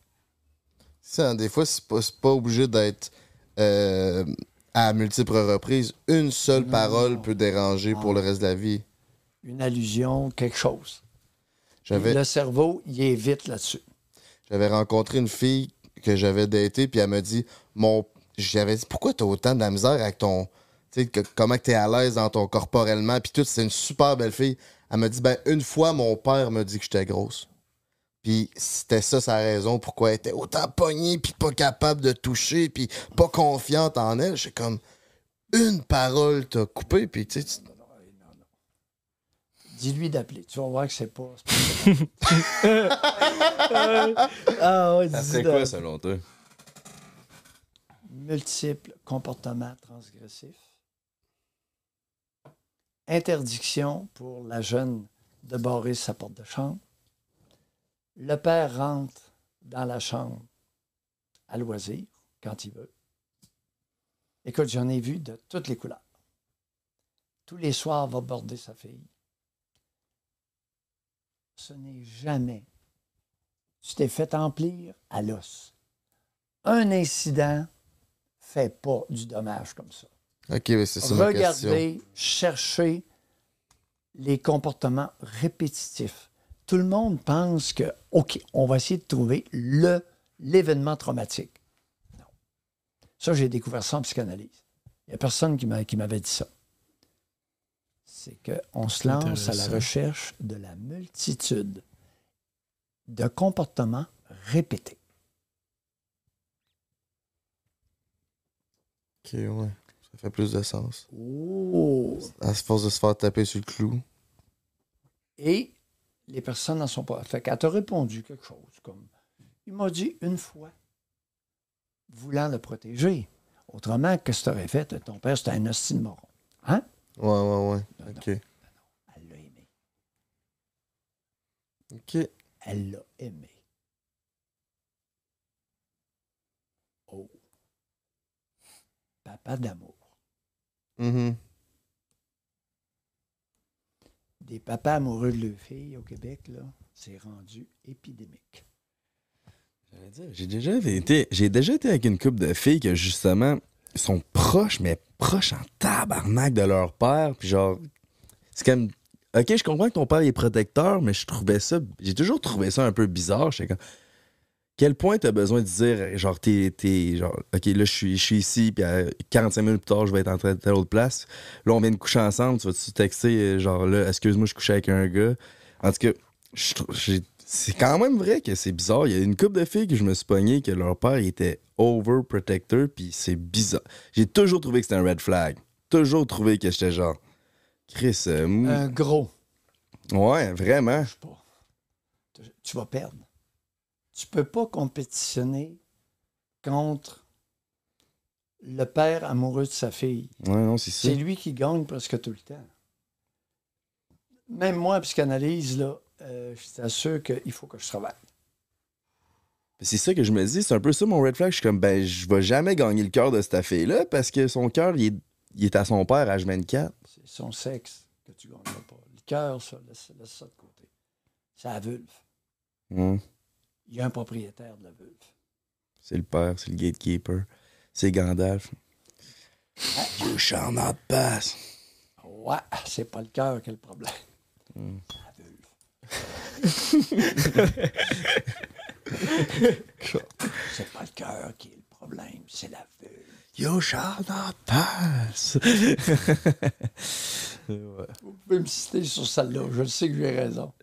Ça, des fois, c'est pas, c'est pas obligé d'être euh, à multiples reprises. Une seule Non. parole peut déranger pour le reste de la vie. Une allusion, quelque chose. J'avais, Le cerveau, il est vite là-dessus. j'avais rencontré une fille que j'avais datée, puis elle m'a dit mon J'avais dit Pourquoi t'as autant de la misère avec ton. Tu sais, que- comment t'es à l'aise dans ton corporellement, puis tout. C'est une super belle fille. Elle m'a dit, ben, une fois, mon père m'a dit que j'étais grosse. Puis c'était ça sa raison pourquoi elle était autant pognée, puis pas capable de toucher, puis pas confiante en elle. J'ai comme, une parole t'a coupé, puis tu sais, tu- Dis-lui d'appeler. Tu vas voir que c'est pas. c'est pas- (laughs) ah ouais, Ça dis serait quoi selon toi? multiples comportements transgressifs, interdiction pour la jeune de barrer sa porte de chambre, le père rentre dans la chambre à loisir quand il veut. Écoute, j'en ai vu de toutes les couleurs. Tous les soirs, va border sa fille. Ce n'est jamais. Tu t'es fait emplir à l'os. Un incident fait pas du dommage comme ça. Ok, mais c'est ça ma question. Regardez, cherchez les comportements répétitifs. Tout le monde pense que, OK, on va essayer de trouver le, l'événement traumatique. Non. Ça, j'ai découvert ça en psychanalyse. Il n'y a personne qui, m'a- qui m'avait dit ça. C'est qu'on se lance à la recherche de la multitude de comportements répétés. Ok, ouais. Ça fait plus de sens. Oh! À force de se faire taper sur le clou. Et les personnes n'en sont pas. Fait qu'elle t'a répondu quelque chose comme il m'a dit une fois, voulant le protéger. Autrement, qu'est-ce que tu aurais fait? Ton père, c'était un hostile moron. Hein? Ouais, ouais, ouais. Non, Ok. Elle l'a aimé. Ok. Elle l'a aimé. Oh. Papa d'amour. Mhm. Des papas amoureux de leurs filles au Québec, là, c'est rendu épidémique. J'ai déjà été, j'ai déjà été avec une couple de filles que justement sont proches, mais proches en tabarnak de leur père. Puis genre, c'est comme, ok, je comprends que ton père est protecteur, mais je trouvais ça, j'ai toujours trouvé ça un peu bizarre. J'étais comme, quel point t'as besoin de dire, genre, t'es, t'es- genre, ok, là, je suis, je suis ici, puis à 45 minutes plus tard, je vais être en train de telle autre place. Là, on vient de coucher ensemble, tu vas-tu texter, euh, genre, là, excuse-moi, je couchais avec un gars. En tout cas, je trou- j'ai- c'est quand même vrai que c'est bizarre. Il y a une couple de filles que je me suis pogné que leur père il était overprotector, puis c'est bizarre. J'ai toujours trouvé que c'était un red flag. Toujours trouvé que j'étais genre. Chris, euh, Un gros. ouais, vraiment. Je sais pas. Tu- Tu vas perdre. Tu peux pas compétitionner contre le père amoureux de sa fille. Ouais, non, c'est lui qui gagne presque tout le temps. Même moi, en psychanalyse, là, euh, je t'assure qu'il faut que je travaille. C'est ça que je me dis. C'est un peu ça mon red flag. Je suis comme, ben, je vais jamais gagner le cœur de cette fille-là parce que son cœur, il est, il est à son père à 24. C'est son sexe que tu gagneras pas. Le cœur, ça, laisse, laisse ça de côté. C'est la vulve. Hum, Il y a un propriétaire de la vulve. C'est le père, c'est le gatekeeper. C'est Gandalf. You shall not pass. Ouais, (laughs) c'est pas le cœur qui est le problème. C'est la vulve. c'est pas le cœur qui est le problème, c'est la vulve. You shall not pass. Vous pouvez me citer sur celle-là, je sais que j'ai raison.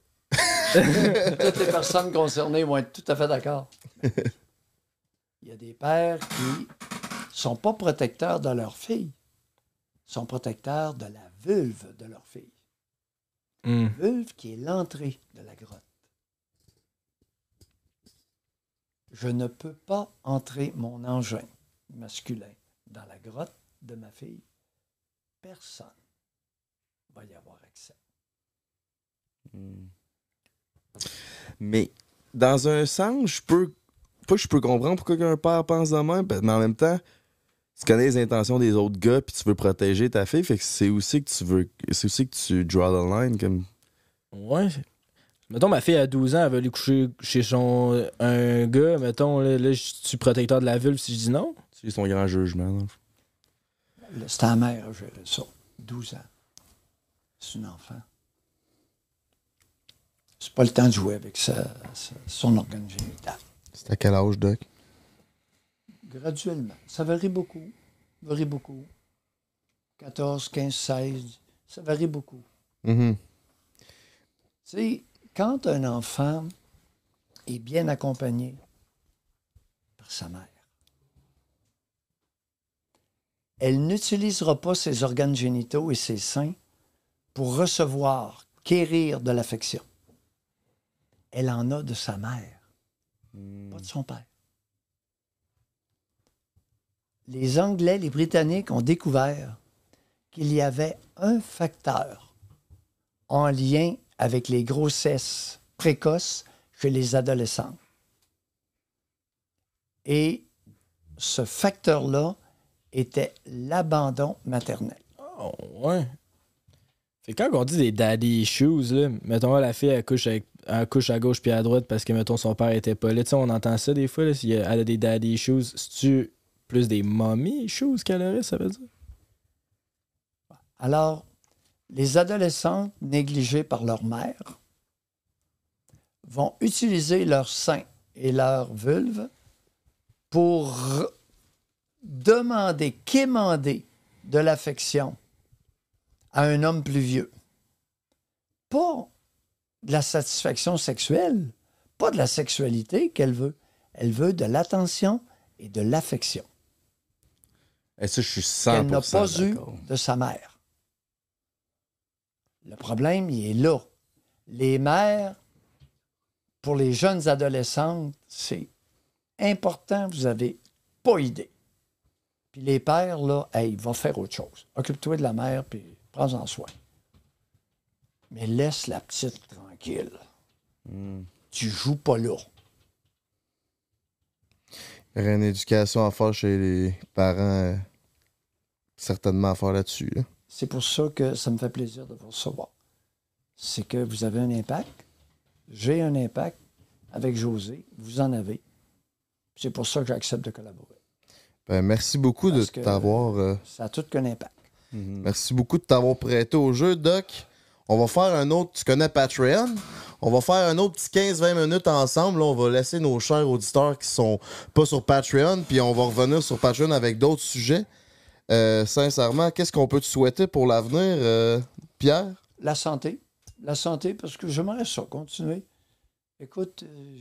(laughs) Toutes les personnes concernées vont être tout à fait d'accord. Il y a des pères qui sont pas protecteurs de leur fille, sont protecteurs de la vulve de leur fille. Hmm. Vulve qui est l'entrée de la grotte. Je ne peux pas entrer mon engin masculin dans la grotte de ma fille. Personne va y avoir accès. Mais dans un sens, je peux. Pas je peux comprendre pourquoi un père pense de même, mais en même temps, tu connais les intentions des autres gars puis tu veux protéger ta fille, fait que c'est aussi que tu veux. C'est aussi que tu draw the line comme. Ouais. Mettons, ma fille à 12 ans, elle veut aller coucher chez son, un gars. Mettons, là, là, je suis protecteur de la vulve si je dis non. C'est son grand jugement. C'est ta mère gérer ça. 12 ans. C'est une enfant. C'est pas le temps de jouer avec sa- sa- son organe génital. C'est à quel âge, Doc? Graduellement. Ça varie beaucoup. Varie beaucoup. 14, 15, 16. Ça varie beaucoup. Mhm. Tu sais, quand un enfant est bien accompagné par sa mère, elle n'utilisera pas ses organes génitaux et ses seins pour recevoir, quérir de l'affection. Elle en a de sa mère, pas de son père. Les Anglais, les Britanniques ont découvert qu'il y avait un facteur en lien avec les grossesses précoces chez les adolescents. Et ce facteur-là était l'abandon maternel. Oh, ouais. Fait quand on dit des daddy issues, là, mettons la fille elle couche, avec, couche à gauche puis à droite parce que mettons son père était pas là. Tu sais, on entend ça des fois, là, si elle a des daddy issues, c'est-tu plus des mommy issues qu'elle aurait, ça veut dire? Alors, les adolescents négligés par leur mère vont utiliser leur sein et leur vulve pour demander, quémander de l'affection à un homme plus vieux. Pas de la satisfaction sexuelle, pas de la sexualité qu'elle veut. Elle veut de l'attention et de l'affection Et ça, je suis 100% qu'elle n'a pas eu de sa mère. Le problème, il est là. Les mères, pour les jeunes adolescentes, c'est important, vous n'avez pas idée. Puis les pères, là, hey, va faire autre chose. Occupe-toi de la mère, puis prends-en soin. Mais laisse la petite tranquille. Tu joues pas là. Il y aurait une éducation à faire chez les parents, euh, certainement à faire là-dessus. là. C'est pour ça que ça me fait plaisir de vous recevoir. C'est que vous avez un impact. J'ai un impact avec José. Vous en avez. C'est pour ça que j'accepte de collaborer. Ben, merci beaucoup de Parce t'avoir. euh, Ça a tout qu'un impact. Merci beaucoup de t'avoir prêté au jeu, Doc. On va faire un autre. Tu connais Patreon? On va faire un autre petit 15-20 minutes ensemble. Là, on va laisser nos chers auditeurs qui sont pas sur Patreon, puis on va revenir sur Patreon avec d'autres sujets. Euh, sincèrement, qu'est-ce qu'on peut te souhaiter pour l'avenir, euh, Pierre? La santé. La santé, parce que j'aimerais ça, continuer. Écoute, euh,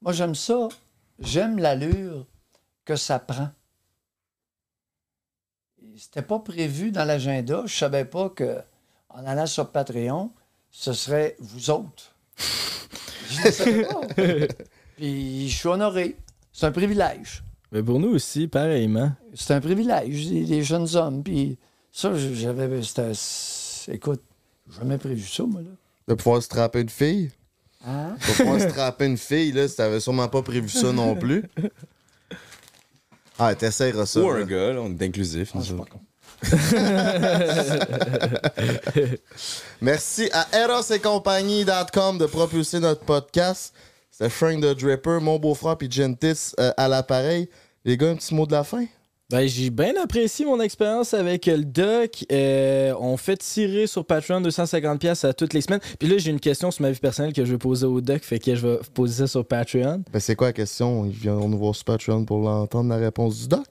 moi j'aime ça. J'aime l'allure que ça prend. C'était pas prévu dans l'agenda. Je savais pas que en allant sur Patreon, ce serait vous autres. Je ne savais pas. (laughs) Puis je suis honoré. C'est un privilège. Mais pour nous aussi, pareillement. C'est un privilège, des, jeunes hommes. Puis ça, j'avais. Écoute, j'ai jamais prévu ça, moi, là. De pouvoir se trapper une fille? Hein? De pouvoir se trapper une fille, là, si t'avais sûrement pas prévu ça non plus. (laughs) Ah, t'essayeras ça. Ou là. un gars, là, on est inclusif. nous autres. (laughs) Merci à erosetcompagnie.com de propulser notre podcast. C'est Frank the Dripper, mon beau-frère puis Gentis euh, à l'appareil. Les gars, un petit mot de la fin? Ben, j'ai bien apprécié mon expérience avec le doc. Euh, on fait tirer sur Patreon 250$ pièces à toutes les semaines. Puis là, j'ai une question sur ma vie personnelle que je vais poser au doc, fait que je vais poser ça sur Patreon. Ben, c'est quoi la question? Ils viendront nous voir sur Patreon pour l'entendre la réponse du doc?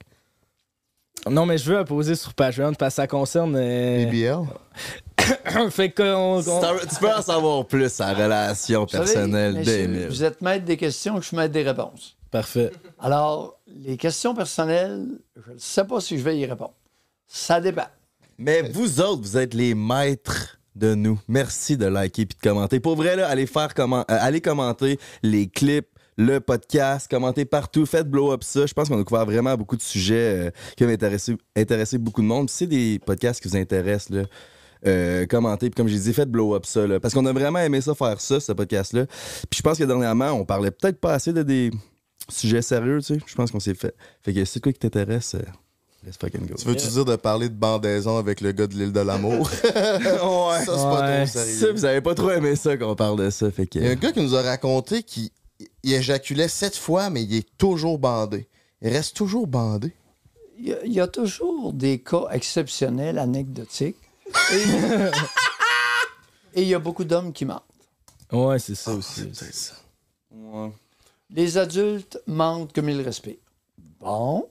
Non, mais je veux la poser sur Patreon parce que ça concerne. euh, BBL? (coughs) fait qu'on. Tu t'en- tu peux en savoir plus la relation personnelle d'Émile. Vous êtes maître des questions, je suis maître des réponses. Parfait. Alors, les questions personnelles, je ne sais pas si je vais y répondre. Ça dépend. Mais vous autres, vous êtes les maîtres de nous. Merci de liker et de commenter. Pour vrai, allez faire comment, euh, allez commenter les clips, le podcast, commentez partout, faites blow up ça. Je pense qu'on a couvert vraiment beaucoup de sujets euh, qui ont intéressé, beaucoup de monde. Puis c'est des podcasts qui vous intéressent, là, euh, commentez. Puis comme j'ai dit, faites blow up ça. parce qu'on a vraiment aimé ça faire ça, ce podcast-là. Puis je pense que dernièrement, on parlait peut-être pas assez de des sujets sérieux, tu sais. Je pense qu'on s'est fait. Fait que c'est quoi qui t'intéresse, euh, let's fucking go. Tu veux-tu dire de parler de bandaison avec le gars de l'île de l'amour? (laughs) ouais. Ça, c'est pas Ouais. trop sérieux. Ça, vous avez pas trop aimé ça qu'on parle de ça, fait que. Il y a un gars qui nous a raconté qu'il il éjaculait sept fois, mais il est toujours bandé. Il reste toujours bandé. Il y, a, il y a toujours des cas exceptionnels, anecdotiques. Et, (laughs) et il y a beaucoup d'hommes qui mentent. Ouais, c'est ça aussi. Ouais. Les adultes mentent comme ils respirent. Bon.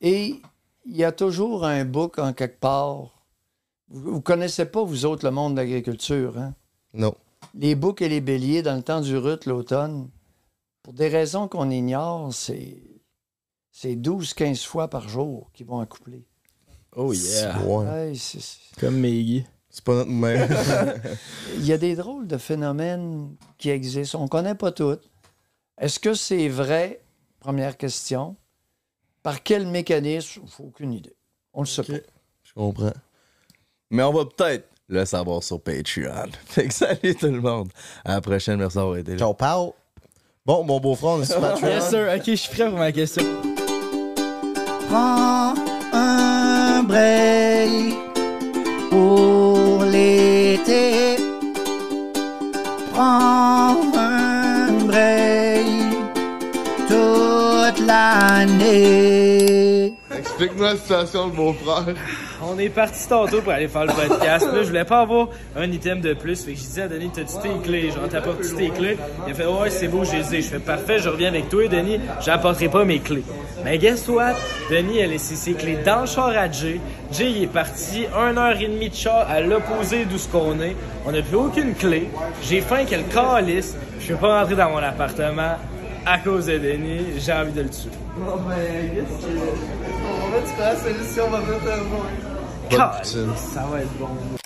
Et il y a toujours un bouc en quelque part. Vous ne connaissez pas, vous autres, le monde de l'agriculture, hein? Non. les boucs et les béliers dans le temps du rut l'automne, pour des raisons qu'on ignore, c'est c'est 12-15 fois par jour qu'ils vont accoupler. Oh yeah. Ouais. Ouais, c'est- c'est- Comme Meggy. C'est pas notre mère. (laughs) Il y a des drôles de phénomènes qui existent. On ne connaît pas toutes. Est-ce que c'est vrai? Première question. Par quel mécanisme? Il faut aucune idée. On le sait pas. Je comprends. Mais on va peut-être le savoir sur Patreon. (laughs) Fait que salut tout le monde. À la prochaine, merci d'avoir été là. Ciao, pao. Bon, mon beau-frère, on est sur (laughs) Patreon. Yes, sir. Ok, je suis prêt pour ma question. Prends un break pour l'été. Prends un l'année. Explique-moi la situation de mon frère. On est parti tantôt pour aller faire le podcast. Là, je voulais pas avoir un item de plus. Fait que j'ai dit à Denis, t'as-tu tes clés? Genre, t'apportes-tu tes clés? Il a fait, ouais, c'est beau, je les ai. Je fais, parfait, je reviens avec toi, Denis. J'apporterai pas mes clés. Mais guess what? Denis a laissé ses clés dans le char à Jay. Jay, il est parti un heure et demie de char à l'opposé d'où ce qu'on est. On n'a plus aucune clé. J'ai faim qu'elle calisse. Je peux pas rentrer dans mon appartement à cause de Denis. J'ai envie de le tuer. Bon, ben, qu'est-ce que. On va, tu connais la solution, on va faire un Calisse, Ça va être bon.